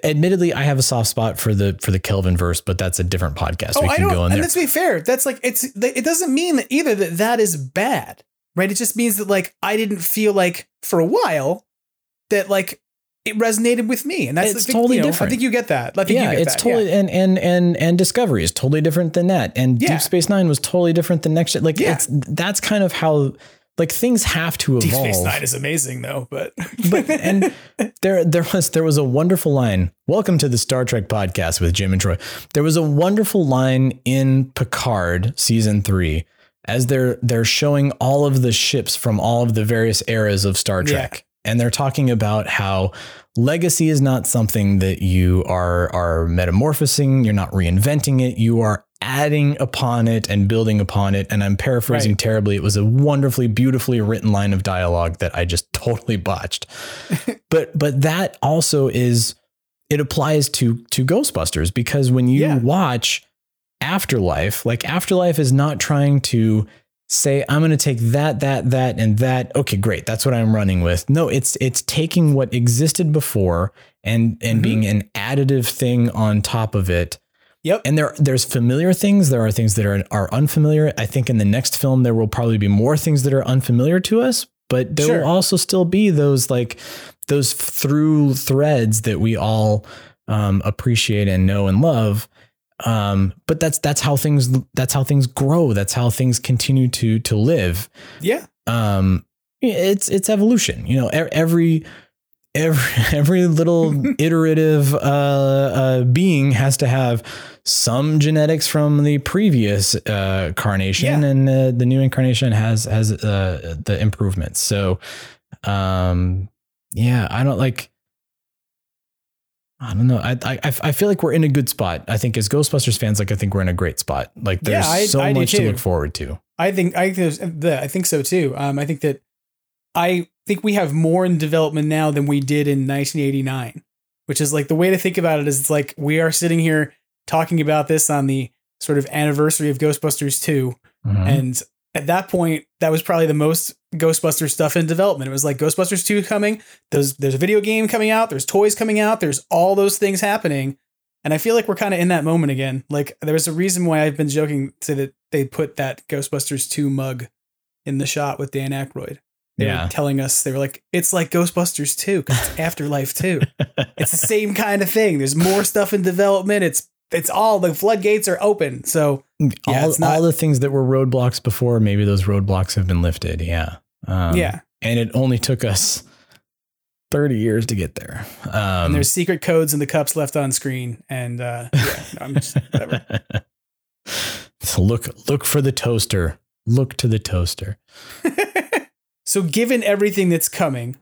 admittedly, I have a soft spot for the for the Kelvin verse, but that's a different podcast. Oh, we Oh, I can go in and let's be fair. That's like it's. It doesn't mean that either that that is bad, right? It just means that like I didn't feel like for a while that like it resonated with me, and that's It's the, totally you know, different. I think you get that. I think yeah, you get it's that. totally yeah. and and and and Discovery is totally different than that, and Yeah. Deep Space Nine was totally different than Next. Like Yeah. it's that's kind of how like things have to evolve. Deep. Space Nine is amazing though, but <laughs> but and there there was there was a wonderful line. Welcome to the Star Trek podcast with Jim and Troy. There was a wonderful line in Picard season three as they're they're showing all of the ships from all of the various eras of Star Trek. And they're talking about how legacy is not something that you are are metamorphosing, you're not reinventing it, you are adding upon it and building upon it. And I'm paraphrasing Right. terribly. It was a wonderfully, beautifully written line of dialogue that I just <laughs> totally botched. <laughs> but but that also is it applies to to Ghostbusters because when you Yeah. watch Afterlife, like Afterlife is not trying to say I'm going to take that that that and that. Okay, great. That's what I'm running with. No, it's it's taking what existed before and and Mhm. being an additive thing on top of it. Yep. And there there's familiar things, there are things that are are unfamiliar. I think in the next film there will probably be more things that are unfamiliar to us, but there Sure. will also still be those like those through threads that we all um, appreciate and know and love. Um, but that's that's how things that's how things grow. That's how things continue to to live. Yeah. Um, it's it's evolution. You know, every every <laughs> every little <laughs> iterative uh, uh, being has to have some genetics from the previous uh, carnation, Yeah. and uh, the new incarnation has has uh, the improvements. So, um, yeah, I don't like. I don't know. I, I I feel like we're in a good spot. I think as Ghostbusters fans, like I think we're in a great spot. Like there's Yeah, I- so I much to look forward to. I think I think the- I think so too. Um, I think that I think we have more in development now than we did in 1989, which is like the way to think about it is it's like we are sitting here talking about this on the sort of anniversary of Ghostbusters 2, Mhm. and at that point, that was probably the most Ghostbusters stuff in development. It was like Ghostbusters 2 coming, there's there's a video game coming out, there's toys coming out, there's all those things happening. And I feel like we're kind of in that moment again. Like there was a reason why I've been joking to that they put that Ghostbusters 2 mug in the shot with Dan Aykroyd. They Yeah. were telling us they were like, it's like Ghostbusters 2, 'cause it's <laughs> Afterlife 2. it's the same kind of thing. There's more stuff in development. It's it's all the floodgates are open. So yeah, all, it's not all the things that were roadblocks before, maybe those roadblocks have been lifted. Yeah. Um, Yeah. And it only took us 30 years to get there. Um, and there's secret codes in the cups left on screen. And uh, yeah, I'm just whatever. <laughs> so look, look for the toaster. Look to the toaster. <laughs> So, given everything that's coming,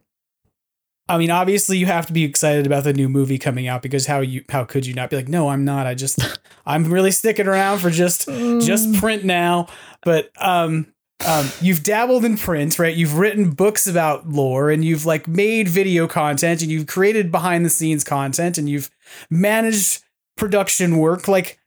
I mean, obviously, you have to be excited about the new movie coming out because how you how could you not be like, no, I'm not. I just <laughs> I'm really sticking around for just just print now. But um, um, you've dabbled in print, right? You've written books about lore, and you've like made video content, and you've created behind the scenes content, and you've managed production work. Like,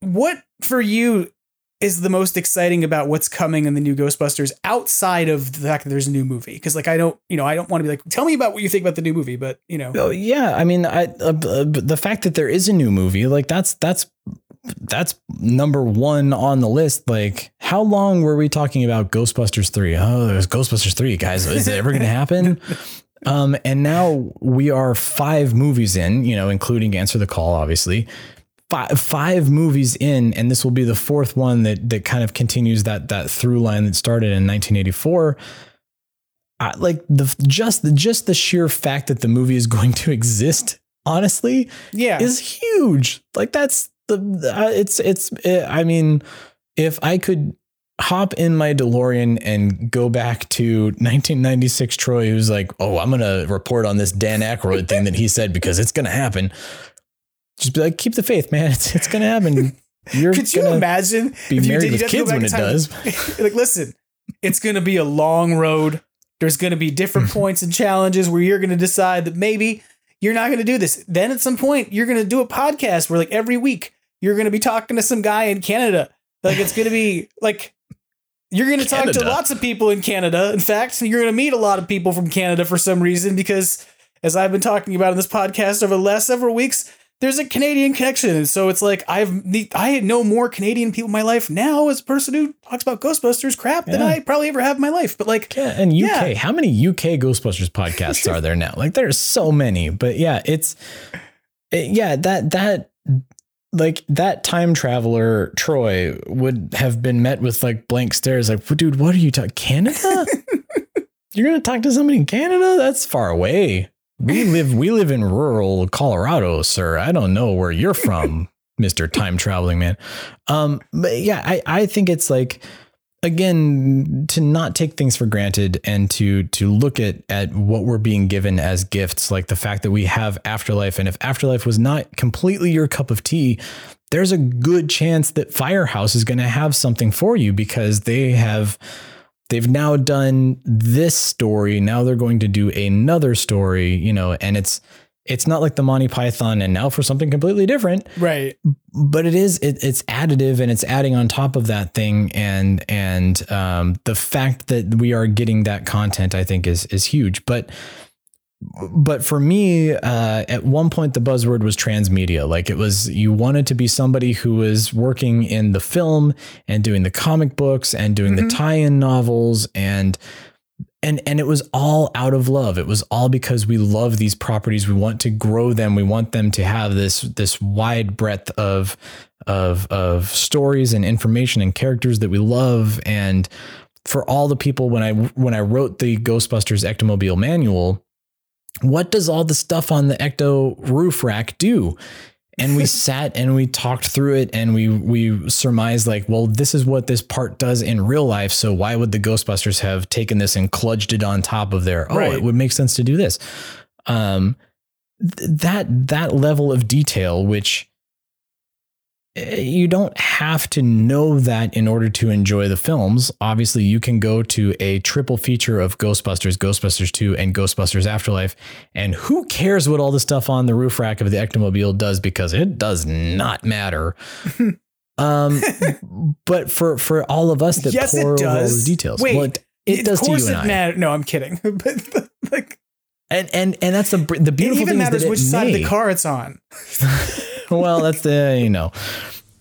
what for you is the most exciting about what's coming in the new Ghostbusters outside of the fact that there's a new movie? Because like I don't, you know, I don't want to be like, tell me about what you think about the new movie, but you know, Oh yeah, I mean, I uh, uh, the fact that there is a new movie, like that's that's that's number one on the list. Like, how long were we talking about Ghostbusters three? Oh, there's Ghostbusters three, guys. Is it ever going to happen? <laughs> Um, and now we are five movies in, you know, including Answer the Call, obviously. Five, five movies in, and this will be the fourth one that that kind of continues that that through line that started in 1984. I, like the just the just the sheer fact that the movie is going to exist, honestly, yeah, is huge. Like that's the uh, it's it's uh, I mean, if I could hop in my DeLorean and go back to 1996 Troy who's like, "Oh, I'm going to report on this Dan Aykroyd thing that he said because it's going to happen." Just be like, "Keep the faith, man. <laughs> It's it's going to happen." You're could you imagine be if you married did- with you'd have to go kids when it does? <laughs> like, listen, it's going to be a long road. There's going to be different <laughs> points and challenges where you're going to decide that maybe you're not going to do this. Then at some point, you're going to do a podcast where, like, every week you're going to be talking to some guy in Canada. Like, it's going to be like you're going to talk to lots of people in Canada. In fact, you're going to meet a lot of people from Canada for some reason because, as I've been talking about in this podcast over the last several weeks, there's a Canadian connection, and so it's like I've I know more Canadian people in my life now as a person who talks about Ghostbusters crap than Yeah. I probably ever have in my life. But like, Yeah, and UK. Yeah. How many UK Ghostbusters podcasts <laughs> are there now? Like there's so many. But yeah, it's it- yeah, that that like that time traveler Troy would have been met with like blank stares like, dude, what are you talking Canada? <laughs> You're gonna talk to somebody in Canada? That's far away. We live we live in rural Colorado, sir. I don't know where you're from, <laughs> Mr. Time Traveling Man. Um, but yeah, I, I think it's like again to not take things for granted and to to look at at what we're being given as gifts like the fact that we have afterlife and if afterlife was not completely your cup of tea there's a good chance that firehouse is going to have something for you because they have they've now done this story now they're going to do another story you know and it's it's not like the Monty Python and now for something completely different. Right. But it is it, it's additive and it's adding on top of that thing and and um, the fact that we are getting that content I think is is huge. But but for me, uh, at one point the buzzword was transmedia. Like it was, you wanted to be somebody who was working in the film and doing the comic books and doing mm-hmm. the tie-in novels and and and it was all out of love it was all because we love these properties we want to grow them we want them to have this this wide breadth of of of stories and information and characters that we love and for all the people when i when i wrote the ghostbusters ectomobile manual what does all the stuff on the ecto roof rack do? And we <laughs> sat and we talked through it and we we surmised like well this is what this part does in real life. So why would the ghostbusters have taken this and kludged it on top of their oh right. it would make sense to do this. Um th- that that level of detail which you don't have to know that in order to enjoy the films. Obviously, you can go to a triple feature of Ghostbusters, Ghostbusters 2, and Ghostbusters Afterlife. And who cares what all the stuff on the roof rack of the Ectomobile does because it does not matter. <laughs> um, but for for all of us that yes, pour over all the details, Wait, well, it, it does to you and I. Matter. No, I'm kidding. <laughs> but like, and and and that's the the beautiful it even thing matters which side may. of the car it's on. <laughs> <laughs> well, that's the you know.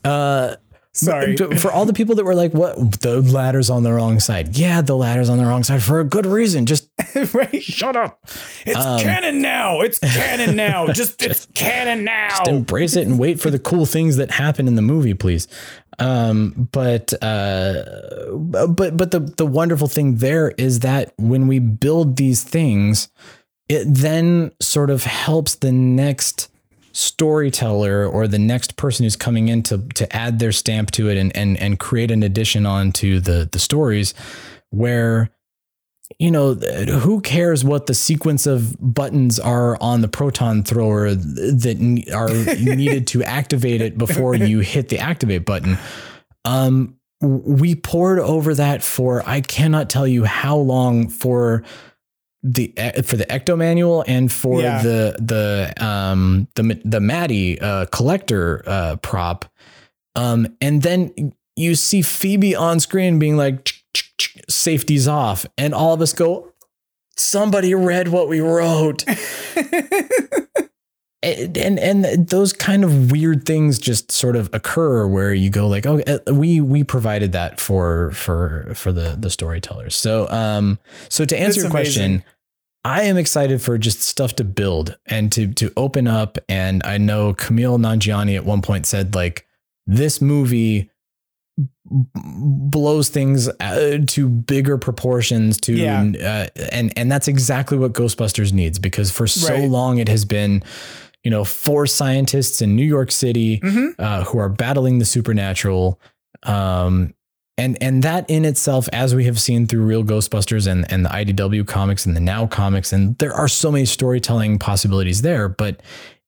Uh, Sorry. For all the people that were like, what? The ladder's on the wrong side. Yeah, the ladder's on the wrong side for a good reason. Just <laughs> right. shut up. It's um, canon now. It's canon now. Just, <laughs> just, it's canon now. Just embrace it and wait for the cool things that happen in the movie, please. Um, but uh, but but the the wonderful thing there is that when we build these things, it then sort of helps the next storyteller or the next person who's coming in to to add their stamp to it and and and create an addition onto the the stories where you know who cares what the sequence of buttons are on the proton thrower that are <laughs> needed to activate it before you hit the activate button? Um we poured over that for I cannot tell you how long for the for the ecto manual and for yeah. the the um the the Maddie uh, collector uh, prop. Um and then you see Phoebe on screen being like safety's off. And all of us go somebody read what we wrote. <laughs> And, and and those kind of weird things just sort of occur where you go like oh we we provided that for for for the the storytellers. So um so to answer your question I am excited for just stuff to build and to to open up. And I know Kumail Nanjiani at one point said like this movie blows things uh, to bigger proportions to yeah. uh, and and that's exactly what Ghostbusters needs because for so right. long it has been you know four scientists in New York City mm-hmm. uh, who are battling the supernatural um, and and that in itself as we have seen through real ghostbusters and and the idw comics and the now comics and there are so many storytelling possibilities there but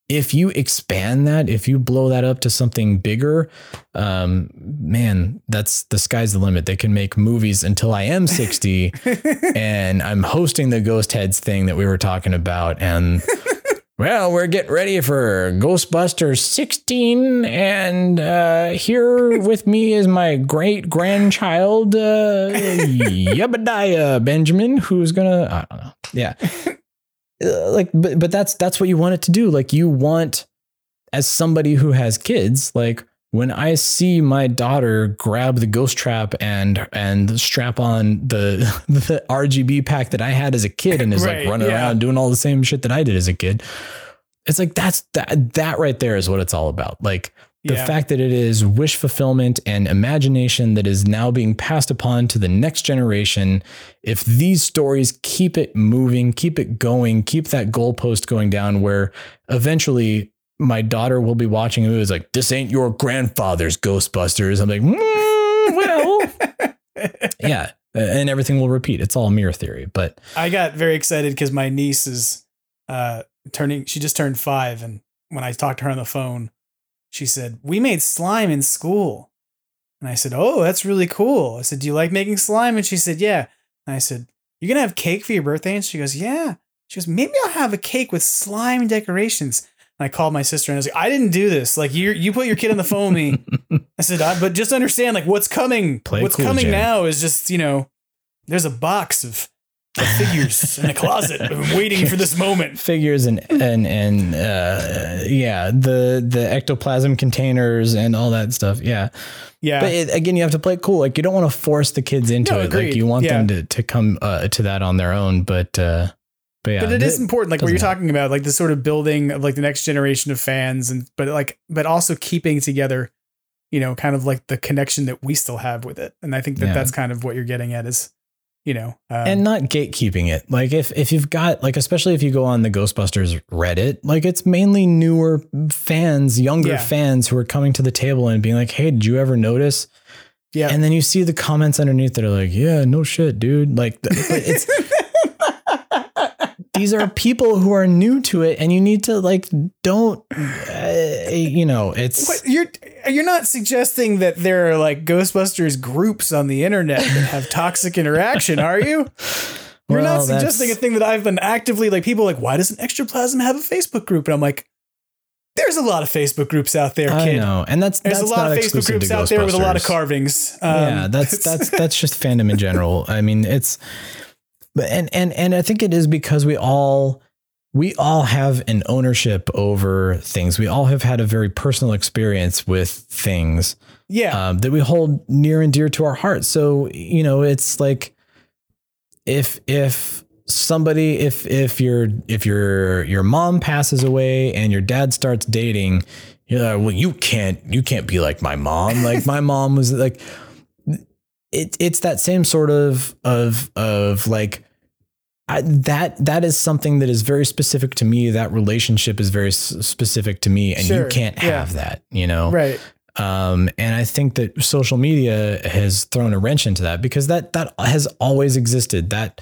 if you expand that if you blow that up to something bigger um, man that's the sky's the limit. They can make movies until i am 60 <laughs> and i'm hosting the ghost heads thing that we were talking about and <laughs> well, we're getting ready for Ghostbusters 16, and uh, here <laughs> with me is my great grandchild, uh, <laughs> Yebediah Benjamin, who's gonna, I don't know, yeah, <laughs> uh, like, but but that's that's what you want it to do. Like, you want, as somebody who has kids, like when I see my daughter grab the ghost trap and and strap on the <laughs> the RGB pack that I had as a kid and is right, like running yeah. around doing all the same shit that I did as a kid, it's like that's that that right there is what it's all about. Like the yeah. fact that it is wish fulfillment and imagination that is now being passed upon to the next generation. If these stories keep it moving, keep it going, keep that goalpost going down, where eventually my daughter will be watching who is like, this ain't your grandfather's Ghostbusters. I'm like, mm, well, <laughs> yeah, and everything will repeat. It's all mirror theory. But I got very excited because my niece is uh, turning. She just turned five, and when I talked to her on the phone, she said, "We made slime in school." And I said, "Oh, that's really cool." I said, "Do you like making slime?" And she said, "Yeah." And I said, You're gonna have cake for your birthday?" And she goes, "Yeah." She goes, "Maybe I'll have a cake with slime decorations." And I called my sister and I was like, "I didn't do this. Like you, you put your kid on the phone with me." <laughs> I said, I, "But just understand, like what's coming. Play what's cool, coming now is just you know, there's a box of." of figures in a closet. <laughs> Waiting for this moment. figures and and and uh, yeah, the the ectoplasm containers and all that stuff. Yeah, Yeah. But it, again, you have to play it cool. Like you don't want to force the kids into No, it. agreed. Like you want Yeah. them to to come uh, to that on their own. But uh, but yeah, but it is important, like what you're talking about, like the sort of building of like the next generation of fans, and but like but also keeping together, you know, kind of like the connection that we still have with it. And I think that Yeah. that's kind of what you're getting at is, you know, um, and not gatekeeping it. Like if if you've got like especially if you go on the Ghostbusters Reddit, like it's mainly newer fans, younger Yeah. fans who are coming to the table and being like, "Hey, did you ever notice?" Yeah. And then you see the comments underneath that are like, "Yeah, no shit, dude." Like it's <laughs> these are people who are new to it and you need to like don't uh, you know, it's But you're you're not suggesting that there are like Ghostbusters groups on the internet that have toxic interaction, are you? You're Well, not suggesting a thing that I've been actively like people are like, why doesn't Extraplasm have a Facebook group? And I'm like, there's a lot of Facebook groups out there, I know. And that's There's that's a lot of Facebook groups out there with a lot of carvings. Um, yeah, that's <laughs> that's that's just fandom in general. I mean, it's but and and and I think it is because we all we all have an ownership over things. We all have had a very personal experience with things yeah. um, that we hold near and dear to our hearts. So you know, it's like if if somebody if if your if your your mom passes away and your dad starts dating, you're like, well, you can't you can't be like my mom. Like my <laughs> mom was like it, it's that same sort of of of like I, that that is something that is very specific to me. That relationship is very s- specific to me, and Sure, you can't yeah. have that. You know, right. um, and I think that social media has thrown a wrench into that because that that has always existed. That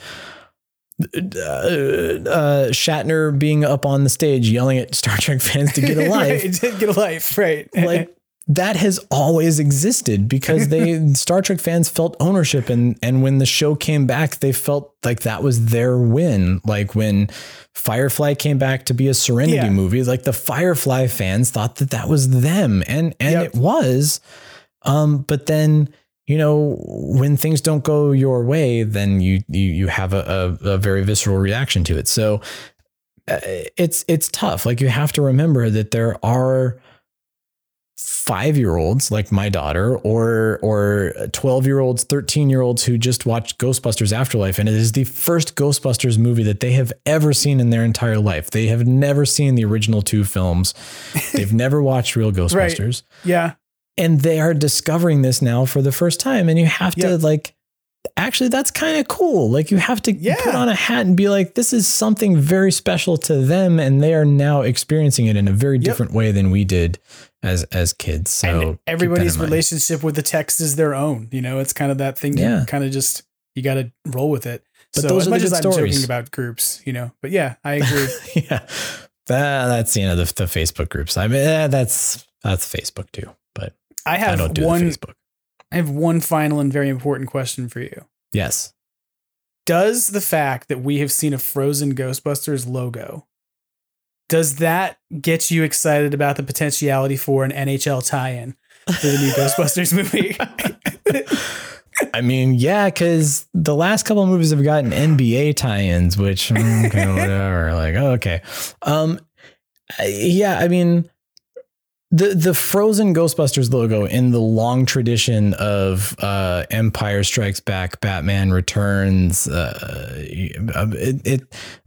uh, uh, Shatner being up on the stage yelling at Star Trek fans to get a <laughs> life, right. Get a life. Right. like that has always existed because they <laughs> Star Trek fans felt ownership and and when the show came back they felt like that was their win. Like when Firefly came back to be a Serenity Yeah. movie like the Firefly fans thought that that was them. And and Yep. it was. Um but then you know when things don't go your way then you you you have a, a, a very visceral reaction to it. So uh, it's it's tough. Like you have to remember that there are five year olds like my daughter or or 12 year olds 13 year olds who just watched ghostbusters afterlife and it is the first ghostbusters movie that they have ever seen in their entire life. They have never seen the original two films. They've <laughs> never watched real ghostbusters. Yeah. and they are discovering this now for the first time and you have to like actually that's kind of cool. Like you have to Yeah. put on a hat and be like this is something very special to them and they are now experiencing it in a very different way than we did as as kids so and everybody's relationship with the text is their own. You know, it's kind of that thing. Yeah. Kind of just you got to roll with it. But so those as much as I'm stories. joking about groups, you know, but yeah, I agree. <laughs> yeah that, that's you know the, the facebook groups i mean eh, that's that's facebook too but I i have don't do one. facebook I have one final and very important question for you. yes Does the fact that we have seen a Frozen Ghostbusters logo does that get you excited about the potentiality for an NHL tie-in for the new <laughs> Ghostbusters movie? I mean, yeah, because the last couple of movies have gotten NBA tie-ins, which mm, okay, <laughs> whatever. Like, oh, okay, um, yeah. I mean, the the Frozen Ghostbusters logo in the long tradition of uh, Empire Strikes Back, Batman Returns, uh, it, it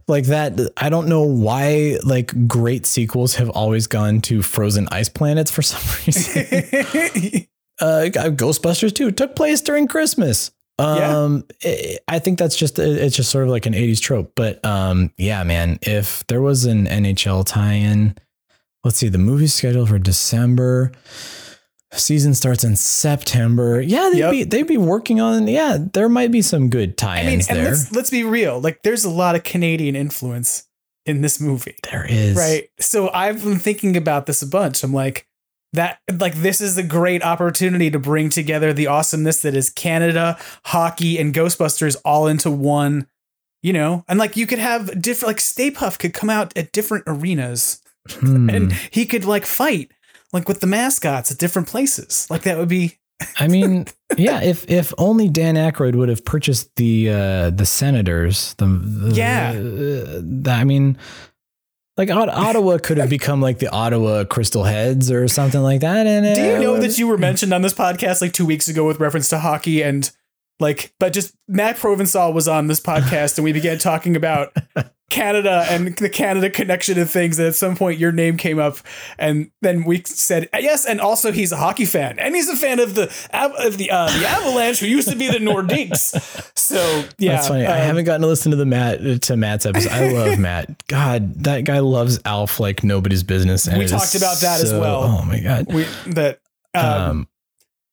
like that. I don't know why like great sequels have always gone to frozen ice planets for <laughs> some reason <laughs> uh, Ghostbusters 2 took place during Christmas. Um, I- I think that's just it's just sort of like an 80s trope. But um, yeah, man, if there was an NHL tie-in, let's see, the movie's scheduled for December. Season starts in September. Yeah, they'd Yep. be they'd be working on. Yeah, there might be some good I mean, tie-ins and there. let's let's be real. Like, there's a lot of Canadian influence in this movie. There is Right. So I've been thinking about this a bunch. I'm like, that like this is a great opportunity to bring together the awesomeness that is Canada, hockey, and Ghostbusters all into one, you know, and like you could have different like Stay Puft could come out at different arenas <laughs> Hmm. and he could like fight like with the mascots at different places. Like that would be I mean, yeah. If if only Dan Aykroyd would have purchased the uh, the Senators, the, the Yeah. the- I mean, like Ottawa could have become like the Ottawa Crystal Heads or something like that. And Do you know that you were <laughs> mentioned on this podcast like two weeks ago with reference to hockey and like, but just Matt Provençal was on this podcast and we began talking about Canada and the Canada connection and things. And at some point, your name came up, and then we said yes. And also, he's a hockey fan, and he's a fan of the of the uh, the Avalanche, who used to be the Nordiques. So yeah, That's funny. I um, haven't gotten to listen to the Matt to Matt's episode. I love <laughs> Matt. God, that guy loves Alf like nobody's business. and We talked about that as well. Oh my god. we that. Um, Um,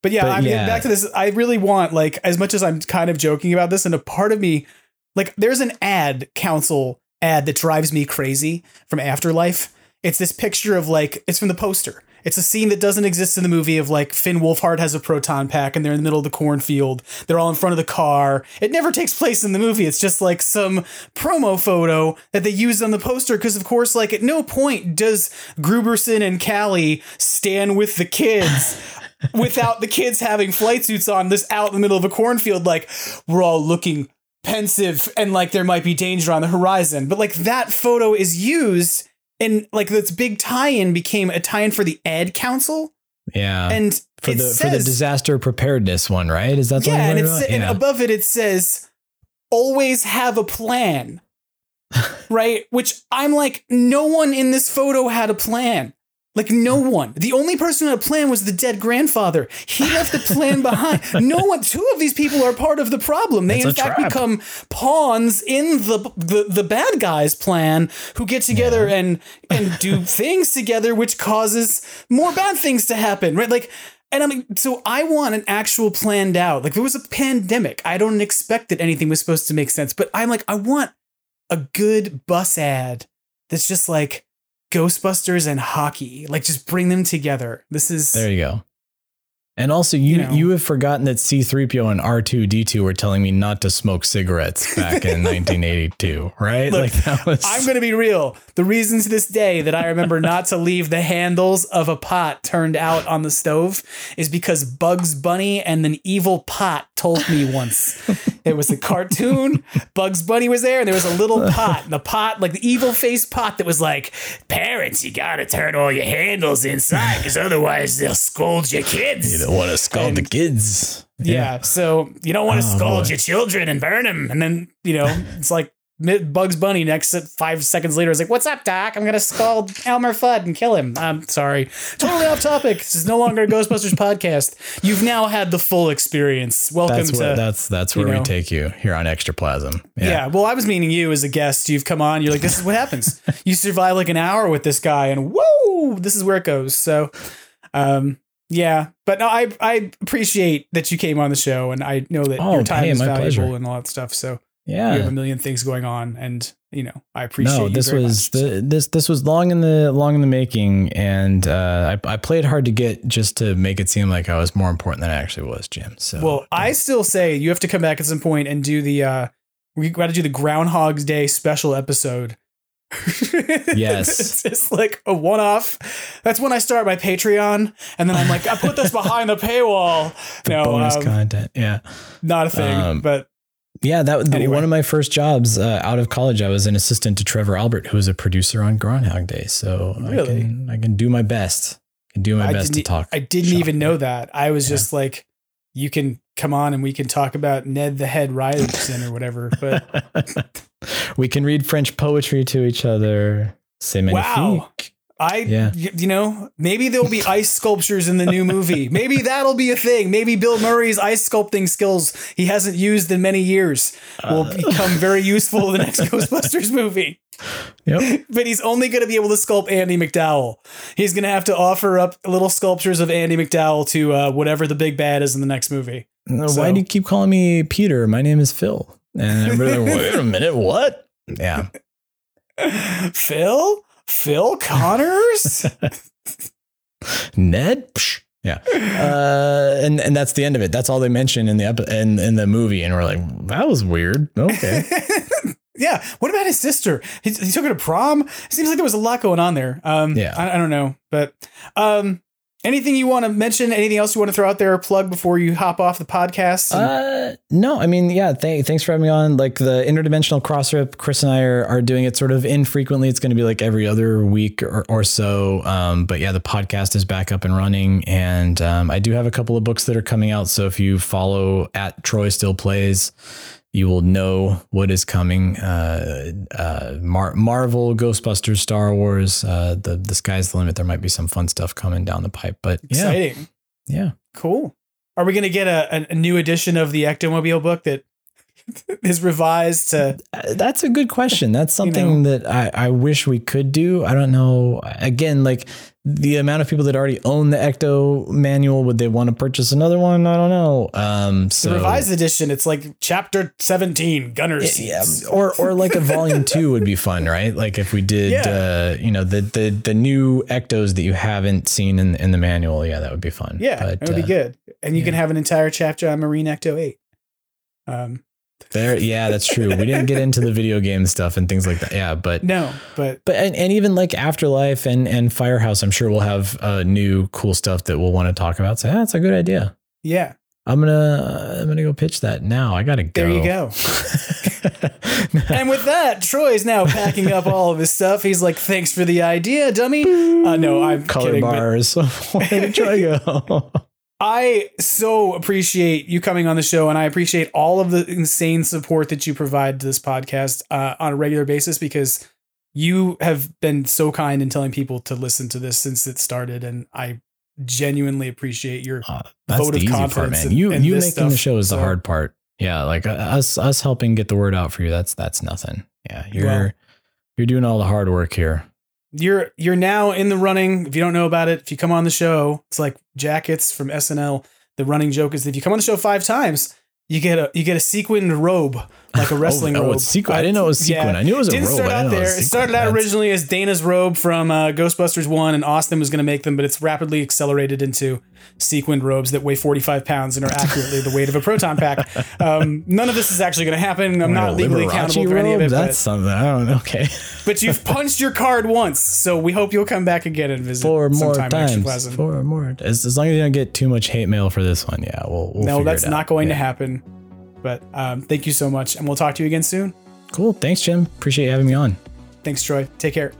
But yeah, But I mean, yeah. back to this. I really want like as much as I'm kind of joking about this, and a part of me, like, there's an ad council ad that drives me crazy from Afterlife. It's this picture of like it's from the poster. It's a scene that doesn't exist in the movie of like Finn Wolfhard has a proton pack and they're in the middle of the cornfield. They're all in front of the car. It never takes place in the movie. It's just like some promo photo that they used on the poster because of course like at no point does Grooberson and Callie stand with the kids <laughs> without the kids having flight suits on this out in the middle of a cornfield like we're all looking pensive and like there might be danger on the horizon but like that photo is used and like this big tie-in became a tie-in for the ed council yeah. and for the for the disaster preparedness one, right? Is that the yeah and it's about? and above it it says always have a plan <laughs> right which i'm like no one in this photo had a plan like no one. The only person had a plan was the dead grandfather. He <laughs> left the plan behind. No one. Two of these people are part of the problem. They It's in fact trap. become pawns in the the, the bad guys' plan, who get together and and do <laughs> things together, which causes more bad things to happen. Right? Like. And I'm mean, so I want an actual planned out. Like there was a pandemic. I don't expect that anything was supposed to make sense, but I'm like, I want a good bus ad that's just like Ghostbusters and hockey. Like just bring them together. This is There you go. And also, you You you, have forgotten that C3PO and R2D2 were telling me not to smoke cigarettes back in <laughs> 1982, right? Look, like that was. I'm going to be real. The reason to this day that I remember <laughs> not to leave the handles of a pot turned out on the stove is because Bugs Bunny and an evil pot told me once. <laughs> It was a cartoon. Bugs Bunny was there, and there was a little pot. And the pot, like the evil face pot, that was like, "Parents, you got to turn all your handles inside, because otherwise they'll scold your kids." you don't want to scald the kids. Yeah. So you don't want to Oh, scold boy. your children and burn them. And then, you know, it's like Bugs Bunny next five seconds later is like, What's up, Doc? I'm going to scald Elmer Fudd and kill him. I'm sorry. Totally off topic. This is no longer a Ghostbusters podcast. You've now had the full experience. Welcome That's to. where that's that's you where know. we take you here on Extraplasm. yeah. Well, I was meaning you as a guest. You've come on. You're like, This is what happens. <laughs> you survive like an hour with this guy, and whoa, this is where it goes. So, um, yeah, but no, I I appreciate that you came on the show, and I know that Oh, your time hey, is valuable pleasure. and all that stuff. So Yeah. you have a million things going on, and you know I appreciate. no, this was much. the, this this was long in the long in the making, and uh, I I played hard to get just to make it seem like I was more important than I actually was, Jim. So well. I still say you have to come back at some point and do the. uh We got to do the Groundhog's Day special episode. Yes. <laughs> it's just like a one-off. That's when I start my Patreon, and then I'm like, I put this behind the paywall. <laughs> no, bonus um, content, yeah. not a thing. Um, but Yeah, that was Anyway. one of my first jobs uh, out of college. I was an assistant to Trevor Albert, who was a producer on Groundhog Day. So Really? I can I can do my best. I can do my I best to didn't, talk. I didn't shop. even know that. I was Yeah. just like, you can come on and we can talk about Ned the Head Ryerson or whatever. But <laughs> we can read French poetry to each other. C'est magnifique. Wow. I, Yeah. you know, maybe there'll be ice sculptures in the new movie. <laughs> Maybe that'll be a thing. Maybe Bill Murray's ice sculpting skills he hasn't used in many years will Uh. become very useful in the next <laughs> Ghostbusters movie. Yep. <laughs> but he's only going to be able to sculpt Andie MacDowell. He's going to have to offer up little sculptures of Andie MacDowell to uh, whatever the big bad is in the next movie. Why So- do you keep calling me Peter? My name is Phil. And I'm really, <laughs> wait a minute, what? Yeah. Phil? Phil Connors? <laughs> Ned? Psh. Yeah. Uh, and and that's the end of it. That's all they mention in the epi- in, in the movie. And we're like, that was weird. Okay. <laughs> yeah. What about his sister? He, he took her to prom. It seems like there was a lot going on there. Um, Yeah. I, I don't know, but um, anything you want to mention? Anything else you want to throw out there or plug before you hop off the podcast? Uh, no, I mean, yeah. Th- thanks for having me on. Like the interdimensional Crossrip, Chris and I are, are doing it sort of infrequently. It's going to be like every other week or, or so. Um, but yeah, the podcast is back up and running, and um, I do have a couple of books that are coming out. So if you follow at Troy Still Plays, you will know what is coming. Uh, uh, Mar- Marvel, Ghostbusters, Star Wars. Uh, the the sky's the limit. There might be some fun stuff coming down the pipe. But Exciting. yeah. Cool. Are we going to get a, a, new edition of the Ectomobile book that <laughs> is revised to? Uh, That's a good question. That's something that I, I wish we could do. I don't know. Again, like the amount of people that already own the Ecto manual, would they want to purchase another one? I don't know. Um, so the revised edition, it's like chapter 17, Gunner yeah, or <laughs> or like a volume two would be fun, right? Like if we did, Yeah. uh, you know, the the the new Ectos that you haven't seen in in the manual. Yeah, that would be fun. Yeah, But, it would be uh, good. And you can have an entire chapter on Marine Ecto 8. Um, There, yeah, that's true. We didn't get into the video game stuff and things like that. Yeah, but no, but but and, and even like Afterlife and and Firehouse, I'm sure we'll have uh, new cool stuff that we'll want to talk about. So yeah, that's a good idea. yeah, I'm gonna I'm gonna go pitch that now. I gotta go. there you go. <laughs> and with that, Troy's now packing up all of his stuff. He's like, "Thanks for the idea, dummy." Uh, no, I'm Color kidding. but bars. <laughs> Where did Troy go? <laughs> I so appreciate you coming on the show, and I appreciate all of the insane support that you provide to this podcast uh, on a regular basis because you have been so kind in telling people to listen to this since it started, and I genuinely appreciate your Uh, That's vote the of easy part, confidence. man. in- You in you making the show is the So- hard part. Yeah, like uh, us us helping get the word out for you. That's that's nothing. Yeah, you're Well- you're doing all the hard work here. You're you're now in the running. If you don't know about it, if you come on the show, it's like jackets from SNL. The running joke is if you come on the show five times, you get a you get a sequined robe, like a <laughs> wrestling oh, robe. it's sequin. I didn't know it was sequin. I knew it was a Didn't robe. Start out didn't it It started out originally as Dana's robe from uh, Ghostbusters One, and Austin was going to make them, but it's rapidly accelerated into sequined robes that weigh 45 pounds and are accurately the weight of a proton pack. <laughs> Um, none of this is actually going to happen. I'm not legally Liberace accountable for any of it. That's But, something. I don't know. Okay. but you've punched your card once, so we hope you'll come back again and visit Four more sometime times. Four more. As, as long as you don't get too much hate mail for this one, yeah, we'll. we'll no, that's not going to happen. But um, thank you so much, and we'll talk to you again soon. Cool. Thanks, Jim. Appreciate you having me on. Thanks, Troy. Take care.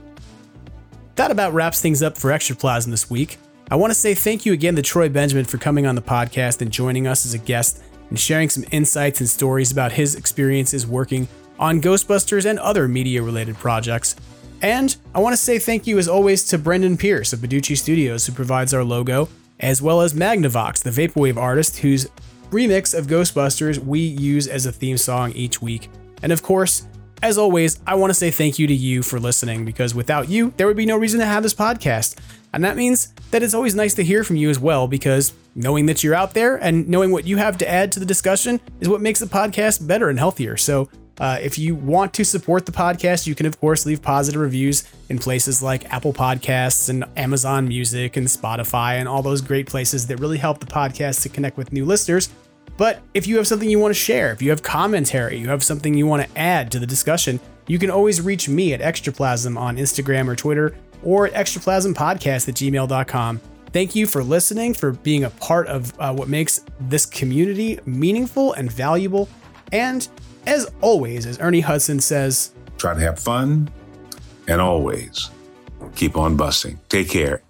That about wraps things up for Extraplasm this week. I want to say thank you again to Troy Benjamin for coming on the podcast and joining us as a guest and sharing some insights and stories about his experiences working on Ghostbusters and other media related projects. And I want to say thank you as always to Brendan Pearce of Badoochi Studios, who provides our logo, as well as Magnavox, the Vaporwave artist whose remix of Ghostbusters we use as a theme song each week. And of course, as always, I want to say thank you to you for listening because without you, there would be no reason to have this podcast. And that means that it's always nice to hear from you as well because knowing that you're out there and knowing what you have to add to the discussion is what makes the podcast better and healthier. So, uh, if you want to support the podcast, you can, of course, leave positive reviews in places like Apple Podcasts and Amazon Music and Spotify and all those great places that really help the podcast to connect with new listeners. But if you have something you want to share, if you have commentary, you have something you want to add to the discussion, you can always reach me at Extraplasm on Instagram or Twitter or at extraplasmpodcast at gmail.com. Thank you for listening, for being a part of uh, what makes this community meaningful and valuable. And as always, as Ernie Hudson says, Try to have fun and always keep on busting. Take care.